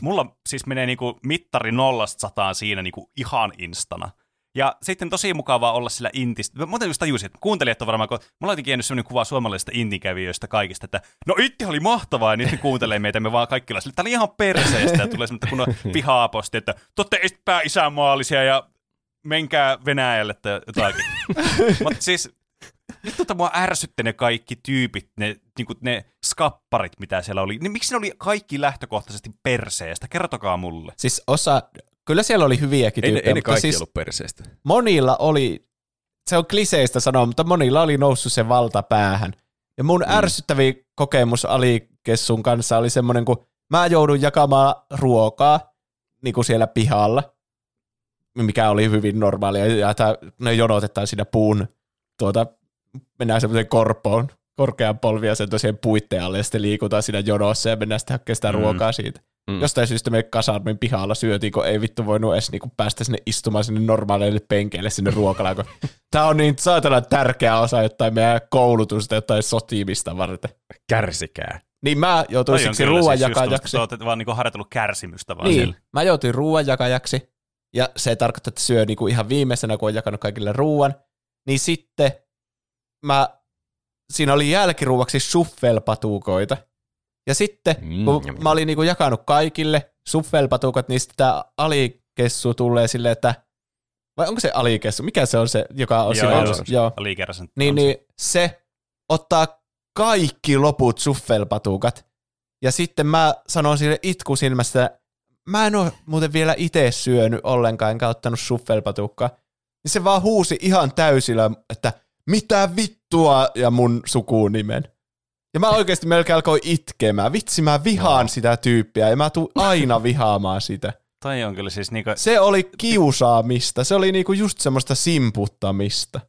mulla siis menee niin kuin mittari nollasta sataan siinä niin kuin ihan instana. Ja sitten tosi mukavaa olla sillä intistä. Mä muuten just tajusin, että kuuntelijat on varmaan, kun mulla on jotenkin jäänyt sellainen kuva suomalaisista intikävijöistä kaikista, että no itti oli mahtavaa, ja nyt kuuntelee meitä, me vaan kaikki ollaan sille, tää oli ihan perseestä, ja tulee semmoista kunnon vihaaposti, että totte pää isänmaallisia, ja menkää Venäjälle tai jotakin. Mutta siis, nyt tota mua ärsytti ne kaikki tyypit, ne, niinku, ne skapparit, mitä siellä oli. Niin miksi ne oli kaikki lähtökohtaisesti perseestä? Kertokaa mulle. Siis osa, kyllä siellä oli hyviäkin Ei, ne, tyyppejä, ei ne mutta kaikki siis ollut perseestä. monilla oli, se on kliseistä sanoa, mutta monilla oli noussut se valta päähän. Ja mun Mm. ärsyttävin kokemus Alikessun kanssa oli semmoinen, kun mä joudun jakamaan ruokaa niin kuin siellä pihalla, mikä oli hyvin normaalia, ja tää, ne jonotetaan siinä puun, tuota, mennään semmoiseen korpoon, korkean polvia sen tosiaan puitteen alle, ja sitten liikutaan siinä jonossa, ja mennään sitten hakemaan sitä Mm. ruokaa siitä. Mm. Jostain syystä me kasarmin pihalla syötiin, kun ei vittu voinut edes niinku päästä sinne istumaan sinne normaaleille penkeille sinne ruokalaan, kun Tämä on niin saatana tärkeä osa jotain meidän koulutusta, jotain sotimista varten. Kärsikää. Niin mä joutuin Toi siksi kyllä siis just ruoanjakajaksi. että olette vaan niinku harjoitellut kärsimystä vaan niin, siellä. mä joutuin ruoanjakajaksi. Ja se tarkoittaa, että syö niinku ihan viimeisenä, kun on jakanut kaikille ruuan, niin sitten mä, siinä oli jälkiruuaksi suffelpatukoita. Ja sitten, Mm, kun jam, mä olin niinku jakanut kaikille suffelpatukat, niin sitten tämä alikessu tulee silleen, että vai onko se alikessu? Mikä se on se, joka on Joo, siinä? joo, joo. Niin, niin se ottaa kaikki loput suffelpatukat. Ja sitten mä sanon sille itkusilmästä, mä en ole muuten vielä itse syönyt ollenkaan, enkä ottanut suffelpatukkaa. Niin se vaan huusi ihan täysillä, että mitä vittua ja mun sukunimen. Ja mä oikeasti melkein alkoi itkemään. Vitsi, mä vihaan sitä tyyppiä ja mä tuun aina vihaamaan sitä. Toi on kyllä siis niinku, Se oli kiusaamista. Se oli niinku just semmoista simputtamista.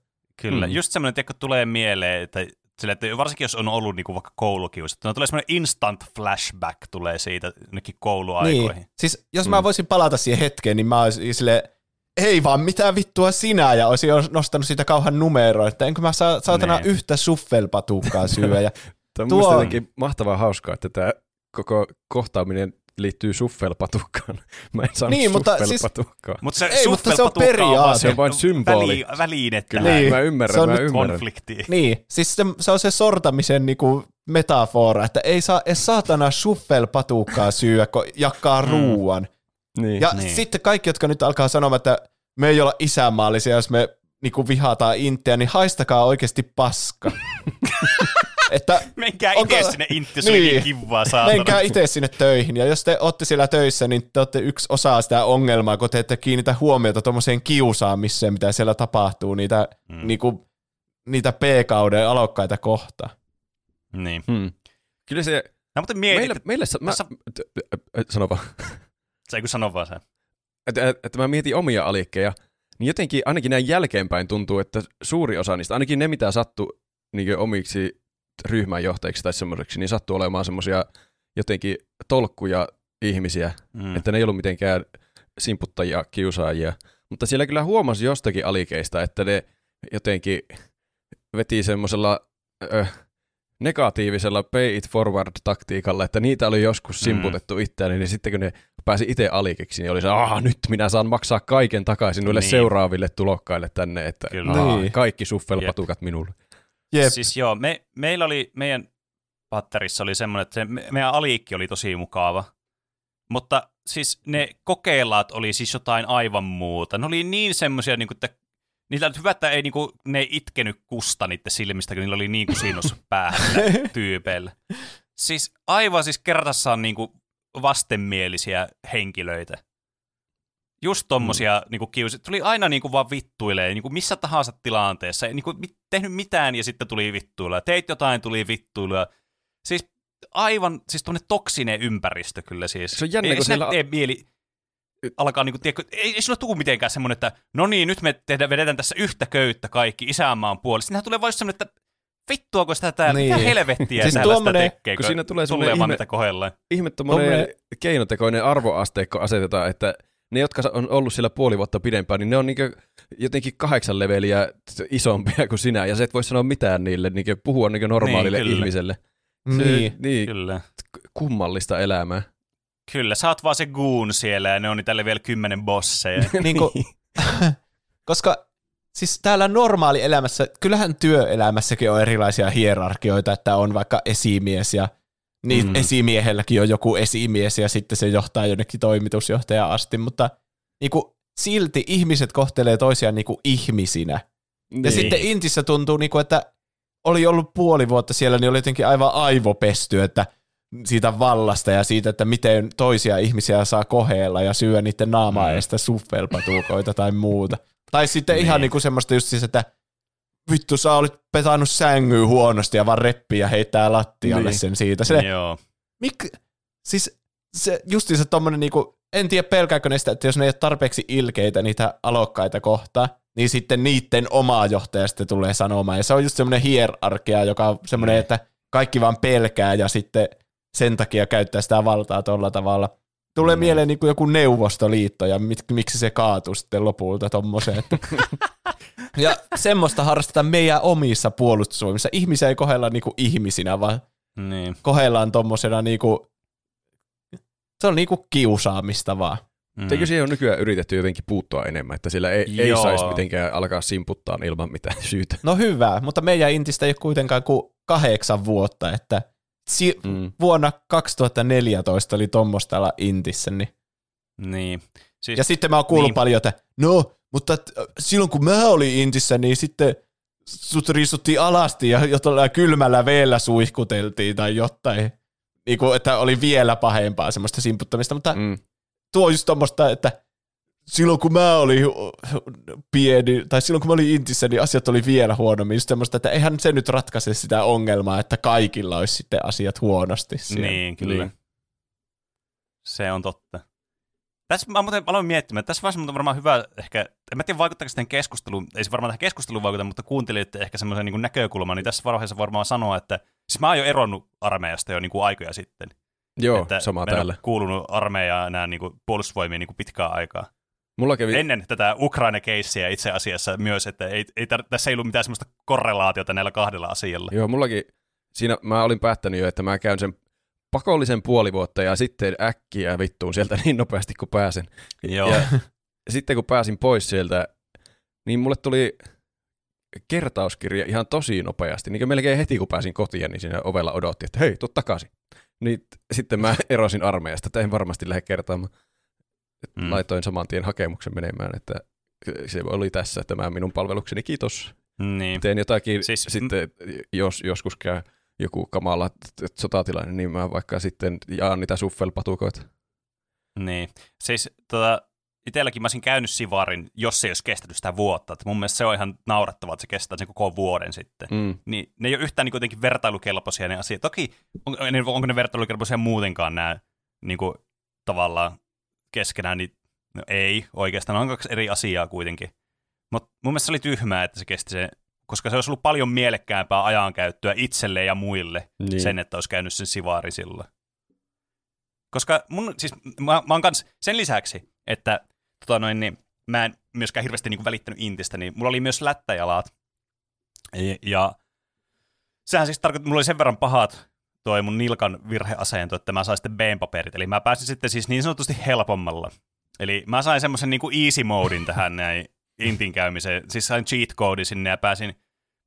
kyllä, Mm. just semmoinen, tiedätkö, tulee mieleen, että sille, että varsinkin jos on ollut niinku vaikka koulukiusattu, no tulee semmoinen instant flashback tulee siitä jonnekin kouluaikoihin. Niin. Siis jos mä voisin palata siihen hetkeen, niin mä olisin sille ei vaan mitä vittua sinä, ja olisin jo nostanut siitä kauhan numeroa, että enkö mä saa, saatana Niin. yhtä suffelpatukkaa syödä. Ja Tämä on Tuo mahtavaa hauskaa, että tämä koko kohtaaminen liittyy suffelpatukkaan. Mä en saanut Niin, mutta siis-. Mutta se Ei, mutta se on periaate. Se on vain symboli. Väli, väline Kyllä, Niin. mä ymmärrän, Se on mä ymmärrän. konfliktiin. niin, siis se, se on se sortamisen niinku metafora, että ei saa edes saatana suffelpatukkaa syödä, kun jakaa ruuan. Niin. Ja Niin. sitten kaikki, jotka nyt alkaa sanomaan, että me ei olla isänmaallisia, jos me niinku vihataan Intiä, niin haistakaa oikeasti paska. että Menkää Onko- itse sinne intti, se Niin. kivaa saatana. menkää itse sinne töihin. Ja jos te olette siellä töissä, niin te olette yksi osa sitä ongelmaa, kun te ette kiinnitä huomiota tuommoiseen kiusaamiseen, mitä siellä tapahtuu, niitä, mm. niinku, niitä P-kauden alokkaita kohtaan. Niin. Hmm. Kyllä se, No mutta mietit, meille, että meille sa- mä, tässä- sano vaan, se kun sano vaan sen. että, että mä mietin omia alikkeja, niin jotenkin ainakin näin jälkeenpäin tuntuu, että suuri osa niistä, ainakin ne mitä sattui niin omiksi ryhmänjohtajiksi tai semmoiseksi, niin sattuu olemaan semmoisia jotenkin tolkkuja ihmisiä, Mm. että ne ei ollut mitenkään simputtajia, kiusaajia. Mutta siellä kyllä huomasi jostakin alikeista, että ne jotenkin veti semmoisella ö, negatiivisella pay it forward-taktiikalla, että niitä oli joskus simputettu mm. itseäni, niin sitten kun ne pääsi itse alikeksi, niin oli se, ah nyt minä saan maksaa kaiken takaisin noille Niin. seuraaville tulokkaille tänne, että Kyllä. ah, Niin. kaikki suffelpatukat minulle. Jep. Siis joo, me, meillä oli, meidän patterissa oli semmoinen, että se, me, meidän aliikki oli tosi mukava. Mutta siis ne kokeilaat oli siis jotain aivan muuta. Ne oli niin semmoisia, niin että niillä oli hyvä, että ei, niin kuin, ne ei itkenyt kusta niiden silmistä, kun niillä oli niin kuin sinus päähän niillä tyypeillä. Siis aivan siis kerrassaan niin kuin vastenmielisiä henkilöitä. Just tommosia mm. niinku kiusi. Tuli aina niinku vaan vittuilee, niinku missä tahansa tilanteessa. Ei niinku mit, tehnyt mitään ja sitten tuli vittuilla. Teit jotain, tuli vittuilla. Siis aivan, siis tuonne toksinen ympäristö kyllä siis. Se on jännä, ei, kun siellä- tee mieli alkaa niinku, tiedätkö, ei, ei sulla tule mitenkään semmoinen, että no niin, nyt me tehdään, vedetään tässä yhtä köyttä kaikki isänmaan puolesta. Siinähän tulee vain semmoinen, että vittuako sitä täällä, Niin. mitä helvettiä Siis täällä tuommoinen- sitä tekee, kun siinä tulee tulee semmoinen vaan ihme- niitä kohdellaan. Ihme Tommonen- keinotekoinen arvoasteikko asetetaan, että ne, jotka on ollut siellä puoli vuotta pidempään, niin ne on niinku jotenkin kahdeksan leveliä isompia kuin sinä, ja sä et voi sanoa mitään niille, niinku puhua niinku normaalille Niin, kyllä. ihmiselle. Niin. Se, niin Kyllä. kummallista elämää. Kyllä, sä oot vaan se goon siellä ja ne on niitä level 10 bosseja. niin kuin, koska siis täällä normaali elämässä, kyllähän työelämässäkin on erilaisia hierarkioita, että on vaikka esimies ja niin Mm. esimiehelläkin on joku esimies ja sitten se johtaa jonnekin toimitusjohtajaan asti, mutta niin kuin, silti ihmiset kohtelee toisiaan niin kuin ihmisinä. Ja Niin. sitten Intissä tuntuu, niin kuin, että oli ollut puoli vuotta siellä, niin oli jotenkin aivan aivopesty, että siitä vallasta ja siitä, että miten toisia ihmisiä saa koheella ja syö niiden naamaa Mm. edestä suffelpatukoita tai muuta. Tai sitten Niin. ihan niinku semmoista just siis, että vittu sä olit petannut sängyyn huonosti ja vaan reppii ja heittää lattialle Niin. sen siitä. Se, Joo. mik, siis se, justiinsa tommonen niinku, en tiedä pelkääkö ne sitä, että jos ne ei ole tarpeeksi ilkeitä niitä alokkaita kohtaa, niin sitten niiden oma johtaja sitten tulee sanomaan. Ja se on just semmoinen hierarkia, joka on semmoinen, Mm. että kaikki vaan pelkää ja sitten sen takia käyttää sitä valtaa tuolla tavalla. Tulee mieleen niin kuin joku neuvostoliitto ja mit, miksi se kaatuu sitten lopulta tommoseen. Että. ja semmoista harrastetaan meidän omissa puolustusvoimissa. Ihmisiä ei kohdella niin kuin ihmisinä, vaan Niin. kohdellaan tommosena niinku, se on niinku kiusaamista vaan. Mm. Eikö siihen on nykyään yritetty jotenkin puuttua enemmän, että sillä ei, ei saisi mitenkään alkaa simputtaa ilman mitään syytä. No hyvä, mutta meidän Intistä ei ole kuitenkaan kuin kahdeksan vuotta, että si- Mm. vuonna 2014 oli tuommoista Intissä. Niin. Niin. Siis, Ja sitten mä oon kuullut Niin. paljon, että no, mutta t- silloin kun mä olin Intissä, niin sitten sut riistuttiin alasti ja jotain kylmällä veellä suihkuteltiin tai jotain. Niin kuin, että oli vielä pahempaa semmoista simputtamista, mutta mm. Tuo just tommoista, että silloin kun mä olin pieni, tai silloin kun mä olin Intissä, niin asiat oli vielä huonommin. Just semmoista, että eihän se nyt ratkaise sitä ongelmaa, että kaikilla olisi sitten asiat huonosti siellä. Niin, kyllä. Niin. Se on totta. Tässä mä muuten aloin miettimään, että tässä vaiheessa on varmaan hyvä ehkä, en mä tiedä vaikuttaako sitten keskusteluun, ei se varmaan tähän keskusteluun vaikuta, mutta kuuntelijoille ehkä semmoisen niin näkökulman, niin tässä vaiheessa varmaan sanoa, että siis mä oon jo eronnut armeijasta jo niin kuin aikoja sitten. Joo, että sama täällä. kuulunut armeijaan enää niin kuin puolustusvoimiin niin kuin pitkään aikaa. Mulla kävi, Ennen tätä Ukraina-keissiä itse asiassa myös, että ei, ei, tar- tässä ei ollut mitään semmoista korrelaatiota näillä kahdella asialla. joo, mullakin, siinä mä olin päättänyt jo, että mä käyn sen pakollisen puoli vuotta ja sitten äkkiä vittuun sieltä niin nopeasti kuin pääsen. Joo. Ja sitten kun pääsin pois sieltä, niin mulle tuli kertauskirja ihan tosi nopeasti. Niin kuin melkein heti kun pääsin kotiin, niin siinä ovella odotti, että hei, tuu takaisin. Niin sitten mä erosin armeijasta, että en varmasti lähde kertaamaan. Mm. Mm. Laitoin saman tien hakemuksen menemään, että se oli tässä tämä minun palvelukseni, kiitos. Niin. Teen jotakin, Siis- siis, sitten jos joskus käy joku kamala sotatilanne, niin mä vaikka sitten jaan niitä suffelpatukoita. Niin. Siis tota, itselläkin mä olisin käynyt Sivarin, jos se ei olisi kestänyt sitä vuotta. Että mun mielestä se on ihan naurettavaa, että se kestää sen koko vuoden sitten. Mm. Niin ne ei ole yhtään niin kuitenkin vertailukelpoisia ne asiat. Toki on, onko ne vertailukelpoisia muutenkaan nämä niin kuin, tavallaan keskenään, niin no ei oikeastaan. On kaksi eri asiaa kuitenkin. Mutta mun mielestä se oli tyhmää, että se kesti se, koska se olisi ollut paljon mielekkäämpää ajankäyttöä itselle ja muille Niin. sen, että olisi käynyt sen sivaari silloin. Koska mun, siis mä, mä oon kans sen lisäksi, että tota noin, niin, mä en myöskään hirveästi niin välittänyt intistä, niin mulla oli myös lättäjalat. Ja, ja sehän siis tarkoittaa, mulla oli sen verran pahat toi mun nilkan virheasento, että mä sain sitten B-paperit. Eli mä pääsin sitten siis niin sanotusti helpommalla. Eli mä sain semmoisen niin easy modin tähän näin intin käymiseen. Siis sain cheat code sinne ja pääsin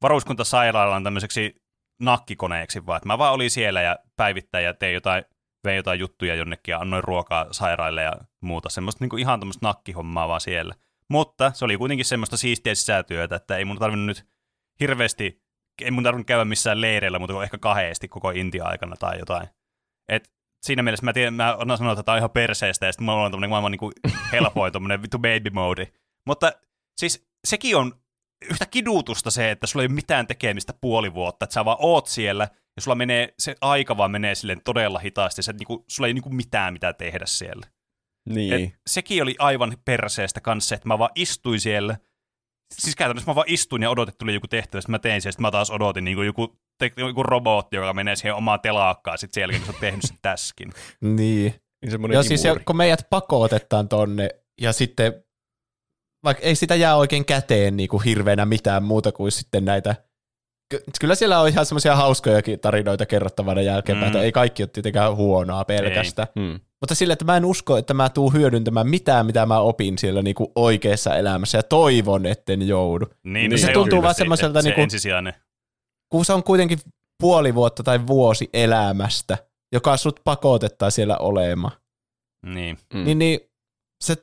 varuskuntasairaalaan tämmöiseksi nakkikoneeksi vaan. Mä vaan olin siellä ja päivittäin ja tein jotain, vein jotain juttuja jonnekin ja annoin ruokaa sairaille ja muuta. Semmoista niin ihan tämmöistä nakkihommaa vaan siellä. Mutta se oli kuitenkin semmoista siistiä sisätyötä, että ei mun tarvinnut nyt hirveästi, ei mun tarvinnut käydä missään leireillä, mutta ehkä kahdesti koko Intia aikana tai jotain. Et siinä mielessä mä, tiedän, mä annan sanoa, että tämä on ihan perseestä, ja sitten mulla on tämmöinen maailman niin helpoin tommonen vittu baby mode. Mutta siis sekin on yhtä kidutusta se, että sulla ei ole mitään tekemistä puoli vuotta, että sä vaan oot siellä, ja sulla menee, se aika vaan menee silleen todella hitaasti, se, niinku, sulla ei niinku mitään mitä tehdä siellä. Niin. Et sekin oli aivan perseestä kanssa, että mä vaan istuin siellä. Siis käytännössä mä vaan istuin ja odotin, että tuli joku tehtävä, sitten mä tein sen, sitten mä taas odotin niin kuin joku, te, joku robotti, joka menee siihen omaan telakkaan sitten sen jälkeen, kun sä oot tehnyt sen täskin. Niin. niin siis ja, imuri. kun meidät pakotetaan tonne, ja sitten vaikka ei sitä jää oikein käteen niin kuin hirveänä mitään muuta kuin sitten näitä Kyllä siellä on ihan semmoisia hauskojakin tarinoita kerrottavana jälkeenpäin, Mm. mm. ei kaikki ole tietenkään huonoa pelkästään. Hmm. Mutta sille, että mä en usko, että mä tuun hyödyntämään mitään, mitä mä opin siellä niinku oikeassa elämässä ja toivon, etten joudu. Niin, Niin, se on tuntuu vaan se- semmoiselta se niinku- ensisijainen. Kun se on kuitenkin puoli vuotta tai vuosi elämästä, joka sut pakotettaa siellä olemaan, Niin. Mm. niin, niin se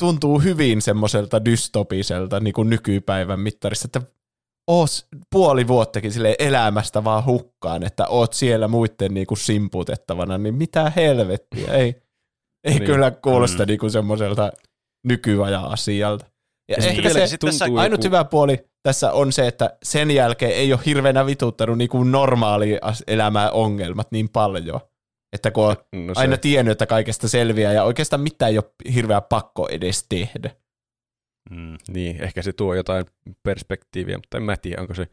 tuntuu hyvin semmoiselta dystopiselta niin kuin nykypäivän mittarissa, että oot puoli vuottakin sille elämästä vaan hukkaan, että oot siellä muiden niin kuin simputettavana, niin mitä helvettiä, ei, ei Niin. kyllä kuulosta Mm. niin kuin semmoiselta nykyajan asialta. Ja, sitten ehkä se tässä ainut joku- hyvä puoli tässä on se, että sen jälkeen ei ole hirveänä vituttanut niin kuin normaali elämää ongelmat niin paljon, että kun on No se, aina tiennyt, että kaikesta selviää ja oikeastaan mitään ei ole hirveä pakko edes tehdä. Mm. Niin, ehkä se tuo jotain perspektiiviä, mutta en mä tiedä, onko se,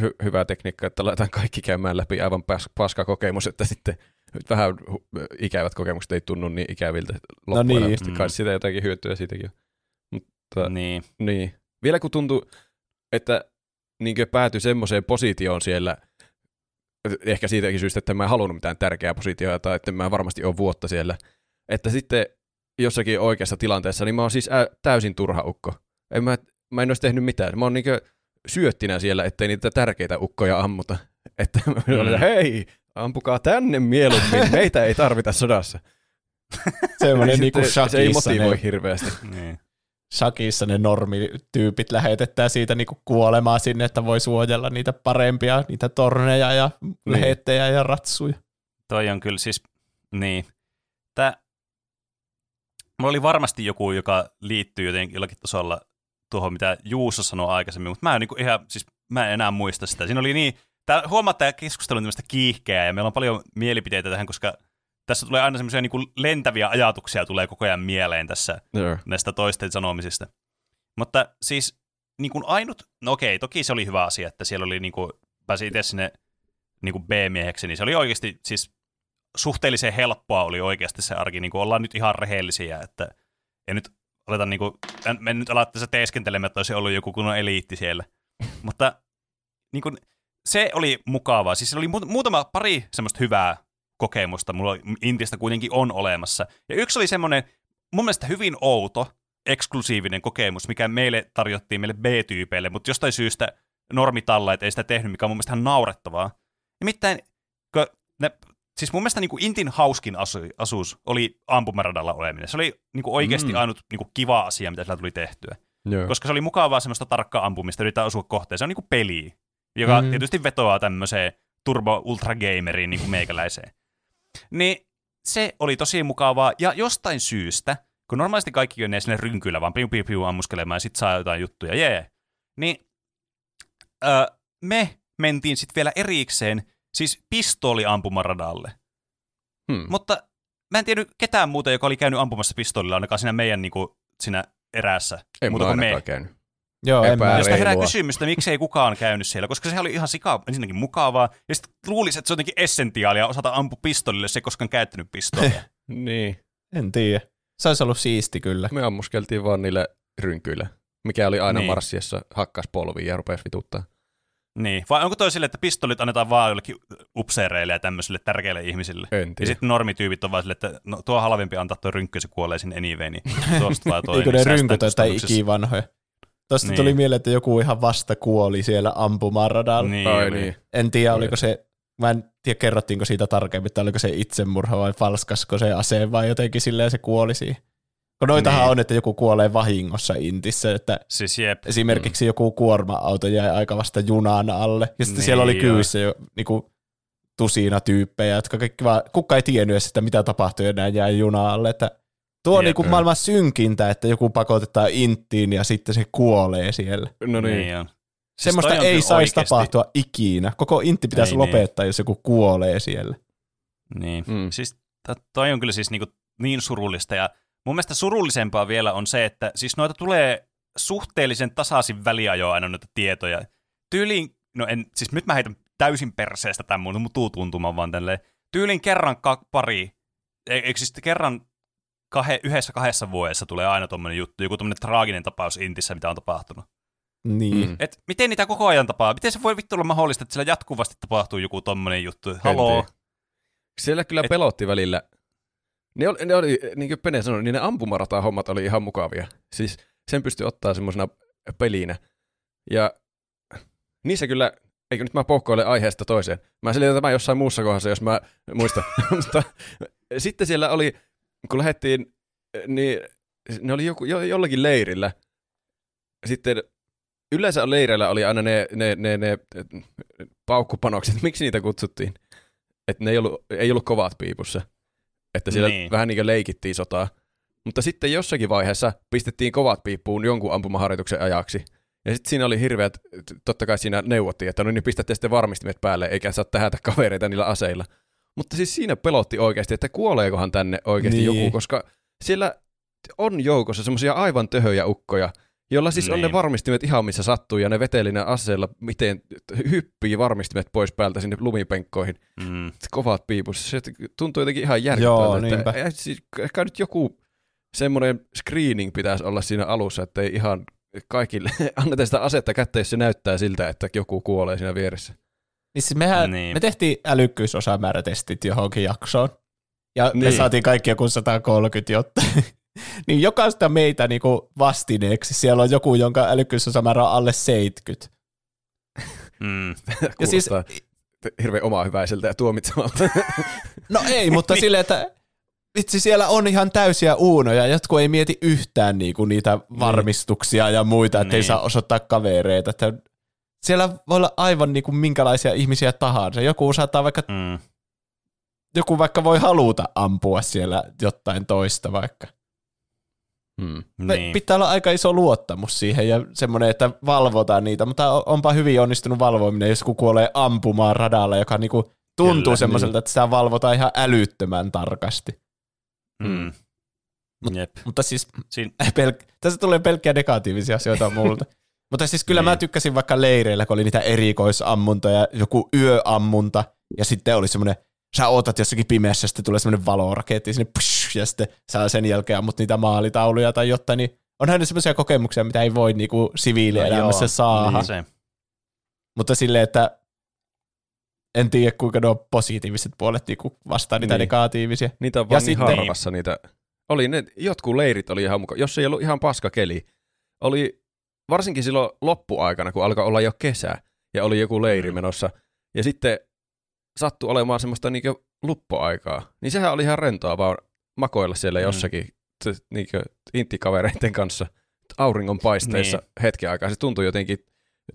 hy, hyvä tekniikka, että laitetaan kaikki käymään läpi aivan pas, paska kokemus, että sitten vähän ikävät kokemukset ei tunnu niin ikäviltä loppujen niin. asti. Kai Mm. sitä jotakin hyötyä siitäkin on. Mutta Niin. niin. Vielä kun tuntuu, että niin päätyi semmoiseen positioon siellä, ehkä siitäkin syystä, että mä en halunnut mitään tärkeää positiota, tai että mä varmasti ole vuotta siellä, että sitten jossakin oikeassa tilanteessa, niin mä oon siis ä, täysin turha ukko. En mä, mä en olisi tehnyt mitään. Mä oon niinkö syöttinä siellä, ettei niitä tärkeitä ukkoja ammuta. Että mä mm. hei, ampukaa tänne mieluummin, meitä ei tarvita sodassa. Semmoinen niinku se ei shakissa motivoi ne, hirveästi. Niin. shakissa ne normityypit lähetetään siitä niinku kuolemaan sinne, että voi suojella niitä parempia, niitä torneja ja lehettejä ja ratsuja. Toi on kyllä siis, niin. Tää, mulla oli varmasti joku, joka liittyy jotenkin jollakin tasolla tuohon, mitä Juuso sanoi aikaisemmin, mutta mä en, niin ihan, siis mä en enää muista sitä. Siinä oli niin, tää, huomaa, että tämä keskustelu on tämmöistä kiihkeää ja meillä on paljon mielipiteitä tähän, koska tässä tulee aina semmoisia niin lentäviä ajatuksia tulee koko ajan mieleen tässä Joo. näistä toisten sanomisista. Mutta siis niin kuin ainut, no okei, toki se oli hyvä asia, että siellä oli niin kuin, pääsi itse sinne niin kuin B-mieheksi, niin se oli oikeasti siis suhteellisen helppoa oli oikeasti se arki, niin kuin ollaan nyt ihan rehellisiä, että ei nyt aleta niin kuin, en, en nyt ala tässä teeskentelemään, että olisi ollut joku kunnon eliitti siellä. Mutta niin kuin, se oli mukavaa. Siis oli mu- muutama pari semmoista hyvää kokemusta mulla Intistä kuitenkin on olemassa. Ja yksi oli semmoinen mun mielestä hyvin outo, eksklusiivinen kokemus, mikä meille tarjottiin meille B-tyypeille, mutta jostain syystä normitallajat ei sitä tehnyt, mikä on mun mielestä ihan naurettavaa. Nimittäin, kun ne, siis mun mielestä niin kuin Intin hauskin asu, asuus oli ampumaradalla oleminen. Se oli niin kuin oikeasti Mm. ainut niin kuin kiva asia, mitä sillä tuli tehtyä. Joo. Koska se oli mukavaa semmoista tarkkaa ampumista, yrittää osua kohteen. Se on niin kuin peli, joka Mm. tietysti vetoaa tämmöiseen turbo ultra gameriin niin kuin meikäläiseen. Niin se oli tosi mukavaa, ja jostain syystä, kun normaalisti kaikki on sinne rynkyillä, vaan piu piu piu ammuskelemaan, ja sit saa jotain juttuja, jee, niin öö, me mentiin sitten vielä erikseen, siis pistooliampumaradalle. Hmm. Mutta mä en tiennyt ketään muuta, joka oli käynyt ampumassa pistoolilla, ainakaan siinä meidän niin kuin, siinä erässä. Ei muuta kuin me. käynyt. Joo, en mä Josta herää reilua. kysymys, että miksei kukaan käynyt siellä, koska se oli ihan sika, ensinnäkin mukavaa, ja sitten luulisi, että se on jotenkin essentiaalia osata ampua pistolille, jos ei koskaan käyttänyt pistolia. Niin. En tiedä. Se olisi ollut siisti kyllä. Me ammuskeltiin vaan niille rynkyille, mikä oli aina Niin. marssiessa hakkas polviin ja rupesi vituttaa. Niin. Vai onko toi sille, että pistolit annetaan vaan jollekin upseereille ja tämmöisille tärkeille ihmisille? En Ja tiedä. sitten normityypit on vaan sille, että no, tuo halvempi antaa tuo rynkky, se kuolee sinne anyway, niin tuosta vaan toi. Eikö niin ne rynkyt tai ikivanhoja? Tuosta Niin. tuli mieleen, että joku ihan vasta kuoli siellä ampumaradalla. Niin, Ai niin. En tiedä, oliko se, mä en tiedä kerrottiinko siitä tarkemmin, että oliko se itsemurha vai falskasko se ase vai jotenkin silleen se kuoli siihen. Kun noitahan Niin. on, että joku kuolee vahingossa intissä, että Siis jep. esimerkiksi joku kuorma-auto jäi aika vasta junaan alle, ja sitten Niin, siellä oli joo. kyyvissä jo niinku, tusina tyyppejä, jotka kaikki vaan, kuka ei tiennyt edes, että mitä tapahtui, ja näin jäi junaan alle, että tuo on niinku maailman synkintä, että joku pakotetaan inttiin ja sitten se kuolee siellä. No niin. niin on. Siis Semmoista on ei saisi tapahtua ikinä. Koko intti pitäisi Ei lopettaa, jos joku kuolee siellä. Niin. Mm. Siis toi on kyllä siis niinku niin surullista ja mun mielestä surullisempaa vielä on se, että siis noita tulee suhteellisen tasaisin väliajoin aina noita tietoja. Tyyliin, no en, siis nyt mä heitän täysin perseestä tämän mun mutuu tuntumaan vaan tälleen. Tyylin kerran ka- pari, e- eikö siis kerran kahe, yhdessä kahdessa vuodessa tulee aina tommonen juttu, joku tommonen traaginen tapaus Intissä, mitä on tapahtunut. Niin. Mm. Et miten niitä koko ajan tapaa? Miten se voi vittu olla mahdollista, että siellä jatkuvasti tapahtuu joku tommonen juttu? Haloo? Siellä kyllä Et- pelotti välillä. Ne oli, ne oli, niin kuin Pene sanoi, niin ne ampumarata-hommat oli ihan mukavia. Siis sen pystyi ottaa semmoisena pelinä. Ja niissä kyllä, eikö nyt mä poukkoile aiheesta toiseen. Mä selitän tämän jossain muussa kohdassa, jos mä muistan. Mutta sitten siellä oli, kun lähdettiin, niin ne oli joku, jo, jollakin leirillä. Sitten yleensä leireillä oli aina ne, ne, ne, ne paukkupanokset. Miksi niitä kutsuttiin? Että ne ei ollut, ei ollut kovat piipussa. Että siellä niin. Vähän niin kuin leikittiin sotaa. Mutta sitten jossakin vaiheessa pistettiin kovat piippuun jonkun ampumaharjoituksen ajaksi. Ja sitten siinä oli hirveät, totta kai siinä neuvottiin, että no niin pistätte sitten varmistimet päälle, eikä saa tähätä kavereita niillä aseilla. Mutta siis siinä pelotti oikeasti, että kuoleekohan tänne oikeasti Niin. joku, koska siellä on joukossa semmoisia aivan töhöjä ukkoja, jolla siis on ne Niin. varmistimet ihan missä sattuu, ja ne veteli ne aseella, miten hyppii varmistimet pois päältä sinne lumipenkkoihin. Mm. Kovat piipussa. Se tuntuu jotenkin ihan Joo, järkyttävältä. eh, siis, ehkä nyt joku semmoinen screening pitäisi olla siinä alussa, että ei ihan kaikille anneta sitä asetta kättä, jos se näyttää siltä, että joku kuolee siinä vieressä. Niin siis mehän, Niin. me tehtiin älykkyysosamäärätestit johonkin jaksoon. Ja niin. me Niin. saatiin kaikki joku 130 jotta. niin jokaista meitä niinku vastineeksi siellä on joku, jonka älykkyysosamäärä on alle 70. Mm. Ja siis, hirveän omahyväiseltä ja tuomitsevalta. no ei, mutta silleen, että vitsi siellä on ihan täysiä uunoja, jotkut ei mieti yhtään niinku niitä varmistuksia ja muita, että ei Niin. saa osoittaa kavereita. Että siellä voi olla aivan niinku minkälaisia ihmisiä tahansa. Joku saattaa vaikka, Mm. joku vaikka voi haluta ampua siellä jotain toista vaikka. Hmm. Niin. Pitää olla aika iso luottamus siihen ja semmoinen, että valvotaan niitä, mutta on- onpa hyvin onnistunut valvominen, jos joku kuolee ampumaan radalla, joka niinku tuntuu Kyllä, semmoiselta, että sitä valvotaan ihan älyttömän tarkasti. Mm. Mut- Jep. Mutta siis Siin, Pelk- tässä tulee pelkkiä negatiivisia asioita multa. Mutta siis kyllä mä Niin. tykkäsin vaikka leireillä, kun oli niitä erikoisammuntoja, joku yöammunta, ja sitten oli semmoinen, sä ootat jossakin pimeässä, sitten tulee semmoinen valoraketti sinne, psh, ja sitten sä sen jälkeen ammut niitä maalitauluja tai jotain, niin onhan ne semmoisia kokemuksia, mitä ei voi niinku siviilielämässä No saada. niin. Mutta silleen, että en tiedä, kuinka nuo positiiviset puolet niinku vastaa niitä Niin. negatiivisia. Niitä on Ja vaan niin sitten- harvassa niitä. Oli ne, jotkut leirit oli ihan mukaan, jos ei ollut ihan paska keli. Oli varsinkin silloin loppuaikana, kun alkoi olla jo kesä ja oli joku leiri Mm. menossa. Ja sitten sattui olemaan semmoista niinkö luppoaikaa. Niin sehän oli ihan rentoa vaan makoilla siellä Mm. jossakin t- niinkö inttikavereiden kanssa auringon paisteessa Niin. hetken aikaa. Se tuntui jotenkin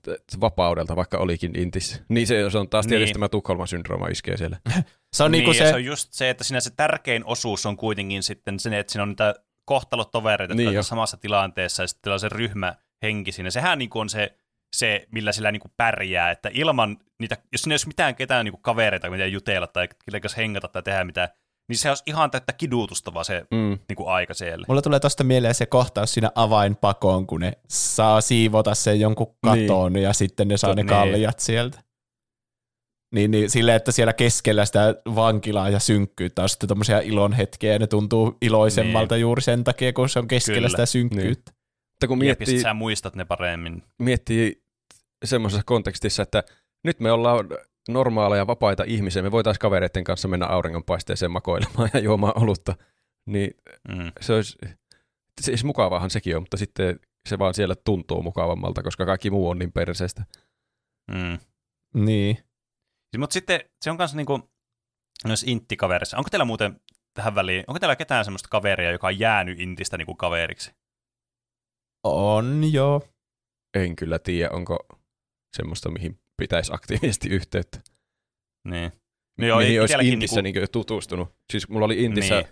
t- vapaudelta, vaikka olikin intis. Niin se, se on taas tietysti Niin. tämä Tukholman syndrooma iskee siellä. Se on niin, niinku ja se, se on just se, että siinä se tärkein osuus on kuitenkin sitten se, että siinä on niitä kohtalotovereita, jotka Niin niin jo. on samassa tilanteessa, ja sitten on se ryhmähenki siinä. Sehän niin on se, se, millä sillä niin pärjää, että ilman niitä, jos siinä ei olisi mitään ketään niin kavereita, mitä jutella tai kanssa hengata tai tehdä mitään, niin se olisi ihan täyttä kidutusta vaan se Mm. niin aika siellä. Mulla tulee tosta mieleen se kohtaus siinä avainpakoon, kun ne saa siivota sen jonkun katon niin. ja sitten ne saa ne Niin. kaljat sieltä. Niin, niin silleen, että siellä keskellä sitä vankilaa ja synkkyyttä on sitten tommosia ilon hetkiä ja ne tuntuu iloisemmalta niin. juuri sen takia, kun se on keskellä Kyllä. sitä synkkyyttä. Mutta kun Jep, miettii, sä muistat ne paremmin. miettii semmoisessa kontekstissa, että nyt me ollaan normaaleja, vapaita ihmisiä, me voitaisiin kavereiden kanssa mennä auringonpaisteeseen makoilemaan ja juomaan olutta, niin Mm. se olisi, siis mukavaahan sekin on, mutta sitten se vaan siellä tuntuu mukavammalta, koska kaikki muu on niin perseestä. Mm. Niin. Mutta sitten se on myös niinku, myös inttikaverissa. Onko teillä muuten tähän väliin, onko teillä ketään semmoista kaveria, joka on jäänyt intistä niinku kaveriksi? On joo. En kyllä tiedä, onko semmoista, mihin pitäisi aktiivisesti yhteyttä. Niin. No joo, mihin olisi Intissä niinku- niinku... tutustunut. Siis mulla oli Intissä Niin.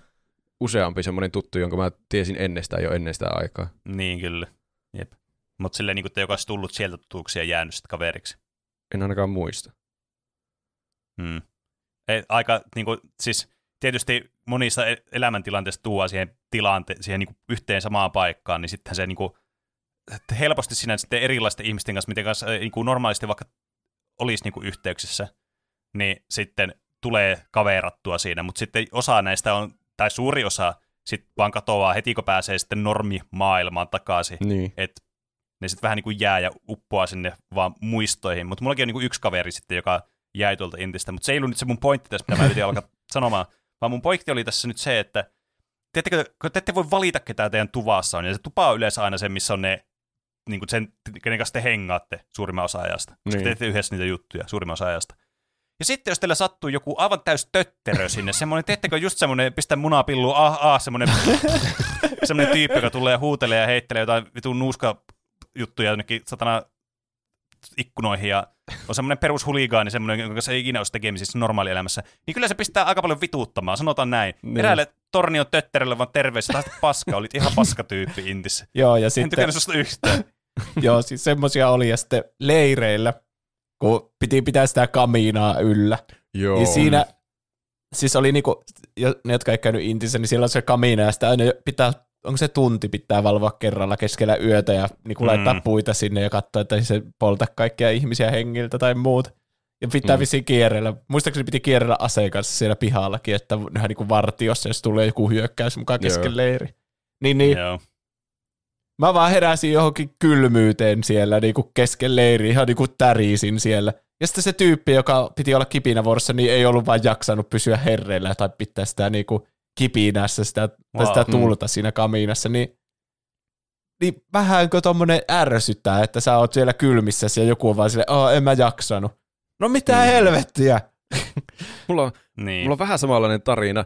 useampi semmoinen tuttu, jonka mä tiesin ennestään jo ennen sitä aikaa. Niin, kyllä. Jep. Mutta silleen, niin että joka olisi tullut sieltä tutuksi ja jäänyt sitten kaveriksi. En ainakaan muista. Hmm. Ei, aika, niin kuin, siis tietysti monissa e- elämäntilanteissa tuo siihen, tilante- siihen niin kuin yhteen samaan paikkaan, niin sittenhän se niin kuin, helposti siinä sitten erilaisten ihmisten kanssa, miten kanssa niin kuin normaalisti vaikka olisi niin kuin yhteyksissä, niin sitten tulee kaverattua siinä, mutta sitten osa näistä on, tai suuri osa, sitten vaan katoaa heti, kun pääsee sitten normimaailmaan takaisin. Niin. että ne sitten vähän niin kuin jää ja uppoaa sinne vaan muistoihin. Mutta mullakin on niin kuin yksi kaveri sitten, joka jäi tuolta Intistä, mutta se ei ollut nyt se mun pointti tässä, mitä mä yritin alkaa sanomaan, vaan mun pointti oli tässä nyt se, että te te ette voi valita, ketä teidän tuvassa on, ja se tupa on yleensä aina se, missä on ne, niin kuin sen, kenen kanssa te hengaatte suurimman osa ajasta. Niin. te teette yhdessä niitä juttuja suurimman osa ajasta. Ja sitten jos teillä sattuu joku aivan täys tötterö sinne, semmoinen, teettekö just semmoinen, pistä munapillu, ah, ah, semmoinen, semmoinen tyyppi, joka tulee ja huutelee ja heittelee jotain vitun nuuska juttuja jonnekin satana ikkunoihin ja on semmoinen perushuligaani, semmoinen, jonka se ei ikinä olisi tekemisissä normaalielämässä, niin kyllä se pistää aika paljon vituuttamaan, sanotaan näin. Niin. Niin. Eräälle tornion tötterelle vaan terveys, taas paska, olit ihan paskatyyppi Intissä. Joo, ja En sitten, tykännyt susta yhtään. joo, siis semmosia oli, ja sitten leireillä, kun piti pitää sitä kamiinaa yllä, Joo. Niin siinä, siis oli niinku, ne jotka ei käynyt Intissä, niin siellä on se kamiina ja sitä aina pitää, onko se tunti pitää valvoa kerralla keskellä yötä ja niinku Mm. laittaa puita sinne ja katsoa, että se polta kaikkia ihmisiä hengiltä tai muuta. Ja pitää Mm. vissiin kierrellä. Muistaakseni piti kierrellä aseen kanssa siellä pihallakin, että ihan niinku vartiossa, jos tulee joku hyökkäys mukaan Joo. kesken leiri. Niin, niin Joo. mä vaan heräsin johonkin kylmyyteen siellä niinku kesken leiri, ihan niinku tärisin siellä. Ja sitten se tyyppi, joka piti olla kipinävuorossa, niin ei ollut vaan jaksanut pysyä herreillä tai pitää sitä niinku kipinässä sitä, wow. Sitä Mm. tulta siinä kamiinassa, niin, niin vähänkö tommonen ärsyttää, että sä oot siellä kylmissä ja joku on vaan silleen, oh, en mä jaksanut. No mitä Mm. helvettiä? Mulla on, Niin. mulla on vähän samanlainen tarina,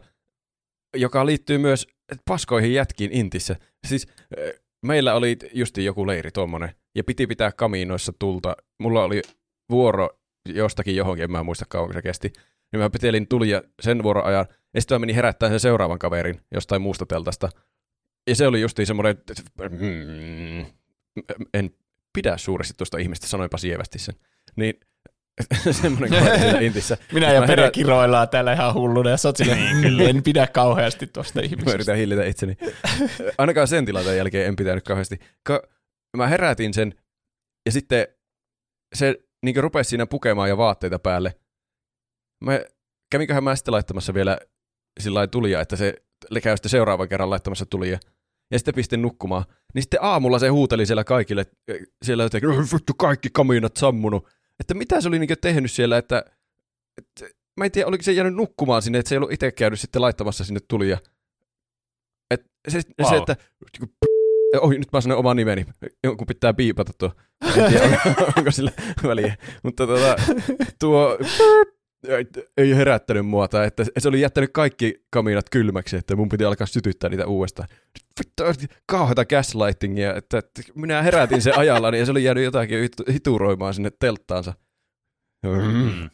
joka liittyy myös paskoihin jätkiin Intissä. Siis eh, meillä oli justi joku leiri tuommoinen, ja piti pitää kamiinoissa tulta. Mulla oli vuoro jostakin johonkin, en mä muista kauanko se kesti. Niin mä pitelin tulia sen vuoron ajan, ja sitten mä menin herättämään sen seuraavan kaverin jostain muusta teltasta. Ja se oli justiin semmoinen, että mm, en pidä suuresti tuosta ihmistä, sanoinpa sievästi sen. Niin semmoinen kaveri siellä Intissä. Minä Mä ja herä- Pere kiroillaan täällä ihan hulluna ja sä oot Niin, "Mm, kyllä. en pidä kauheasti tuosta Mä ihmisestä. yritän hillitä itseni. Ainakaan sen tilanteen jälkeen en pitänyt kauheasti. Ka- mä herätin sen, ja sitten se niin rupesi siinä pukemaan ja vaatteita päälle. Mä, kävinköhän mä sitten laittamassa vielä sillä tulia, että se käy sitten seuraavan kerran laittamassa tulia. Ja sitten pistin nukkumaan. Niin sitten aamulla se huuteli siellä kaikille, siellä jotenkin, "Oh, vittu kaikki kamiinat sammunut. Että mitä se oli niin tehnyt siellä, että, että mä en tiedä, oliko se jäänyt nukkumaan sinne, että se ei ollut itse käynyt sitten laittamassa sinne tulia. Et se, wow. Se, että Oi, nyt mä sanon oman nimeni. Jonkun pitää piipata tuo. En tiedä, onko, onko sillä väliä. Mutta tuota, tuo ei herättänyt mua, tai että se oli jättänyt kaikki kamiinat kylmäksi, että mun piti alkaa sytyttää niitä uudestaan. Vittu, kauheata gaslightingia, että, että minä herätin sen ajallani ja se oli jäänyt jotakin hitu- hituroimaan sinne telttaansa. Mm. Mm.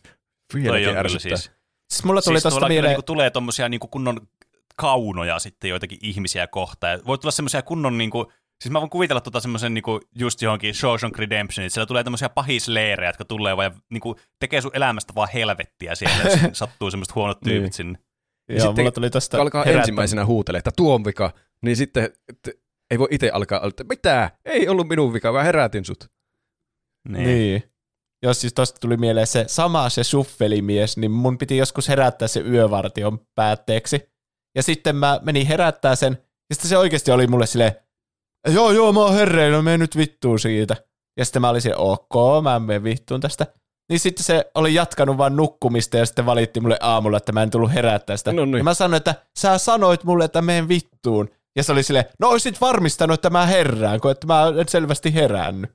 Vieläkin ärsyttää. siis. Siis mulla tuli siis tosta mieleen, niinku tulee tommosia niinku kunnon kaunoja sitten joitakin ihmisiä kohtaan. Ja voi tulla semmoisia kunnon niinku, siis mä voin kuvitella tota semmoisen niinku just johonkin Shawshank Redemption, että siellä tulee tämmöisiä pahisleerejä, jotka tulee vaan ja niinku tekee sun elämästä vaan helvettiä siellä, jos sattuu semmoiset huonot tyypit Niin. sinne. joo, sitten mulla tuli tosta kun alkaa herättä- ensimmäisenä huutelemaan, että tuo on vika, niin sitten että ei voi itse alkaa, että mitä? Ei ollut minun vika, vaan herätin sut. Niin. niin. Jos siis tosta tuli mieleen se sama se suffelimies, niin mun piti joskus herättää se yövartion päätteeksi. Ja sitten mä menin herättää sen, ja sitten se oikeasti oli mulle silleen, joo joo mä oon herreillä, mene nyt vittuun siitä. Ja sitten mä olin silleen, ok, mä menen vittuun tästä. Niin sitten se oli jatkanut vaan nukkumista ja sitten valitti mulle aamulla, että mä en tullut herättää sitä. No niin. Ja mä sanoin, että sä sanoit mulle, että menen vittuun. Ja se oli silleen, no oisit varmistanut, että mä herään, kun että mä en selvästi herännyt.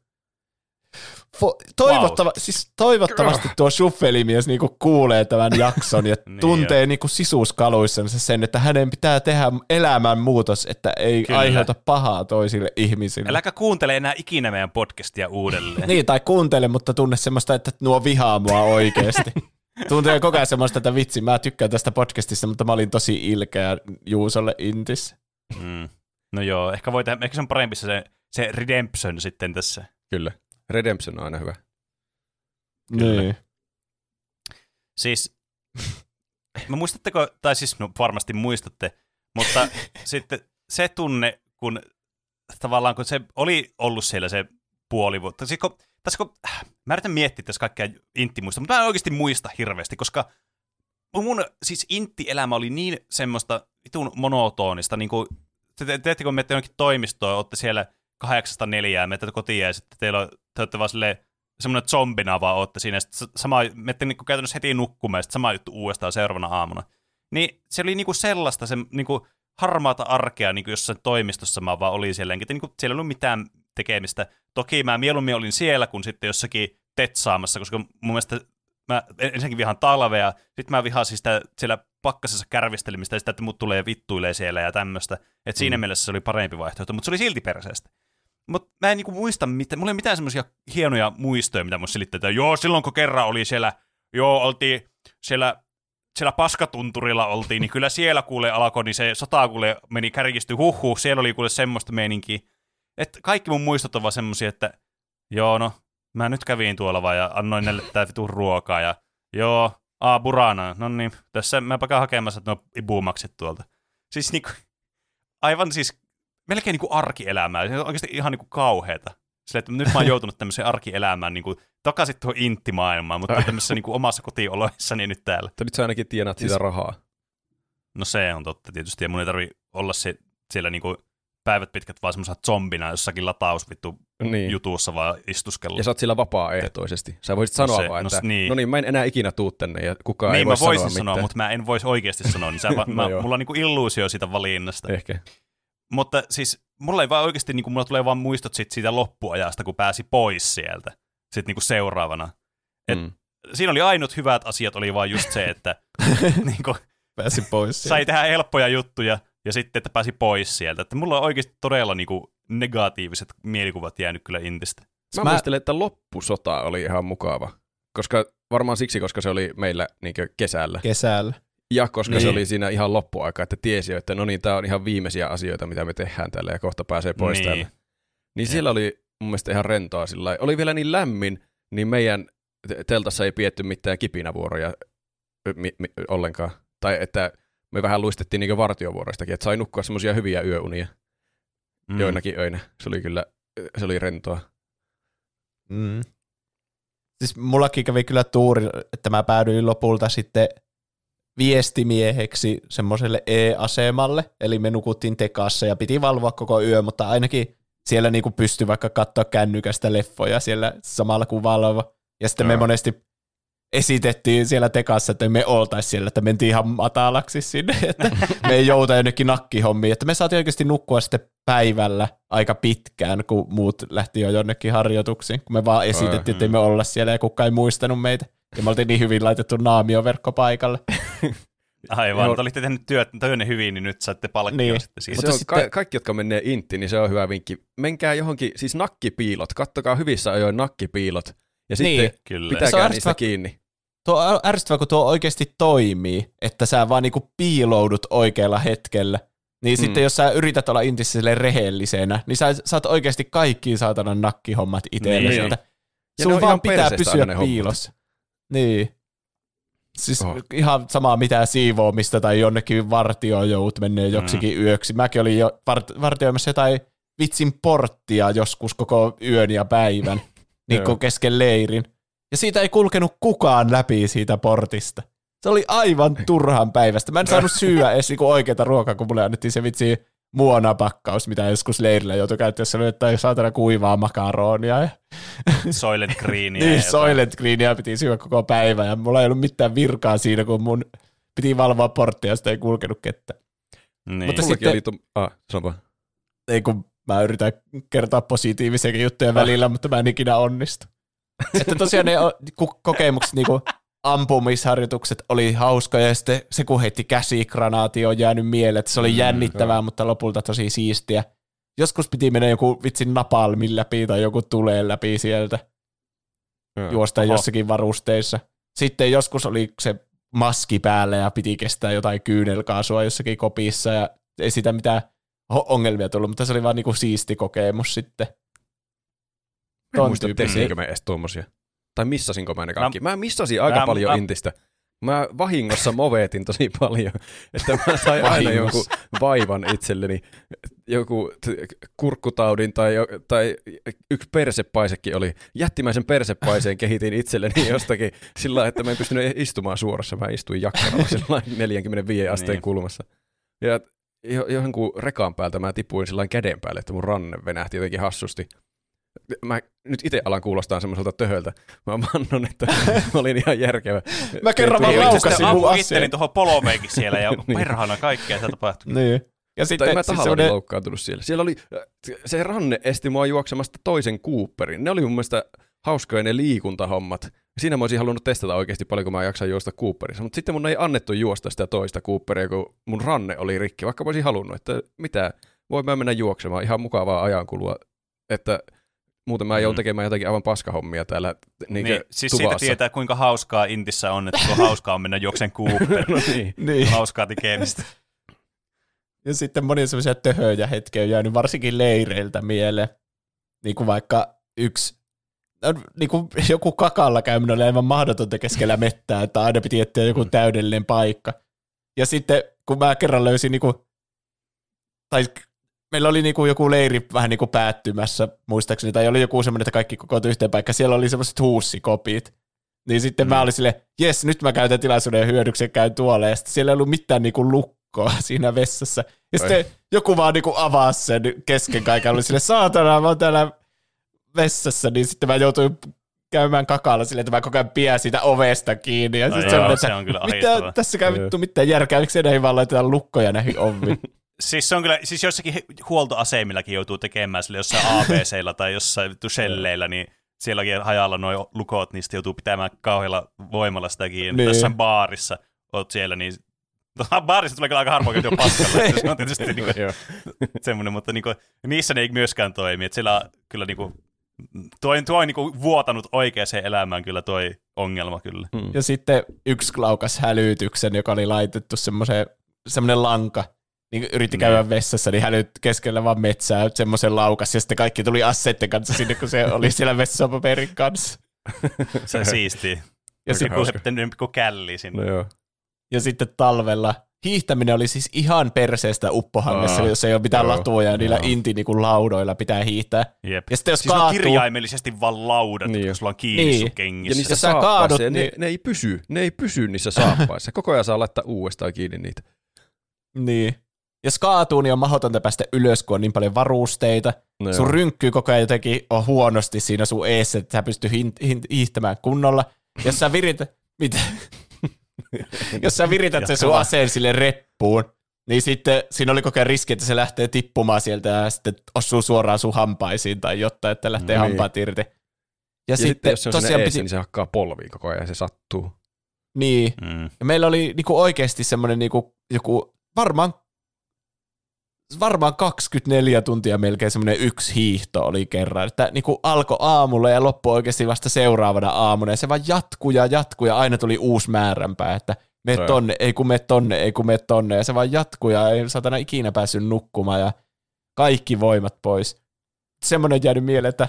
Fo- toivottava, wow. siis toivottavasti tuo suffelimies niinku kuulee tämän jakson ja Niin tuntee niinku sisuskaluissansa sen, että hänen pitää tehdä elämänmuutos, että ei Kyllä. aiheuta pahaa toisille ihmisille. Äläkä kuuntele enää ikinä meidän podcastia uudelleen. Niin, tai kuuntele, mutta tunne semmoista, että nuo vihaa mua oikeasti. Tuntee koko ajan semmoista, että vitsi, mä tykkään tästä podcastista, mutta mä olin tosi ilkeä Juusolle Intis. Mm. No joo, ehkä, voi tehdä, ehkä se on parempi se, se Redemption sitten tässä. Kyllä. Redemption on aina hyvä. Kyllä. Niin. Siis, no muistatteko, tai siis no varmasti muistatte, mutta sitten se tunne, kun tavallaan kun se oli ollut siellä se puoli vuotta, siis kun, tässä kun, mä yritän miettiä tässä kaikkea intimuista, mutta mä en oikeasti muista hirveästi, koska mun siis intti-elämä oli niin semmoista vitun monotonista, niin kuin, te, te, teettekö, kun menette jonnekin toimistoon, olette siellä kahdeksasta neljään, menette kotiin ja sitten teillä on, te olette vaan silleen, semmoinen zombina vaan ootte siinä, ja sitten sama, menette niinku käytännössä heti nukkumaan, ja sitten sama juttu uudestaan seuraavana aamuna. Niin se oli niinku sellaista, se niinku harmaata arkea niinku jossain toimistossa mä vaan olin siellä, enkä niinku, siellä ei ollut mitään tekemistä. Toki mä mieluummin olin siellä kuin sitten jossakin tetsaamassa, koska mun mielestä mä ensinnäkin vihaan talvea, sitten mä vihaan siis sitä siellä pakkasessa kärvistelemistä ja sitä, että mut tulee vittuilee siellä ja tämmöistä. Että siinä Mm. mielessä se oli parempi vaihtoehto, mutta se oli silti perseestä. Mutta mä en niinku muista, mitä, mulla ei mitään semmoisia hienoja muistoja, mitä mun selittää, että joo, silloin kun kerran oli siellä, joo, oltiin siellä, siellä paskatunturilla oltiin, niin kyllä siellä kuule alkoi, niin se sota kuule meni kärkisty huhhuh, siellä oli kuule semmoista meininkiä. Että kaikki mun muistot on vaan semmosia, että joo, no, mä nyt kävin tuolla vaan ja annoin näille tää vitun ruokaa ja joo, aa, burana, no niin, tässä mä käyn hakemassa nuo ibumakset tuolta. Siis niinku, aivan siis melkein niinku arkielämää. Se on oikeasti ihan niinku kauheeta. Sille, että nyt mä oon joutunut tämmöiseen arkielämään niinku, takaisin tuohon inttimaailmaan, mutta tämmöisessä niinku omassa kotioloissani nyt täällä. Mutta nyt sä ainakin tienaat Siis- sitä rahaa. No se on totta tietysti, ja mun ei tarvi olla se, siellä niinku päivät pitkät vaan semmoisena zombina jossakin latausvittu Niin. jutussa vaan istuskella. Ja sä oot sillä vapaaehtoisesti. Sä voisit sanoa se- vaan, no että niin. no niin, mä en enää ikinä tuu tänne ja kukaan ei niin voi mä voisin sanoa sanoa, mutta mä en voisi oikeasti sanoa, niin sä, No mä, joo. mulla on niinku illuusio siitä valinnasta. Ehkä. Mutta siis mulla ei vaan oikeasti, niin mulla tulee vaan muistot sit siitä loppuajasta, kun pääsi pois sieltä sitten niin seuraavana. Et- Mm. Siinä oli ainut hyvät asiat, oli vaan just se, että niin kuin, Pääsi pois. sai tehdä helppoja juttuja ja sitten, että pääsi pois sieltä. Että mulla on oikeasti todella niin kuin, negatiiviset mielikuvat jäänyt kyllä Intistä. Mä, Mä- muistelen, että loppusota oli ihan mukava. Koska, varmaan siksi, koska se oli meillä niin kesällä. kesällä. Ja koska niin. se oli siinä ihan loppuaika, että tiesi, että no niin, tämä on ihan viimeisiä asioita, mitä me tehdään tällä ja kohta pääsee pois Niin. täältä. Niin siellä oli mun mielestä ihan rentoa sillä. Oli vielä niin lämmin, niin meidän te- teltassa ei pietty mitään kipinävuoroja mi- mi- ollenkaan. Tai että me vähän luistettiin niin vartiovuoroistakin, että sai nukkua semmoisia hyviä yöunia mm. joinakin öinä. Se oli kyllä, se oli rentoa. Mm. Siis mullakin kävi kyllä tuuri, että mä päädyin lopulta sitten viestimieheksi semmoiselle E-asemalle, eli me nukuttiin tekassa ja piti valvoa koko yö, mutta ainakin siellä niinku pystyi vaikka katsoa kännykästä leffoja siellä samalla kuin valvo. Ja sitten me Joo. monesti esitettiin siellä tekassa, että me oltaisi siellä, että mentiin ihan matalaksi sinne, että me ei jouta jonnekin nakkihommiin, että me saatiin oikeasti nukkua sitten päivällä aika pitkään, kun muut lähti jo jonnekin harjoituksiin, kun me vaan esitettiin, että me olla siellä ja kukaan ei muistanut meitä. Ja me oltiin niin hyvin laitettu naamioverkko paikalle. Aivan, Joo. te olitte tehnyt työt, työnne hyvin, niin nyt saatte palkkia Niin. sitten Se siitä. Mutta on sitten- ka- kaikki, jotka menee intti, niin se on hyvä vinkki. Menkää johonkin, siis nakkipiilot, kattokaa hyvissä ajoin nakkipiilot. Ja sitten Niin, Kyllä. Se on pitäkää niistä kiinni. Tuo on ärsyttävää, kun tuo oikeasti toimii, että sä vaan niinku piiloudut oikealla hetkellä. Niin Mm. sitten jos sä yrität olla intissä silleen rehellisenä, niin sä saat oikeasti kaikki saatana nakkihommat itsellesi. Niin. Ja ne Sun vaan pitää pysyä ne hommat. Niin. Siis Oh. ihan sama mitä siivoamista tai jonnekin vartioon joudut menee joksikin mm. yöksi. Mäkin olin jo vart- vartioimassa jotain vitsin porttia joskus koko yön ja päivän, niin kuin kesken leirin. Ja siitä ei kulkenut kukaan läpi siitä portista. Se oli aivan turhan päivästä. Mä en saanut syyä edes niinku oikeita ruokaa, kun mulle annettiin se vitsi muonapakkaus, mitä joskus leirillä joutui käyttää. Se oli jotain saatana kuivaa makaronia. Ja Soylent Greenia. niin, ja Soylent Greenia piti syödä koko päivä ja mulla ei ollut mitään virkaa siinä, kun mun piti valvoa porttia ja sitä ei kulkenut kettä. Niin. Mutta Mullakin sitten- oli tu- ah, sano vaan. Ei kun mä yritän kertoa positiivisiakin juttuja välillä, mutta mä en ikinä onnistu. Että tosiaan ne kokemukset, niinku ampumisharjoitukset oli hauskoja ja sitten se kun heitti käsikranaati on jäänyt mieleen, että se oli Mm, jännittävää, joo. mutta lopulta tosi siistiä. Joskus piti mennä joku vitsin napalmin läpi tai joku tuleen läpi sieltä. Joo. juosta Oho. jossakin varusteissa. Sitten joskus oli se maski päällä ja piti kestää jotain kyynelkaasua jossakin kopissa ja ei sitä mitään ongelmia tullut, mutta se oli vaan niinku siisti kokemus sitten. En Ton muista, tyyppisiä. me edes tuommoisia. Tai missasinko mä ne kaikki. Mä, missasin aika Mä- paljon mä- intistä. Mä vahingossa movetin tosi paljon, että mä sain aina jonkun vaivan itselleni. Joku t- kurkkutaudin tai, jo- tai yksi persepaisekin oli. Jättimäisen persepaiseen kehitin itselleni jostakin sillä lailla, että mä en pystynyt istumaan suorassa. Mä istuin jakkaralla sillä lailla 45 asteen Niin. kulmassa. Ja jo- jonkun rekan päältä mä tipuin sillä käden päälle, että mun ranne venähti jotenkin hassusti. Mä nyt itse alan kuulostaa semmoiselta töhöltä. Mä vannon, että mä olin ihan järkevä. Mä kerran vaan laukasin mun itteni tuohon polveenkin siellä ja Niin. perhana kaikkea sitä tapahtui. Niin. Ja sitten mä siis semmoinen- loukkaantunut siellä. Siellä oli, se ranne esti mua juoksemasta toisen Cooperin. Ne oli mun mielestä hauskoja ne liikuntahommat. Siinä mä olisin halunnut testata oikeasti paljon, kun mä jaksan juosta Cooperissa. Mutta sitten mun ei annettu juosta sitä toista Cooperia, kun mun ranne oli rikki. Vaikka mä olisin halunnut, että mitä, voi mä mennä juoksemaan. Ihan mukavaa ajankulua. Että muuten mä joudun Mm. tekemään jotakin aivan paskahommia täällä niin Niin, siis siitä tuvassa. tietää, kuinka hauskaa Intissä on, että kun hauskaa on mennä juoksen Cooper. no niin. Niin. hauskaa tekemistä. Ja sitten monia semmoisia töhöjä hetkiä on jäänyt varsinkin leireiltä mieleen. Niin kuin vaikka yksi, no, niin kuin joku kakalla käyminen oli aivan mahdotonta keskellä mettää, että aina piti etsiä joku täydellinen paikka. Ja sitten kun mä kerran löysin, niin kuin, tai meillä oli niin kuin joku leiri vähän niin kuin päättymässä, muistaakseni, tai oli joku semmoinen, että kaikki kokoontui yhteen paikkaan, siellä oli semmoiset huussikopit. Niin sitten mm. mä olin silleen, jes, nyt mä käytän tilaisuuden hyödyksen, käyn tuolla, ja sitten siellä ei ollut mitään niinku lukkoa lukkoa siinä vessassa. Ja sitten joku vaan niinku avasi sen kesken kaiken. Oli sille, saatana, mä oon täällä vessassa, niin sitten mä joutuin käymään kakalla silleen, että mä koko ajan pidän siitä ovesta kiinni. Ja No sitten se on kyllä mitä, tässä käy vittu mitään järkeä, miksi ei vaan laiteta lukkoja näihin oviin. Siis se on kyllä, siis jossakin huoltoasemillakin joutuu tekemään sille jossain ABC-lla tai jossain vittu shelleillä, niin sielläkin hajalla nuo lukot, niistä joutuu pitämään kauhealla voimalla sitä kiinni. Niin. Jossain baarissa oot siellä, niin baarissa tulee kyllä aika harvoin käytyä paskalla, se on tietysti niin kuin, Joo. semmoinen, mutta niin kuin, niissä ne ei myöskään toimi. Että siellä on kyllä niin kuin, toi, toi niin kuin vuotanut oikeaan elämään kyllä toi ongelma kyllä. Mm. Ja sitten yksi laukas hälytyksen, joka oli laitettu semmoiseen, semmoinen lanka, niin yritti käydä vessassa, niin hälyt keskellä vaan metsää semmoisen laukas, ja sitten kaikki tuli asseitten kanssa sinne, kun se oli siellä vessapaperin kanssa. Se on siistiä. Ja, Aika sit, Joku se källi sinne. No joo. ja sitten talvella hiihtäminen oli siis ihan perseestä uppohangessa, Aa, jos ei ole mitään joo, latuja, ja niillä joo. inti niinku laudoilla pitää hiihtää. Jep. Ja sitten jos Siis on kaatuu, kirjaimellisesti vaan laudat, Niin niin jo. kun sulla on kiinni Niin. niin. sun Ja kengissä. niissä Jos sä kaadut, saappaissa, ne, niin- ne, ei pysy, ne ei pysy niissä saappaissa. Koko ajan saa laittaa uudestaan kiinni niitä. niin. Jos kaatuu, niin on mahdotonta päästä ylös, kun on niin paljon varusteita. No sun joo. rynkkyy koko ajan jotenkin on huonosti siinä sun eessä, että sä pystyy hin, hin, hiihtämään kunnolla. Jos sä virität, mitä? Jos sä virität sen sun aseen sille reppuun, niin sitten siinä oli koko ajan riski, että se lähtee tippumaan sieltä ja sitten osuu suoraan sun hampaisiin tai jotain, että lähtee Niin. hampaat irti. Ja, Ja sitten, sitten jos se on tosiaan eessä, piti, niin se hakkaa polviin koko ajan ja se sattuu. niin, Mm. ja meillä oli niinku oikeasti semmoinen niinku, joku varmaan varmaan 24 tuntia melkein semmoinen yksi hiihto oli kerran, että niinku alkoi aamulla ja loppui oikeasti vasta seuraavana aamuna ja se vaan jatkuu ja jatkuu ja aina tuli uusi määränpää, että me tonne, ei kun me tonne, ei kun me tonne ja se vaan jatkuu ja ei satana ikinä päässyt nukkumaan ja kaikki voimat pois. Semmoinen jäänyt mieleen, että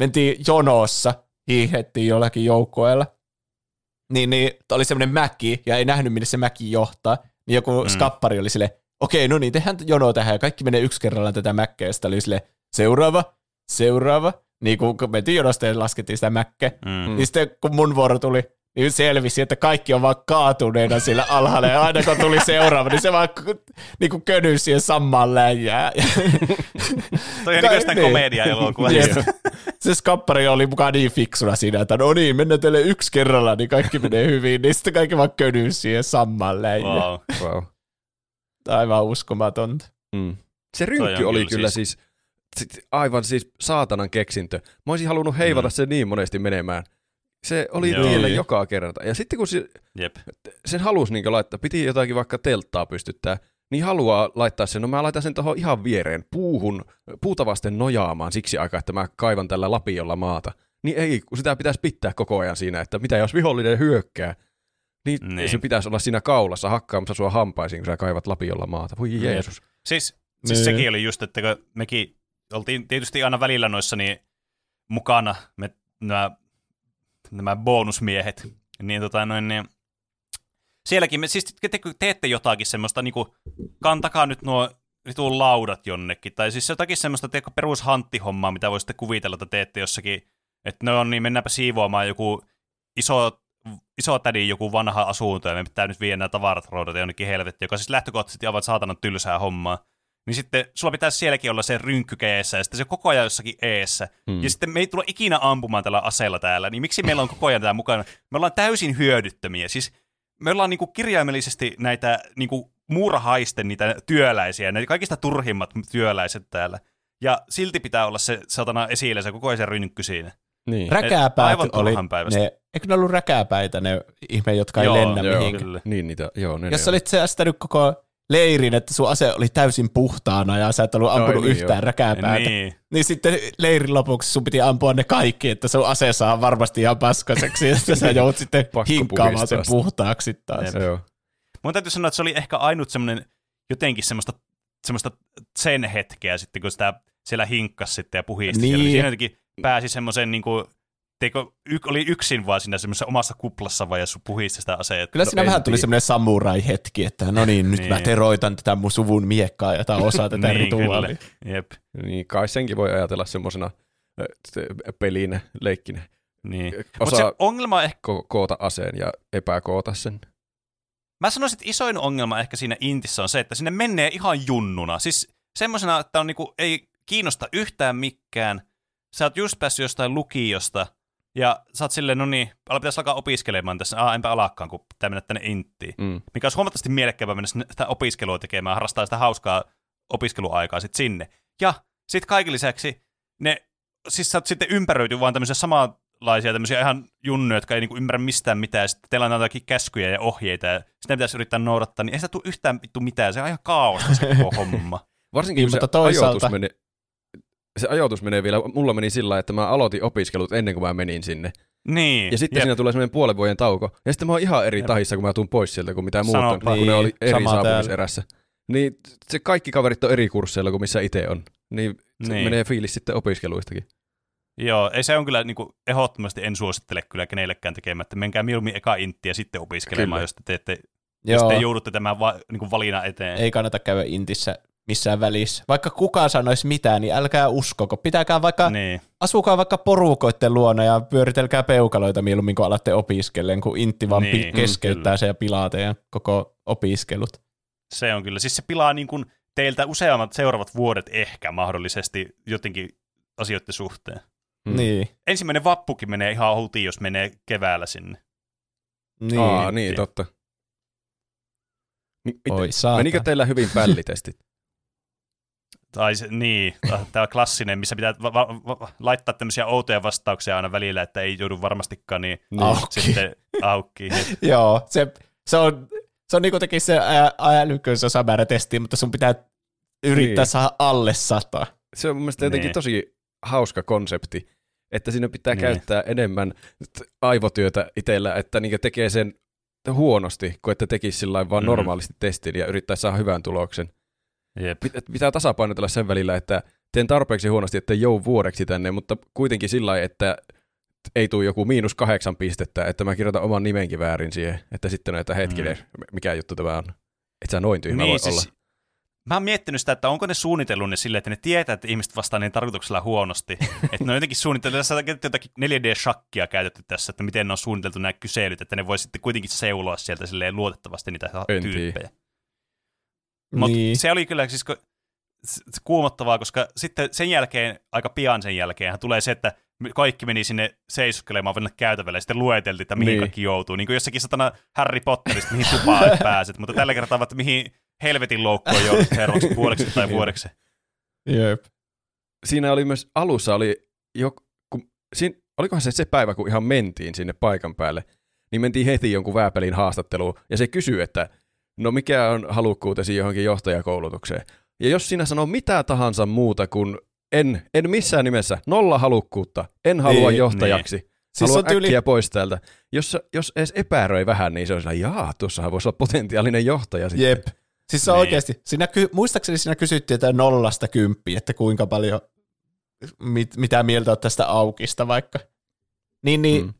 mentiin jonossa, hiihettiin jollakin joukkoilla niin, niin oli semmoinen mäki, ja ei nähnyt, minne se mäki johtaa, niin joku. Mm. skappari oli sille, okei, no niin, tehdään jono tähän, ja kaikki menee yksi kerrallaan tätä mäkkeä, ja sitten oli sille, seuraava, seuraava, niin kun, mentiin jonosta ja laskettiin sitä mäkkeä, Mm. mm. niin sitten kun mun vuoro tuli, niin selvisi, että kaikki on vaan kaatuneena sillä alhaalla, ja aina kun tuli seuraava, niin se vaan niin kuin könyy siihen samaan läjää. Toi on Kai- niin niin. komedia-elokuva. Se skappari oli mukaan niin fiksuna siinä, että no niin, mennään teille yksi kerralla, niin kaikki menee hyvin, niin sitten kaikki vaan könyy siihen samaan läjään. Wow. Wow. Aivan uskomatonta. Mm. Se rynkky oli kyllä kyllä siis, siis aivan siis saatanan keksintö. Mä olisin halunnut heivata mm. sen niin monesti menemään. Se oli Joo. tiellä Niin. joka kerta. Ja sitten kun se, Jep. sen halusi niin laittaa, piti jotakin vaikka telttaa pystyttää, niin haluaa laittaa sen, no mä laitan sen tuohon ihan viereen puuhun, puuta vasten nojaamaan siksi aikaa, että mä kaivan tällä lapiolla maata. Niin ei, kun sitä pitäisi pitää koko ajan siinä, että mitä jos vihollinen hyökkää, niin, niin. Niin. se pitäisi olla siinä kaulassa hakkaamassa sua hampaisiin, kun sä kaivat lapiolla maata. Voi Jep. Jeesus. Siis, siis Niin. sekin oli just, että kun mekin oltiin tietysti aina välillä noissa niin mukana me, nämä, nämä bonusmiehet, niin, tota, noin, niin sielläkin me siis te, te, teette jotakin semmoista, niin kuin, kantakaa nyt nuo vitun laudat jonnekin, tai siis jotakin semmoista teekö perushanttihommaa, mitä voisitte kuvitella, että teette jossakin, että no niin, mennäänpä siivoamaan joku iso iso tädin joku vanha asunto ja me pitää nyt viedä nämä tavarat roudata jonnekin helvettiin, joka siis lähtökohtaisesti aivan saatanan tylsää hommaa. Niin sitten sulla pitäisi sielläkin olla se rynkkykeessä ja sitten se koko ajan jossakin eessä. Hmm. Mm. Ja sitten me ei tulla ikinä ampumaan tällä aseella täällä, niin miksi meillä on koko ajan tämä mukana? Me ollaan täysin hyödyttömiä. Siis me ollaan niinku kirjaimellisesti näitä niinku muurahaisten niitä työläisiä, ne kaikista turhimmat työläiset täällä. Ja silti pitää olla se satana esillä se koko ajan se rynkky siinä. Niin. Räkääpäät aivan oli ne, eikö ne ollut räkääpäitä ne ihme, jotka ei Joo, lennä joo, mihinkään? Kyllä. Niin niitä, joo. Ne, Jos ne olit säästänyt koko leirin, että sun ase oli täysin puhtaana ja sä et ollut ampunut niin, yhtään joo. räkääpäätä, niin. Niin. niin sitten leirin lopuksi sun piti ampua ne kaikki, että sun ase saa varmasti ihan paskaseksi, että sä joudut sitten Pakko hinkkaamaan sen puhtaaksi taas. Joo. Mun täytyy sanoa, että se oli ehkä ainut semmoinen jotenkin semmoista, semmoista sen hetkeä sitten, kun sitä siellä hinkkas sitten ja puhisti. Niin. Niin. Siinä jotenkin pääsi semmoisen niin kuin, teikö, y, oli yksin vaan siinä semmoisessa omassa kuplassa vai jos puhisti sitä aseet. Kyllä No siinä en vähän tuli tiedä. semmoinen samurai-hetki, että no niin, nyt mä Niin. teroitan tätä mun suvun miekkaa, jota osaa tätä Niin, rituaalia. Jep. Niin kai senkin voi ajatella semmoisena pelinä, leikkinä. Niin. Osaa Mutta se ongelma on ehkä, ko- koota aseen ja epäkoota sen. Mä sanoisin, että isoin ongelma ehkä siinä Intissä on se, että sinne menee ihan junnuna. Siis semmoisena, että on niinku, ei kiinnosta yhtään mikään. Sä oot just päässyt jostain lukiosta, ja sä oot silleen, no niin, pitäisi alkaa opiskelemaan tässä. Ah, enpä alakaan, kun pitää mennä tänne Inttiin. Mm. Mikä olisi huomattavasti mielekkäämpää mennä sitä opiskelua tekemään, harrastaa sitä hauskaa opiskeluaikaa sitten sinne. Ja sitten kaiken lisäksi ne, siis sä oot sitten ympäröity vaan tämmöisiä samanlaisia tämmöisiä ihan junnuja, jotka ei niinku ymmärrä mistään mitään, ja sitten teillä on jotakin käskyjä ja ohjeita, ja sitä pitäisi yrittää noudattaa, niin ei sitä tule yhtään vittu mitään, se on ihan kaaosta se koko homma. Varsinkin kun se mutta toisaalta- ajoitus menee, se ajoitus menee vielä, mulla meni sillä että mä aloitin opiskelut ennen kuin mä menin sinne. Niin. Ja sitten jep. siinä tulee semmoinen puolen vuoden tauko. Ja sitten mä oon ihan eri Jep. tahissa, kun mä tuun pois sieltä, kuin mitä muut on, Sanoppa. kun ne oli Niin, eri saapumiserässä. Niin se kaikki kaverit on eri kursseilla kuin missä itse on. Niin, se Niin. menee fiilis sitten opiskeluistakin. Joo, ei se on kyllä niin kuin, ehdottomasti en suosittele kyllä kenellekään tekemään, että menkää mieluummin eka intti ja sitten opiskelemaan, Kyllä. jos te, teette, jos te joudutte tämän va, niin kuin valinnan eteen. ei kannata käydä Intissä missään välissä. Vaikka kukaan sanoisi mitään, niin älkää uskoko. Pitäkää vaikka, Niin. asukaa vaikka porukoitten luona ja pyöritelkää peukaloita mieluummin, kun alatte opiskellen, kun Intti vaan Niin, niin, keskeyttää kyllä. sen ja pilaa teidän koko opiskelut. Se on kyllä. Siis se pilaa niin kuin teiltä useammat seuraavat vuodet ehkä mahdollisesti jotenkin asioiden suhteen. Mm. Mm. Niin. Ensimmäinen vappukin menee ihan hutiin, jos menee keväällä sinne. Niin. Aa, niin, totta. Mi- miten- Oi. Menikö teillä hyvin pällitestit? Tai se, niin, tämä klassinen, missä pitää va- va- va- laittaa tämmöisiä outoja vastauksia aina välillä, että ei joudu varmastikaan, niin Auki. sitten aukki. Joo, se, se on, se on niinku tekin se ää- älykkyysosamäärä testi, mutta sun pitää yrittää Niin. saada alle sata. Se on mun mielestä jotenkin Niin. tosi hauska konsepti, että siinä pitää Niin. käyttää enemmän aivotyötä itsellä, että niin tekee sen huonosti, kuin että tekisi sillä vaan Mm. normaalisti testin ja yrittäisi saada hyvän tuloksen. Jep. Pit- Pitää tasapainotella sen välillä, että teen tarpeeksi huonosti, että jou vuodeksi tänne, mutta kuitenkin sillä lailla, että ei tule joku miinus kahdeksan pistettä, että mä kirjoitan oman nimenkin väärin siihen, että sitten on, että hetkinen, mikä juttu tämä on. Et sä noin tyhmä voi olla. Siis Mä oon miettinyt sitä, että onko ne suunnitellut ne silleen, että ne tietää, että ihmiset vastaa niin tarkoituksella huonosti. että ne on jotenkin suunnitellut, tässä on jotakin 4D-shakkia käytetty tässä, että miten ne on suunniteltu nämä kyselyt, että ne voi sitten kuitenkin seuloa sieltä silleen luotettavasti niitä En tyyppejä. Mutta Niin. se oli kyllä siis kuumottavaa, koska sitten sen jälkeen, aika pian sen jälkeen, tulee se, että kaikki meni sinne seisoskelemaan vanne käytävälle ja sitten lueteltiin, että mihin Niin. kaikki joutuu. Niin kuin jossakin satana Harry Potterista, mihin tupaan et pääset. Mutta tällä kertaa, että mihin helvetin loukkoon joudut seuraavaksi puoleksi tai vuodeksi. Jep. Siinä oli myös, alussa oli, jo, kun, siinä, olikohan se se päivä, kun ihan mentiin sinne paikan päälle, niin mentiin heti jonkun vääpelin haastatteluun, ja se kysyy, että no mikä on halukkuutesi johonkin johtajakoulutukseen. Ja jos sinä sanoo mitä tahansa muuta kuin en, en missään nimessä, nolla halukkuutta, en halua Niin, johtajaksi, Siis haluan on tyyli- äkkiä pois täältä. Jos, jos edes epäröi vähän, niin se on sellainen, jaa, tuossahan voisi olla potentiaalinen johtaja sitten. Jep. Siis se on Niin. oikeasti, siinä ky- muistaakseni siinä kysyttiin että nollasta kymppiä, että kuinka paljon, mit, mitä mieltä olet tästä aukista vaikka. Niin, niin Mm.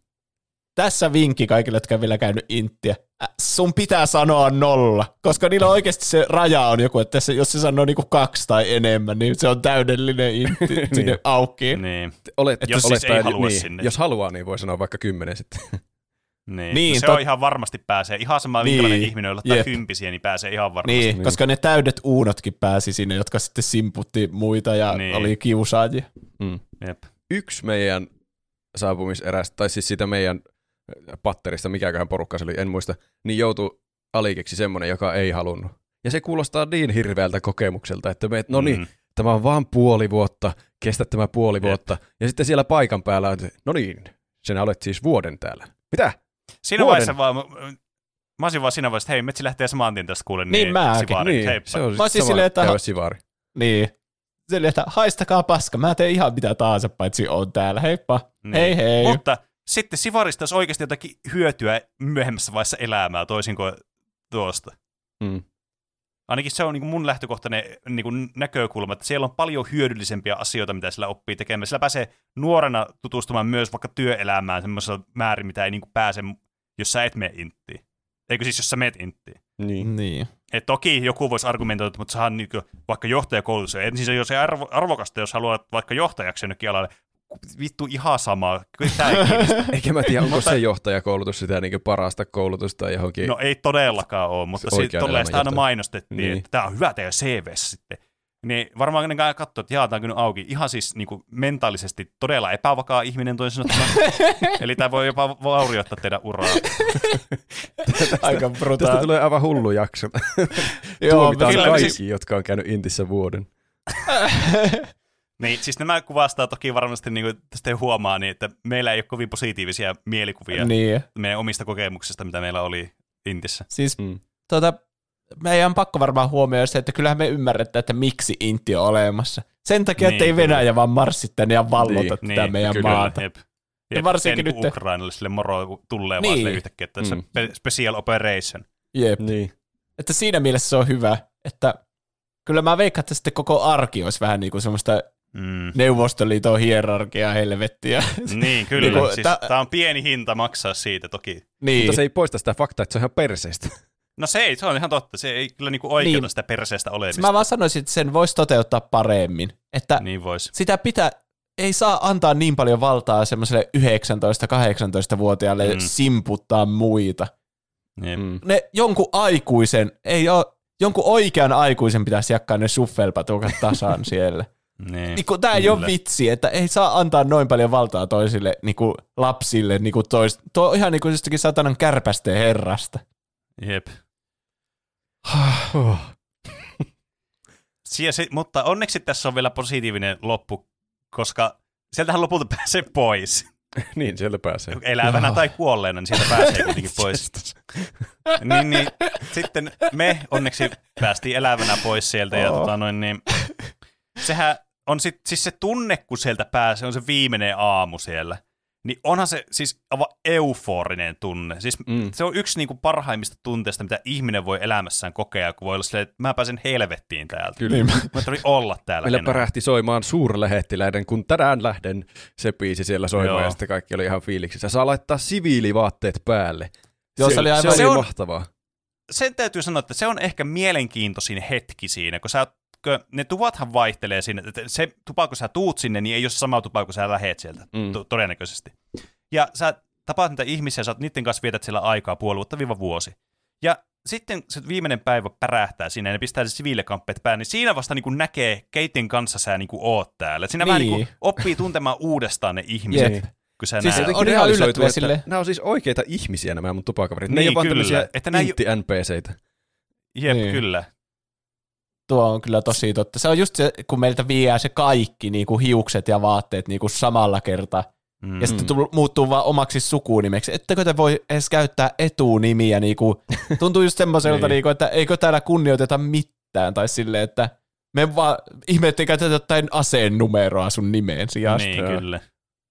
Tässä vinkki kaikille, jotka on vielä käynyt inttiä. Äh, sun pitää sanoa nolla, koska niillä oikeasti se raja on joku, että se, jos se sanoo niinku kaksi tai enemmän, niin se on täydellinen intti sinne Niin. aukiin. Niin. Olet, Jos siis ei olettaen- halua niin, sinne. Jos haluaa, niin voi sanoa vaikka kymmenen sitten. Niin. Niin, no se tot- on ihan varmasti pääsee. Ihan sama, Niin, minkälainen ihminen on laittaa jep. kymppisiä, niin pääsee ihan varmasti. Niin, Niin. koska ne täydet uunotkin pääsi sinne, jotka sitten simputti muita ja Niin. oli kiusaajia. Mm. Jep. yksi meidän saapumiserästä, tai siis siitä meidän patterista, mikäköhän porukka se oli, en muista, niin joutui alikeksi semmoinen, joka ei halunnut. Ja se kuulostaa niin hirveältä kokemukselta, että me, no niin, Mm. tämä on vaan puoli vuotta, kestä tämä puoli Jep. vuotta. Ja sitten siellä paikan päällä on, että no niin, sinä olet siis vuoden täällä. Mitä? Siinä Vuoden. vaiheessa vaan, mä olisin vaan siinä vaiheessa, että hei, metsi lähtee saman tien tästä kuule. Niin mäkin. sivarit, niin, heippa. se on Mä olisin siis sama silleen, että- sivari. Niin. Silleen, että haistakaa paska, mä teen ihan mitä tahansa, paitsi on täällä. Heippa. Niin. Hei hei. Mutta sitten sivarista olisi oikeasti jotakin hyötyä myöhemmässä vaiheessa elämää, toisin kuin tuosta. Mm. Ainakin se on niin kuin mun lähtökohtainen niin kuin näkökulma, että siellä on paljon hyödyllisempiä asioita, mitä sillä oppii tekemään. Sillä pääsee nuorena tutustumaan myös vaikka työelämään semmoisella määrin, mitä ei niin kuin pääse, jos sä et mene inttiin. Eikö siis, jos sä meet inttiin? Niin. Niin. Et toki joku voisi argumentoida, mutta sahan niin vaikka johtajakoulutus. Ensin se jos se arvo, arvokasta, jos haluat vaikka johtajaksi jonnekin alalle. Vittu ihan sama. Kyllä. Eikä mä tiedä, onko Mutta- se johtajakoulutus sitä niin parasta koulutusta johonkin. No ei todellakaan ole, mutta tolleen sitä aina mainostettiin, Niin. että tämä on hyvä teidän CVssä sitten. Niin varmaan ne katsoo, että jaa, tämä on kyllä auki. Ihan siis niin kuin mentaalisesti todella epävakaa ihminen toisin sanottuna. Eli tämä voi jopa vaurioittaa teidän uraa. Aika Tästä brutaali. tulee aivan hullu jakso. Joo, Tuomitaan kaikki, siis- jotka on käynyt Intissä vuoden. Niin, siis nämä kuvastaa toki varmasti, niin kuin tästä huomaa, niin että meillä ei ole kovin positiivisia mielikuvia Niin. meidän omista kokemuksista, mitä meillä oli Intissä. Siis Mm. tota, meidän on pakko varmaan huomioida se, että kyllähän me ymmärretään, että miksi Intti on olemassa. Sen takia, Niin, että ei kyllä. Venäjä vaan marssi tänne ja vallota Niin, tätä niin, meidän kyllä, maata. Jep. Ja varsinkin se niin nyt- Ukrainalle sille moro tulee Niin. vaan sille yhtäkkiä, että se Mm. pe- special operation. Jep. Niin. Että siinä mielessä se on hyvä, että kyllä mä veikkaan, että sitten koko arki olisi vähän niin kuin semmoista Mm. Neuvostoliiton hierarkiaa helvettiä. Niin, kyllä. Niinku, siis, tä- Tämä on pieni hinta maksaa siitä toki. niin. Mutta se ei poista sitä faktaa, että se on ihan perseestä. No se ei, se on ihan totta. Se ei kyllä niinku oikeuta Niin. sitä perseestä olemista. Mä vaan sanoisin, että sen voisi toteuttaa paremmin. Että Niin vois. sitä pitää, ei saa antaa niin paljon valtaa semmoiselle 19-18-vuotiaalle Mm. simputtaa muita. Niin. Mm. Ne jonkun aikuisen, ei ole, jonkun oikean aikuisen pitäisi jakaa ne suffelpatukat tasan siellä. Niin. Niin kun, tää ei ole vitsi, että ei saa antaa noin paljon valtaa toisille niin kuin lapsille. Niin kuin tois, tuo on ihan niin kuin jostakin satanan kärpästeen herrasta. Jep. Sie, se, mutta onneksi tässä on vielä positiivinen loppu, koska sieltähän lopulta pääsee pois. niin, sieltä pääsee. Elävänä Joo. tai kuolleena, niin sieltä pääsee kuitenkin pois. niin, niin, sitten me onneksi päästiin elävänä pois sieltä. Ja tota noin, niin, sehän on sit, siis se tunne, kun sieltä pääsee, on se viimeinen aamu siellä. Niin onhan se siis aivan euforinen tunne. Siis Mm. se on yksi niinku parhaimmista tunteista, mitä ihminen voi elämässään kokea, kun voi olla silleen, että mä pääsen helvettiin täältä. Kyllä. Niin, Mä tarvitsen olla täällä Meillä enää. pärähti soimaan suurlähettiläiden, kun tänään lähden se biisi siellä soimaan Joo. ja sitten kaikki oli ihan fiiliksissä. Saa laittaa siviilivaatteet päälle. Joo, se oli aivan- se oli Se on- mahtavaa. sen täytyy sanoa, että se on ehkä mielenkiintoisin hetki siinä, kun sä oot- kun ne tuvathan vaihtelee sinne, että se tupa, kun sä tuut sinne, niin ei ole se sama tupa, kun sä lähet sieltä, Mm. mm. todennäköisesti. Ja sä tapaat niitä ihmisiä, sä oot niiden kanssa vietät siellä aikaa puoli vuotta viiva vuosi. Ja sitten se viimeinen päivä pärähtää sinne ja ne pistää se siviilikamppeet päälle, niin siinä vasta niin kuin näkee, keiden kanssa sä niin kuin oot täällä. Et siinä niin. vähän Niin. niin kuin oppii tuntemaan uudestaan ne ihmiset, Jep. kun sä Siis näet. on ihan yllättävää että silleen. Nämä on siis oikeita ihmisiä nämä mun tupakaverit. Ne ei Niin, ole vaan tämmöisiä Että nää ei- intti-NPCitä. Jep, Niin. kyllä. Tuo on kyllä tosi totta. Se on just se, kun meiltä vie se kaikki, niin kuin hiukset ja vaatteet niin kuin samalla kertaa. Mm. Ja sitten tul- muuttuu vaan omaksi sukunimeksi. Ettekö te voi edes käyttää etunimiä? Niin kuin, tuntuu just semmoiselta, Niin. niin kuin, että eikö täällä kunnioiteta mitään. Tai silleen, että me vaan ihme, ettei käytetä jotain aseen numeroa sun nimeen sijasta. Niin, kyllä.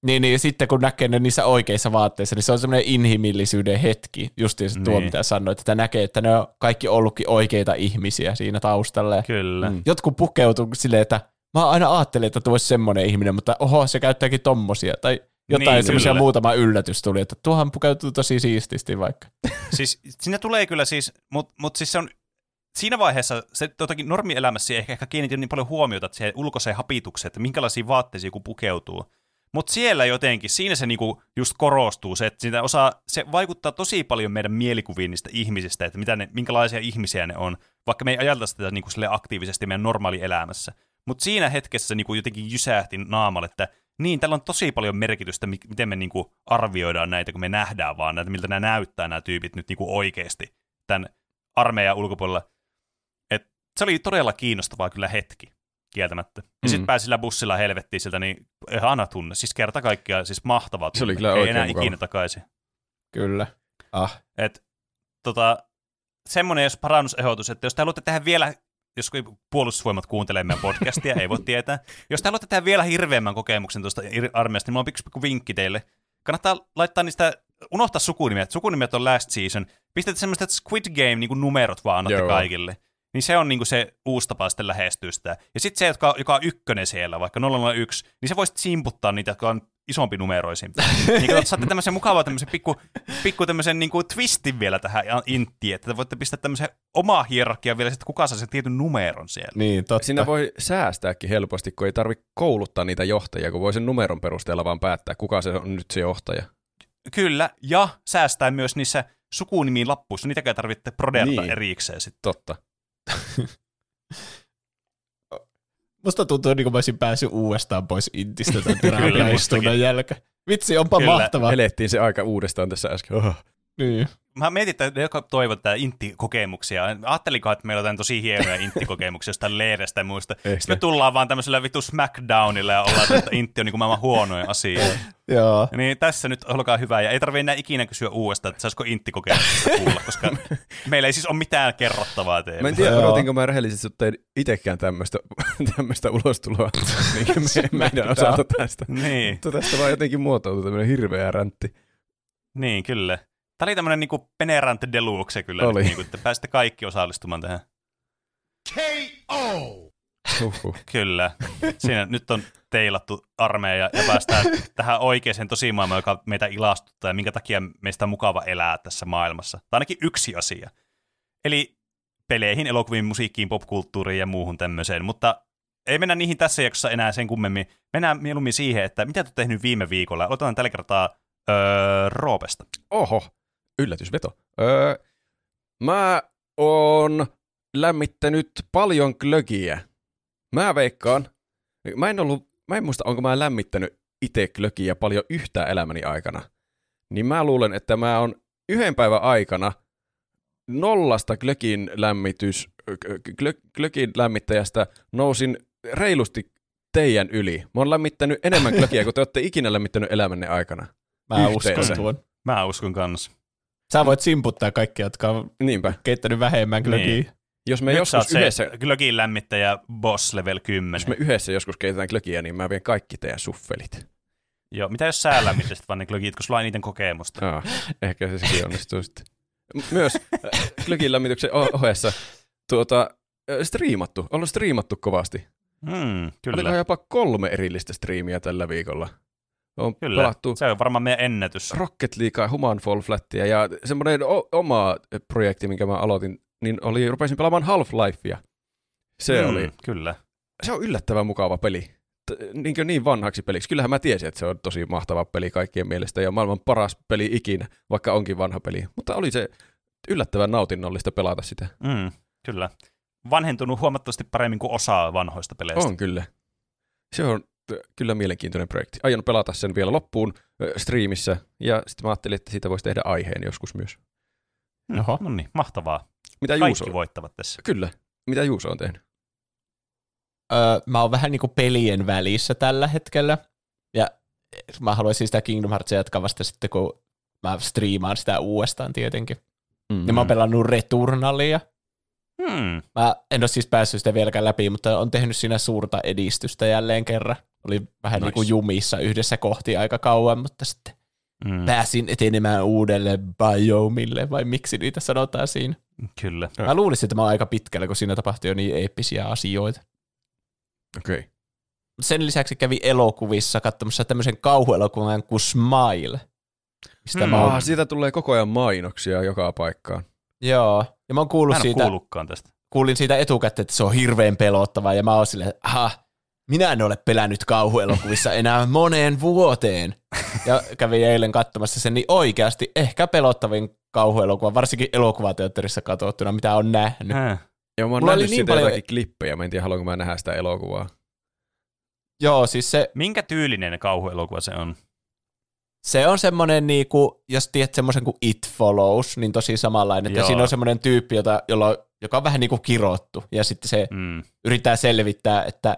Niin, niin sitten kun näkee ne niissä oikeissa vaatteissa, niin se on semmoinen inhimillisyyden hetki, justiin se tuo, Niin. mitä sanoit, että näkee, että ne on kaikki ollutkin oikeita ihmisiä siinä taustalla. Ja Kyllä. Mm. Jotkut pukeutuu silleen, että mä aina ajattelin, että tuo olisi semmoinen ihminen, mutta oho, se käyttääkin tommosia. Tai jotain Niin, semmoisia muutama yllätys tuli, että tuohan pukeutuu tosi siististi vaikka. siis siinä tulee kyllä siis, mutta mut siis se on siinä vaiheessa se totakin normielämässä ei ehkä, ehkä kiinnitin niin paljon huomiota että siihen ulkoiseen hapitukseen, että minkälaisiin vaatteisiin joku pukeutuu. Mutta siellä jotenkin, siinä se niinku just korostuu se, että sitä osaa, se vaikuttaa tosi paljon meidän mielikuviin niistä ihmisistä, että mitä ne, minkälaisia ihmisiä ne on, vaikka me ei ajatella sitä niinku sille aktiivisesti meidän normaalielämässä. Mutta siinä hetkessä se niinku jotenkin jysähti naamalle, että niin, tällä on tosi paljon merkitystä, mi- miten me niinku arvioidaan näitä, kun me nähdään vaan näitä, miltä nämä näyttää nämä tyypit nyt niinku oikeasti tämän armeijan ulkopuolella. Et se oli todella kiinnostavaa kyllä hetki, kieltämättä. Ja Mm. sitten pääsi sillä bussilla helvettiin sieltä, niin ihana tunne. Siis kerta kaikkiaan, siis mahtava tunne. Se oli kyllä Ei enää mukava. ikinä takaisin. Kyllä. Ah. Et, tota, semmoinen jos parannusehdotus, että jos te haluatte tehdä vielä, jos puolustusvoimat kuuntelee meidän podcastia, ei voi tietää. Jos te haluatte tehdä vielä hirveämmän kokemuksen tuosta armeijasta, niin mulla on pikku vinkki teille. Kannattaa laittaa niistä, unohtaa sukunimet. Sukunimet on last season. Pistätte semmoiset Squid Game niin numerot vaan annatte Joo. kaikille. Niin se on niinku se uusi tapa sitten lähestyä sitä. Ja sitten se, joka, joka on ykkönen siellä, vaikka 001, niin se voisit simputtaa niitä, jotka on isompi numeroisimpi. niin katsot, saatte tämmöisen mukavaa tämmöisen pikku, pikku tämmöisen niinku twistin vielä tähän inttiin, että te voitte pistää tämmöisen omaa hierarkia vielä, että kuka saa sen tietyn numeron siellä. Niin, totta. Siinä voi säästääkin helposti, kun ei tarvitse kouluttaa niitä johtajia, kun voi sen numeron perusteella vaan päättää, kuka se on nyt se johtaja. Kyllä, ja säästää myös niissä sukunimiin lappuissa, niitäkään tarvitse proderata Niin. erikseen sitten. Totta. Musta tuntuu, niin kuin mä olisin päässyt uudestaan pois Intistä tämän mustakin. jälkeen. Vitsi, onpa Kyllä, mahtavaa. Elettiin se aika uudestaan tässä äsken. Oh. Niin. Mä mietin, että ne, jotka toivovat tää intti-kokemuksia, ajattelinko, että meillä on jotain tosi hienoja intti-kokemuksia jostain lehdestä ja muista. Ehkä. Sitten me tullaan vaan tämmöisellä vittu Smackdownilla ja ollaan, että intti on niin kuin maailman huonoin asia. Joo. Niin tässä nyt olkaa hyvä, ja ei tarvitse enää ikinä kysyä uudestaan, että saisiko intti-kokemuksesta kuulla, koska meillä ei siis ole mitään kerrottavaa teille. Mä en tiedä, odotinko mä rehellisesti, että tein itsekään tämmöistä, tämmöistä ulostuloa niin me, meidän osalta tästä. Niin, Mutta tästä vaan jotenkin muotoutui tämmöinen hirveä räntti. niin, kyllä. Tämä oli tämmöinen niinku Penerant Deluxe kyllä, Oli. Nyt, niinku, että pääsitte kaikki osallistumaan tähän. Huhhuh. Kyllä. Siinä nyt on teilattu armeija ja päästään tähän oikeaan tosimaailmaan, joka meitä ilastuttaa ja minkä takia meistä on mukava elää tässä maailmassa. Tai ainakin yksi asia. Eli peleihin, elokuviin, musiikkiin, popkulttuuriin ja muuhun tämmöiseen. Mutta ei mennä niihin tässä jaksossa enää sen kummemmin. Mennään mieluummin siihen, että mitä te tehnyt viime viikolla. Aloitetaan tällä kertaa öö, Roopesta. Oho, yllätysveto. Öö, mä oon lämmittänyt paljon glögiä. Mä veikkaan, mä en ollut, mä en muista, onko mä lämmittänyt itse glögiä paljon yhtään elämäni aikana. Niin mä luulen, että mä oon yhden päivän aikana nollasta glögin lämmitys, glö- glögin lämmittäjästä nousin reilusti teidän yli. Mä oon lämmittänyt enemmän glögiä kuin te olette ikinä lämmittänyt elämänne aikana. Mä Yhteensä. uskon tuon. Mä uskon kanssa. Sä voit simputtaa kaikki, jotka on Niinpä. keittänyt vähemmän Niin. glögiä. Jos me Nyt joskus yhdessä, se glögin lämmittäjä boss level 10. jos me yhdessä joskus keitetään glögiä, niin mä vien kaikki teidän suffelit. Joo, mitä jos sä lämmittäisit vaan ne glögit, kun sulla on eniten kokemusta? Aa, ehkä se sekin onnistuu sitten. Myös äh, glögin lämmityksen ohessa tuota, äh, striimattu, ollut striimattu kovasti. Hmm, Oliko kyllä. jopa kolme erillistä striimiä tällä viikolla. On Kyllä, pelattu se on varmaan meidän ennätys. Rocket Leaguea, Human Fall Flattia ja semmoinen o- oma projekti, minkä mä aloitin, niin oli, rupesin pelaamaan Half-Lifea. Se Hmm, oli Kyllä. se on yllättävän mukava peli. T- niin, niin vanhaksi peliksi. Kyllähän mä tiesin, että se on tosi mahtava peli kaikkien mielestä ja maailman paras peli ikinä, vaikka onkin vanha peli. Mutta oli se yllättävän nautinnollista pelata sitä. Mm, kyllä. Vanhentunut huomattavasti paremmin kuin osa vanhoista peleistä. On kyllä. Se on kyllä mielenkiintoinen projekti. Aion pelata sen vielä loppuun ö, striimissä ja sitten mä ajattelin, että siitä voisi tehdä aiheen joskus myös. Oho. No niin, mahtavaa. Mitä Juuso? Kaikki voittavat tässä. Kyllä. Mitä Juuso on tehnyt? Öö, mä oon vähän niinku pelien välissä tällä hetkellä. Ja mä haluaisin sitä Kingdom Heartsia jatkaa vasta sitten, kun mä striimaan sitä uudestaan tietenkin. Mm. Ja mä oon pelannut Returnalia. Hmm. Mä en ole siis päässyt sitä vieläkään läpi, mutta on tehnyt siinä suurta edistystä jälleen kerran. Oli vähän Nice. niin kuin jumissa yhdessä kohti aika kauan, mutta sitten Mm, pääsin etenemään uudelle biomille, vai miksi niitä sanotaan siinä. kyllä. Mä luulisin, että mä oon aika pitkällä, kun siinä tapahtui jo niin eeppisiä asioita. Okei. Okay. Sen lisäksi kävi elokuvissa katsomassa tämmöisen kauhuelokuvan kuin Smile. Mistä Hmm. mä oon, Ah, siitä tulee koko ajan mainoksia joka paikkaan. joo, ja mä oon kuullut Mä en siitä, kuullutkaan tästä. kuulin siitä etukäteen, että se on hirveän pelottavaa, ja mä oon silleen, aha, minä en ole pelännyt kauhuelokuvissa enää moneen vuoteen. Ja kävin eilen katsomassa sen, niin oikeasti ehkä pelottavin kauhuelokuva, varsinkin elokuvateatterissa katsottuna, mitä on nähnyt. Äh. Ja mä oon Mulla oli nähnyt niin paljon- jotakin klippejä, mä en tiedä haluanko mä nähdä sitä elokuvaa. Joo, siis se, Minkä tyylinen kauhuelokuva se on? se on semmoinen, niinku, jos tiedät semmoisen kuin It Follows, niin tosi samanlainen. Että Joo. siinä on semmoinen tyyppi, jota, jolla, on- joka on vähän niin kuin kirottu, ja sitten se Mm. yrittää selvittää, että,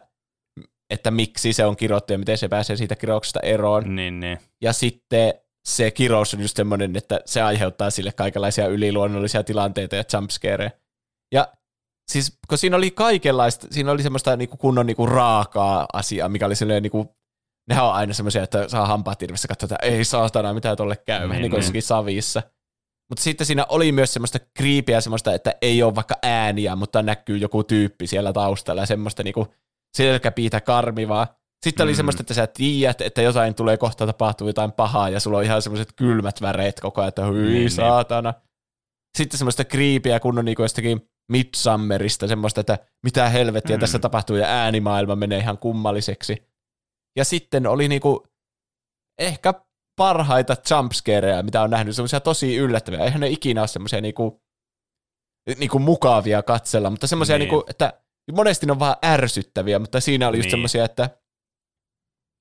että miksi se on kirottu ja miten se pääsee siitä kirouksesta eroon. Niin, niin. Ja sitten se kirous on just semmoinen, että se aiheuttaa sille kaikenlaisia yliluonnollisia tilanteita ja jumpscareja. Ja siis, kun siinä oli kaikenlaista, siinä oli semmoista niinku kunnon niinku raakaa asiaa, mikä oli silleen niinku, nehän on aina semmoisia, että saa hampaat irvessä katsoa, että ei saatana, mitä tolle käy, Niin, niin, niin kuin savissa. Mutta sitten siinä oli myös semmoista kriipiä semmoista, että ei ole vaikka ääniä, mutta näkyy joku tyyppi siellä taustalla ja semmoista niinku selkäpiitä karmivaa. Sitten oli Mm. semmoista, että sä tiedät, että jotain tulee kohta tapahtuu jotain pahaa ja sulla on ihan semmoiset kylmät väreet koko ajan, että hyi Niin, niin. saatana. Sitten semmoista kriipiä kun on niinku jostakin Midsummerista, semmoista, että mitä helvettiä Mm. tässä tapahtuu ja äänimaailma menee ihan kummalliseksi. Ja sitten oli niinku ehkä parhaita jumpscareja, mitä on nähnyt, semmoisia tosi yllättäviä. Eihän ne ikinä ole semmoisia niinku, niinku mukavia katsella, mutta semmoisia, Niin. niinku, että monesti ne on vaan ärsyttäviä, mutta siinä oli just Niin. semmoisia, että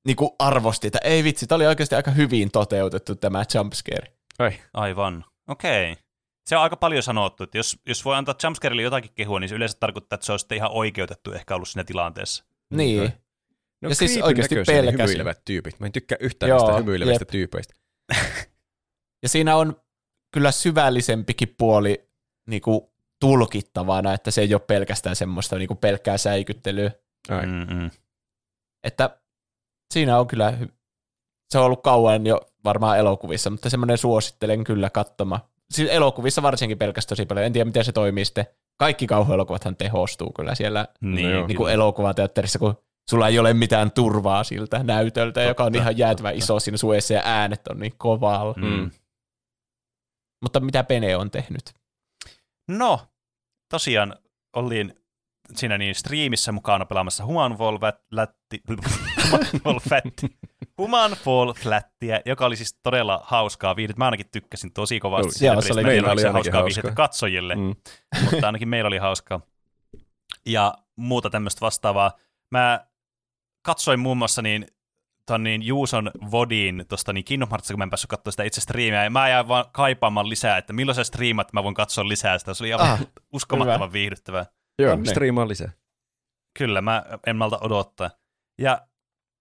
niinku arvosti, että ei vitsi, tämä oli oikeasti aika hyvin toteutettu tämä jumpscare. Ai. Aivan. Okei. Se on aika paljon sanottu, että jos, jos voi antaa jumpscarelle jotakin kehua, niin se yleensä tarkoittaa, että se on sitten ihan oikeutettu ehkä ollut siinä tilanteessa. Niin. No Ja siis oikeasti pelkäsin. hymyilevät tyypit. Mä en tykkää yhtään Joo, näistä hymyilevistä jep. tyypeistä. Ja siinä on kyllä syvällisempikin puoli niinku tulkittavana, että se ei ole pelkästään semmoista niinku pelkkää säikyttelyä. Ai. Mm-mm. Että siinä on kyllä, se on ollut kauan jo varmaan elokuvissa, mutta semmoinen suosittelen kyllä katsomaan. Siis elokuvissa varsinkin pelkästään tosi paljon. En tiedä, miten se toimii sitten. Kaikki kauhuelokuvathan tehostuu kyllä siellä Niin, No joo. niin kuin kyllä. elokuvateatterissa, kun sulla ei ole mitään turvaa siltä näytöltä, joka on Totta, ihan jäätävän totta. iso siinä suojassa ja äänet on niin kovalla. Mm. Mutta mitä Pene on tehnyt? No, tosiaan olin siinä niin striimissä mukana pelaamassa Human Fall Flätti, Human Fall Flätti, Human Fall Flattia, joka oli siis todella hauskaa viihdettä. Mä ainakin tykkäsin tosi kovasti. Joo, siitä se oli- meillä oli se hauskaa. viihdettä katsojille, Mm. mutta ainakin meillä oli hauskaa. Ja muuta tämmöistä vastaavaa. Mä katsoin muun muassa niin, ton niin Juuson Vodin tuosta niin Kingdom Heartsista, kun mä en päässyt katsoa sitä itse striimiä, ja mä jäin vaan kaipaamaan lisää, että milloin sä striimat, mä voin katsoa lisää sitä. Se oli aivan Ah, uskomattoman viihdyttävää. Joo, Onnea. striimaa lisää. Kyllä, mä en malta odottaa. Ja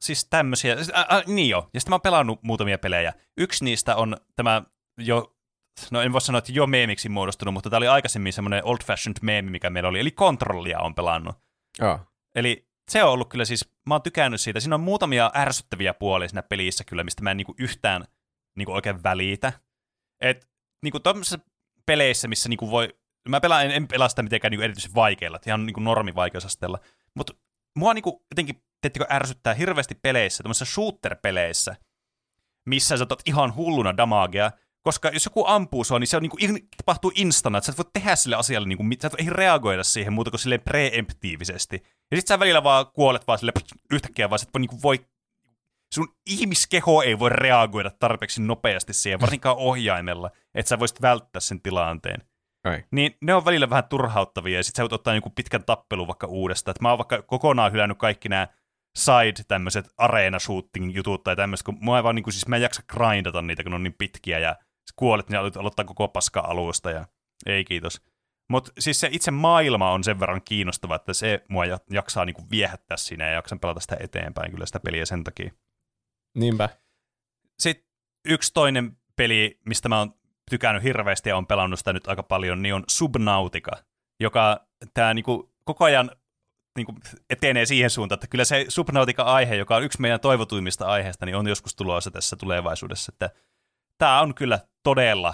siis tämmöisiä, siis, ä, ä, niin jo, ja sitten mä oon pelannut muutamia pelejä. Yksi niistä on tämä jo, no en voi sanoa, että jo meemiksi muodostunut, mutta tämä oli aikaisemmin semmoinen old fashioned meemi, mikä meillä oli, eli Controllia on pelannut. Ah. Eli se on ollut kyllä siis, mä oon tykännyt siitä. Siinä on muutamia ärsyttäviä puolia siinä pelissä kyllä, mistä mä en niinku yhtään niinku oikein välitä. Et niinku tuommoisissa peleissä, missä niinku voi, mä pelaan, en, en pelaa sitä mitenkään niinku erityisen vaikealla, ihan niinku normivaikeusasteella. Mutta mua niinku jotenkin, teettekö, ärsyttää hirveästi peleissä, tämmöisissä shooter-peleissä, missä sä otat ihan hulluna damagea, koska jos joku ampuu sua, niin se on niinku, in- tapahtuu instana, että sä et voi tehdä sille asialle, mit- sä et voi reagoida siihen muuta kuin silleen preemptiivisesti. Ja sit sä välillä vaan kuolet vaan sille yhtäkkiä, vaan sä et voi, niinku, voi sun ihmiskeho ei voi reagoida tarpeeksi nopeasti siihen, varsinkaan ohjaimella, että sä voisit välttää sen tilanteen. Ai. Niin ne on välillä vähän turhauttavia, ja sit sä voit ottaa joku pitkän tappelun vaikka uudestaan. Et mä oon vaikka kokonaan hylännyt kaikki nämä side tämmöiset arena shooting jutut tai tämmöiset, kun mua ei vaan niinku, siis mä en jaksa grindata niitä, kun ne on niin pitkiä, ja kuolet, niin aloit aloittaa koko paska alusta, ja ei kiitos. Mutta siis se itse maailma on sen verran kiinnostava, että se mua ja- jaksaa niinku viehättää siinä ja jaksan pelata sitä eteenpäin kyllä sitä peliä sen takia. Niinpä. Sitten yksi toinen peli, mistä mä oon tykännyt hirveästi ja on pelannut sitä nyt aika paljon, niin on Subnautica, joka tää niinku koko ajan niinku etenee siihen suuntaan, että kyllä se Subnautica-aihe, joka on yksi meidän toivotuimmista aiheista, niin on joskus tulossa tässä tulevaisuudessa, että tämä on kyllä todella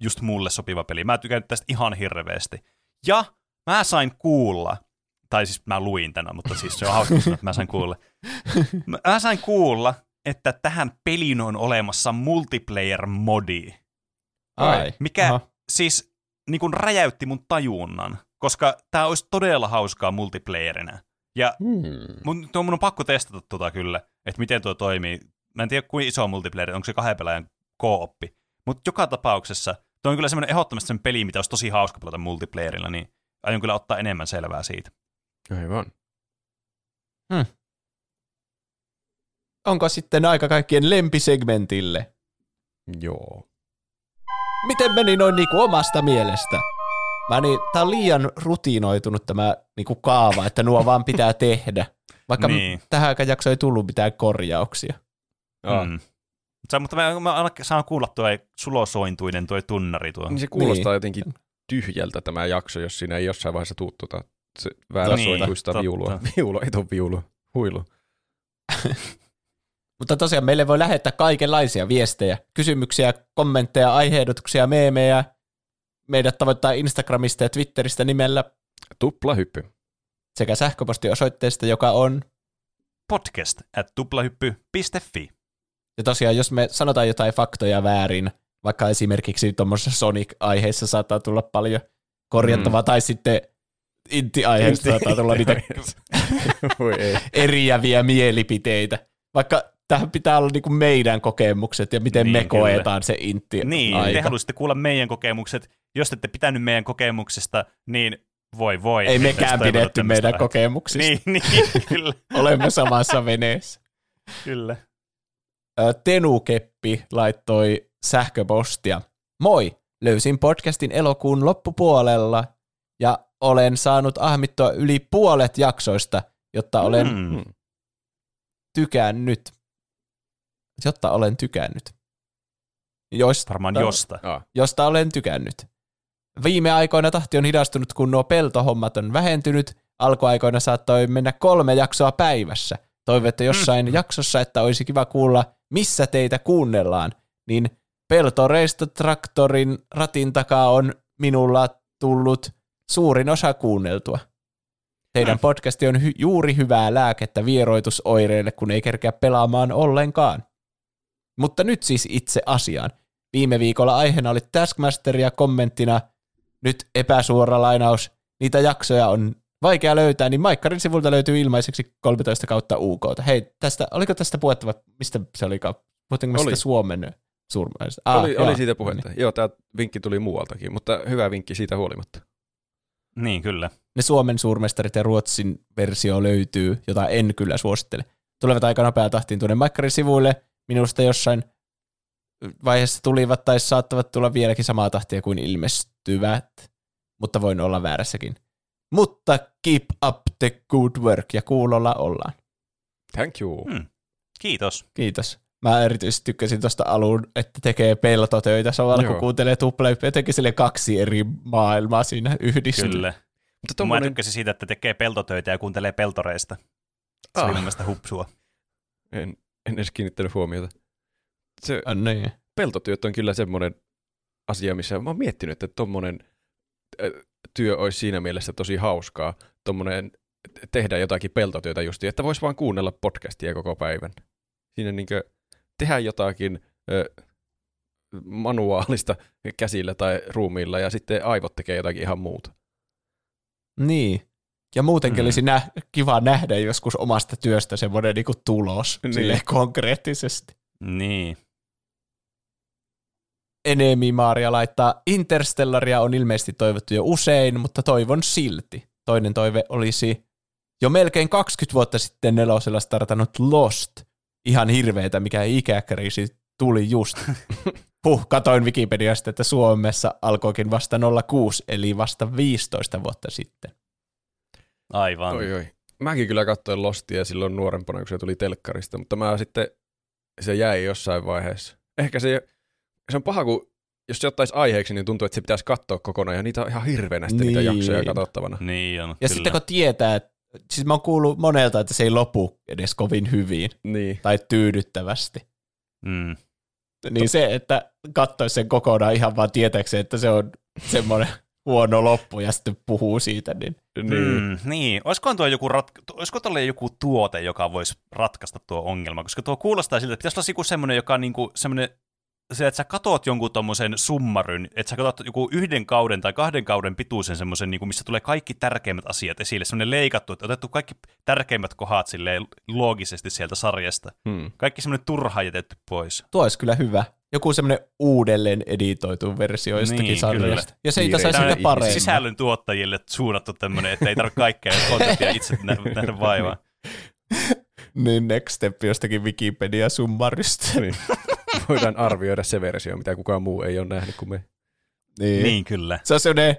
just mulle sopiva peli. Mä tykännyt tästä ihan hirveästi. Ja mä sain kuulla, tai siis mä luin tänään, mutta siis se on hauska sanoa, että mä sain kuulla. Mä sain kuulla, että tähän peliin on olemassa multiplayer-modi, Ai. mikä Aha. siis niin kuin räjäytti mun tajunnan, koska tämä olisi todella hauskaa multiplayerina. Ja Hmm. mun, tuo mun on pakko testata tota kyllä, että miten tuo toimii. Mä en tiedä, kuinka iso on multiplayer, onko se kahden pelaajan kooppi. Mutta joka tapauksessa, tuo on kyllä semmoinen ehdottomasti semmoinen peli, mitä olisi tosi hauska pelata multiplayerilla, niin aion kyllä ottaa enemmän selvää siitä. Aivan. Onko sitten aika kaikkien lempisegmentille? Joo. Miten meni noin niinku omasta mielestä? Mä niin, tää on liian rutinoitunut tämä niinku kaava, että nuo vaan pitää tehdä. Vaikka Niin. tähän aikaan jakso ei tullut mitään korjauksia. Mm. Sä, mutta mä, mä ainakin saan kuulla tuo sulosointuinen tuo tunnari tuo. Niin se kuulostaa Niin. jotenkin tyhjältä tämä jakso, jos siinä ei jossain vaiheessa tuu tuota se väärä Totta, niin, totta. viulua. Viulu, ei tuon viulu. Huilu. Mutta tosiaan meille voi lähettää kaikenlaisia viestejä, kysymyksiä, kommentteja, aiheedotuksia, meemejä. Meidät tavoittaa Instagramista ja Twitteristä nimellä Tuplahyppy. sekä sähköpostiosoitteesta, joka on Podcast at tuplahyppy.fi. Ja tosiaan, jos me sanotaan jotain faktoja väärin, vaikka esimerkiksi tuommoisessa Sonic-aiheessa saattaa tulla paljon korjattavaa, mm. tai sitten Intti-aiheessa saattaa tulla niitä eriäviä mielipiteitä. Vaikka tähän pitää olla niinku meidän kokemukset ja miten Niin, me kyllä. koetaan se Intti Niin, aika. te haluaisitte kuulla meidän kokemukset. Jos te ette pitänyt meidän kokemuksista, niin voi voi. Ei mekään pidetty meidän aihetta. kokemuksista. Niin, niin, kyllä, Olemme samassa veneessä. kyllä. Tenukeppi laittoi sähköpostia. Moi! Löysin podcastin elokuun loppupuolella ja olen saanut ahmittua yli puolet jaksoista, jotta olen Mm. tykännyt. Jotta olen tykännyt. Josta, Varmaan josta. Josta olen tykännyt. Viime aikoina tahti on hidastunut, kun nuo peltohommat on vähentynyt. Alkuaikoina saattoi mennä kolme jaksoa päivässä. Toivotte jossain mm. jaksossa, että olisi kiva kuulla, missä teitä kuunnellaan. Niin peltoreistotraktorin ratin takaa on minulla tullut suurin osa kuunneltua. Teidän Mm. podcasti on hy- juuri hyvää lääkettä vieroitusoireille, kun ei kerkeä pelaamaan ollenkaan. Mutta nyt siis itse asiaan. Viime viikolla aiheena oli Taskmaster ja kommenttina nyt epäsuora lainaus. Niitä jaksoja on vaikea löytää, niin Maikkarin sivulta löytyy ilmaiseksi 13 kautta UK. Hei, tästä, oliko tästä puhetta mistä se olikaan? Puhuttiinko me Oli. sitä Suomen suurmaista? ah, oli, joo. oli siitä puhetta. Joo, tämä vinkki tuli muualtakin, mutta hyvä vinkki siitä huolimatta. Niin, kyllä. Ne Suomen suurmestarit ja Ruotsin versio löytyy, jota en kyllä suosittele. Tulevat aika nopea tahtiin tuonne Maikkarin sivuille. Minusta jossain vaiheessa tulivat tai saattavat tulla vieläkin samaa tahtia kuin ilmestyvät, mutta voin olla väärässäkin. Mutta keep up the good work ja kuulolla ollaan. Thank you. Hmm. Kiitos. Kiitos. Mä erityisesti tykkäsin tuosta alun, että tekee peltotöitä samalla, kun kuuntelee tuplahyppyä. Jotenkin sille kaksi eri maailmaa siinä yhdistyy. Kyllä. Mutta Mä tommonen, tykkäsin siitä, että tekee peltotöitä ja kuuntelee peltoreista. Se oli Ah. mun mielestä hupsua. en, en edes kiinnittänyt huomiota. Se Ah, niin. peltotyöt on kyllä semmoinen asia, missä mä oon miettinyt, että tommonen työ olisi siinä mielessä tosi hauskaa, tommonen tehdä jotakin peltotyötä justi, että vois vaan kuunnella podcastia koko päivän. Siinä niinkö tehdä jotakin ö, manuaalista käsillä tai ruumiilla ja sitten aivot tekee jotakin ihan muuta. Niin. Ja muutenkin Mm. olisi nä- kiva nähdä joskus omasta työstä semmoinen niinku tulos Niin. niin. konkreettisesti. Niin. Enemi Maaria laittaa, Interstellaria on ilmeisesti toivottu jo usein, mutta toivon silti. Toinen toive olisi jo melkein 20 vuotta sitten nelosella startannut Lost. Ihan hirveetä, mikä ikäkriisi tuli just. Puh, katoin Wikipediasta, että Suomessa alkoikin vasta 06, eli vasta 15 vuotta sitten. Aivan. Oi, oi. Mäkin kyllä katsoin Lostia silloin nuorempana, kun se tuli telkkarista, mutta mä sitten, se jäi jossain vaiheessa. Ehkä se, se on paha, kun jos se ottaisi aiheeksi, niin tuntuu, että se pitäisi katsoa kokonaan, ja niitä on ihan hirveänä sitten niitä Niin. jaksoja katsottavana. Niin on, Ja kyllä. sitten kun tietää, että siis mä oon kuullut monelta, että se ei lopu edes kovin hyvin Niin. tai tyydyttävästi. Mm. Niin se, että katsoisi sen kokonaan ihan vaan tietääkseen, että se on semmoinen huono loppu ja sitten puhuu siitä, niin Niin. Mm, niin. Olisikohan tuo joku, rat- olisiko tolle joku tuote, joka voisi ratkaista tuo ongelma? Koska tuo kuulostaa siltä, että pitäisi olla joku semmoinen, joka on niinku semmoinen, se, että sä katot jonkun tommosen summaryn, että sä katot joku yhden kauden tai kahden kauden pituisen semmoisen, niinku, missä tulee kaikki tärkeimmät asiat esille, semmoinen leikattu, että otettu kaikki tärkeimmät kohdat silleen loogisesti sieltä sarjasta. Hmm. Kaikki semmoinen turha jätetty pois. tuo olisi kyllä hyvä. Joku semmoinen uudelleen editoitu versio jostakin Niin, sarjasta. Ja se Kiireinen saisi sitä paremmin. Sisällön tuottajille suunnattu tämmöinen, että ei tarvitse kaikkea kontenttia itse nä- nähdä vaivaa. Niin next step jostakin Wikipedia-summarista. niin. Voidaan arvioida se versio, mitä kukaan muu ei ole nähnyt kuin me. niin. Niin kyllä. Se on semmoinen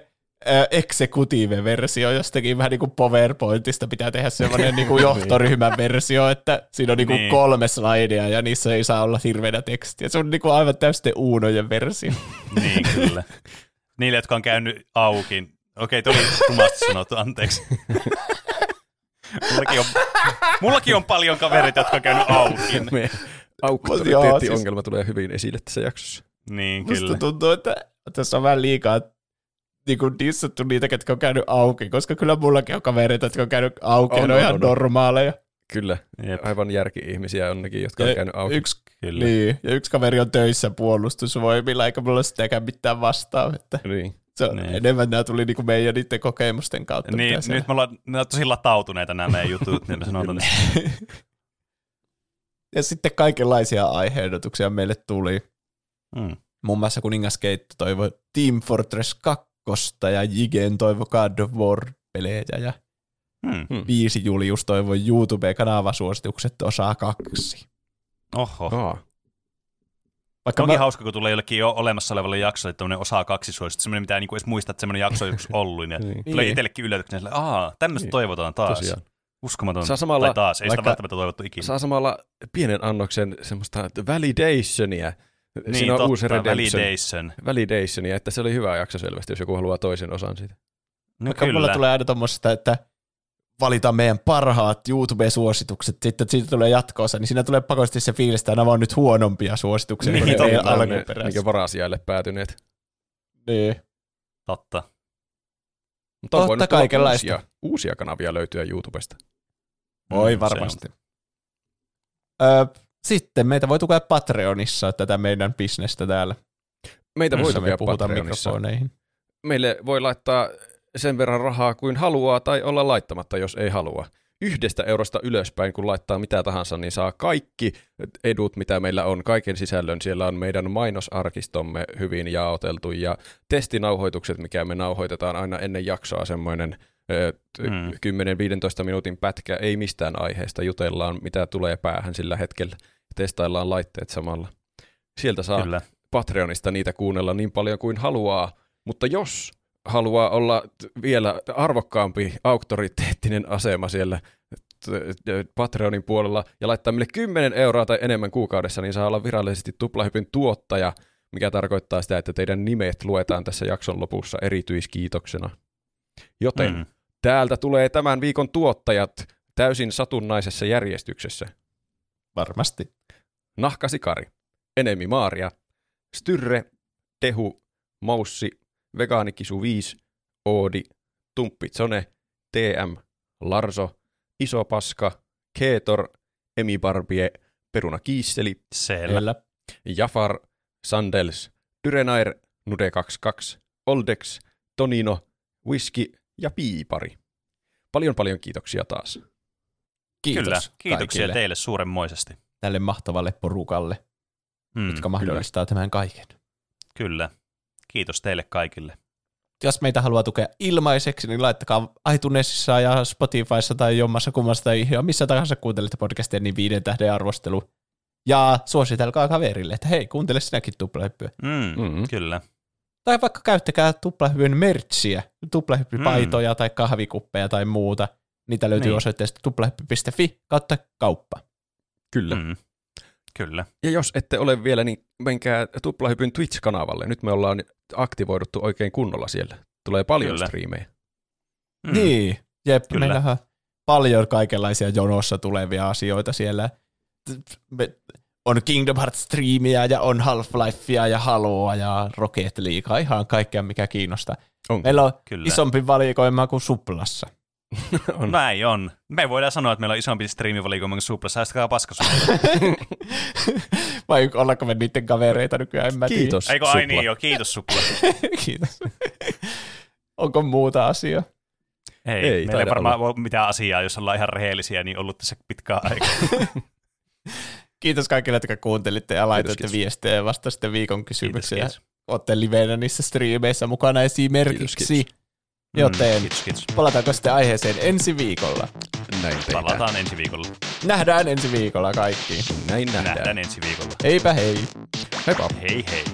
äh, executive-versio jostakin vähän niin kuin PowerPointista pitää tehdä semmoinen niin kuin johtoryhmän versio, että siinä on niin kuin Niin. kolme slidea ja niissä ei saa olla hirveänä tekstiä. Se on niin kuin aivan täysin uunojen versio. Niin kyllä. Niille, jotka on käynyt auki. Okei, tuli rumasti sanottu, anteeksi. Mullakin on, mullakin on paljon kavereita, jotka on käynyt auki. Auktoriteettiongelma tulee hyvin esille tässä jaksossa. Niin, Musta kyllä. tuntuu, että tässä on vähän liikaa niin kuin dissattu niitä, ketkä on käynyt auki, koska kyllä mullakin on kavereita, jotka on käynyt auki, On, ja ne on, on, ihan on. normaaleja. Kyllä, Jep, aivan järki-ihmisiä on nekin, jotka on Ja käynyt auki. Yksi, kyllä. niin, ja yksi kaveri on töissä puolustusvoimilla, eikä mulla ole sitäkään mitään vastaan. Että Niin. se on, Niin. enemmän nämä tuli niin kuin meidän niiden kokemusten kautta. Niin, nyt me ollaan, me ollaan tosi latautuneita nämä meidän jutut, niin me sanotaan, että Ja sitten kaikenlaisia aiheehdotuksia meille tuli. mm. Muun muassa Kuningas Keitto toivoi Team Fortress 2 ja Jigen toivoi God of War-pelejä ja Mm. Hmm. Viisi Julius toivoi YouTube-kanavasuositukset osaa kaksi. Oho. Aa. Vaikka Onkin mä, hauska, kun tulee jollekin jo olemassa olevalle jaksolle tämmöinen osa kaksi suosittu, semmoinen, mitä ei niinku edes muista, että semmoinen jakso on joskus ollut. Ja Niin. tulee itsellekin yllätyksenä, että aah, tämmöistä Niin. toivotaan taas. Tosiaan. Uskomaton. Saa samalla- tai taas, ei sitä vaikka- välttämättä toivottu ikinä. Saa samalla pienen annoksen semmoista validationia. niin, Siinä on totta, uusi Redemption. validation. Validationia, että se oli hyvä jakso selvästi, jos joku haluaa toisen osan siitä. No vaikka mulla kyllä. tulee aina tuommoista, että valitaan meidän parhaat YouTube-suositukset, sitten siitä tulee jatkoosa, niin siinä tulee pakosti se fiilis, että nämä on nyt huonompia suosituksia Niin, kuin ne totta. ne alkuperäiset. Minkä varasijalle päätyneet. Niin. Totta. Mutta on Totta kaikenlaista. uusia, uusia kanavia löytyä YouTubesta. Voi Mm, varmasti. Öö, sitten meitä voi tukea Patreonissa tätä meidän bisnestä täällä, Meitä voi missä me tukea puhutaan Patreonissa. mikrofoneihin. Meille voi laittaa sen verran rahaa kuin haluaa tai olla laittamatta, jos ei halua. Yhdestä eurosta ylöspäin, kun laittaa mitä tahansa, niin saa kaikki edut, mitä meillä on, kaiken sisällön. Siellä on meidän mainosarkistomme hyvin jaoteltu ja testinauhoitukset, mikä me nauhoitetaan aina ennen jaksoa, semmoinen ö, Mm. 10-15 minuutin pätkä, ei mistään aiheesta, jutellaan mitä tulee päähän sillä hetkellä, testaillaan laitteet samalla. Sieltä saa Kyllä. Patreonista niitä kuunnella niin paljon kuin haluaa, mutta jos haluaa olla vielä arvokkaampi auktoriteettinen asema siellä Patreonin puolella ja laittaa meille 10 euroa tai enemmän kuukaudessa, niin saa olla virallisesti tuplahypyn tuottaja, mikä tarkoittaa sitä, että teidän nimet luetaan tässä jakson lopussa erityiskiitoksena. Joten Mm. Täältä tulee tämän viikon tuottajat täysin satunnaisessa järjestyksessä. Varmasti. Nahkasikari, Enemi Maaria, Styrre, Tehu, Moussi, Vegaanikisu 5, Oodi, Tumppitsone, TM, Larso, Iso Paska, Keetor, Emi Barbie, Peruna Kiisseli, Selvä. Jafar, Sandels, Dyrenair, Nude22, Oldex, Tonino, Whisky ja Piipari. Paljon paljon kiitoksia taas. Kiitos Kyllä. Kiitoksia kaikille teille suuremmoisesti. tälle mahtavalle porukalle, Mm, jotka mahdollistaa tämän kaiken. Kyllä. Kiitos teille kaikille. Jos meitä haluaa tukea ilmaiseksi, niin laittakaa iTunesissa ja Spotifyssa tai jommassa kummassa tai ihan missä tahansa kuuntelette podcastia, niin viiden tähden arvostelu. Ja suositelkaa kaverille, että hei, kuuntele sinäkin tuplahyppyä. Mm, Mm. Kyllä. Tai vaikka käyttäkää tuplahyppyn merchia, tuplahyppypaitoja tai kahvikuppeja tai muuta. Niitä löytyy Niin. osoitteesta tuplahyppy.fi kautta kauppa. Kyllä. Mm. Kyllä. Ja jos ette ole vielä, niin menkää Tuplahypyn Twitch-kanavalle. Nyt me ollaan aktivoiduttu oikein kunnolla siellä. Tulee paljon Kyllä. striimejä. Mm. Niin, jep, Kyllä. meillähän on paljon kaikenlaisia jonossa tulevia asioita siellä. Me, on Kingdom Hearts-striimiä ja on Half-Lifea ja Haloa ja Rocket Leaguea, ihan kaikkea mikä kiinnostaa. On. Meillä on Kyllä. isompi valikoima kuin Suplassa. on. Näin on. Me voidaan sanoa, että meillä on isompi striimivalikoima kuin Supla. Säästäkää paskasuus. Vai ollaanko me niiden kavereita nykyään, en mä tiedä. Kiitos, Eikö ai niin jo, kiitos Supla. Kiitos. Onko muuta asiaa? Ei, Ei ei meillä ei varmaan ole mitään asiaa, jos ollaan ihan rehellisiä, niin ollut tässä pitkään aikaa. Kiitos kaikille, jotka kuuntelitte ja laitoitte kiitos. viestejä ja vastasitte viikon kysymyksiä. kiitos. Olette liveinä niissä striimeissä mukana esimerkiksi. Kiitos, kiitos. Joten Mm, kiitos, kiitos. palataanko sitten aiheeseen ensi viikolla? Näin tehdään. Palataan ensi viikolla. Nähdään ensi viikolla kaikki. Näin nähdään. Nähdään ensi viikolla. Heipä hei! Heippa. Hei hei.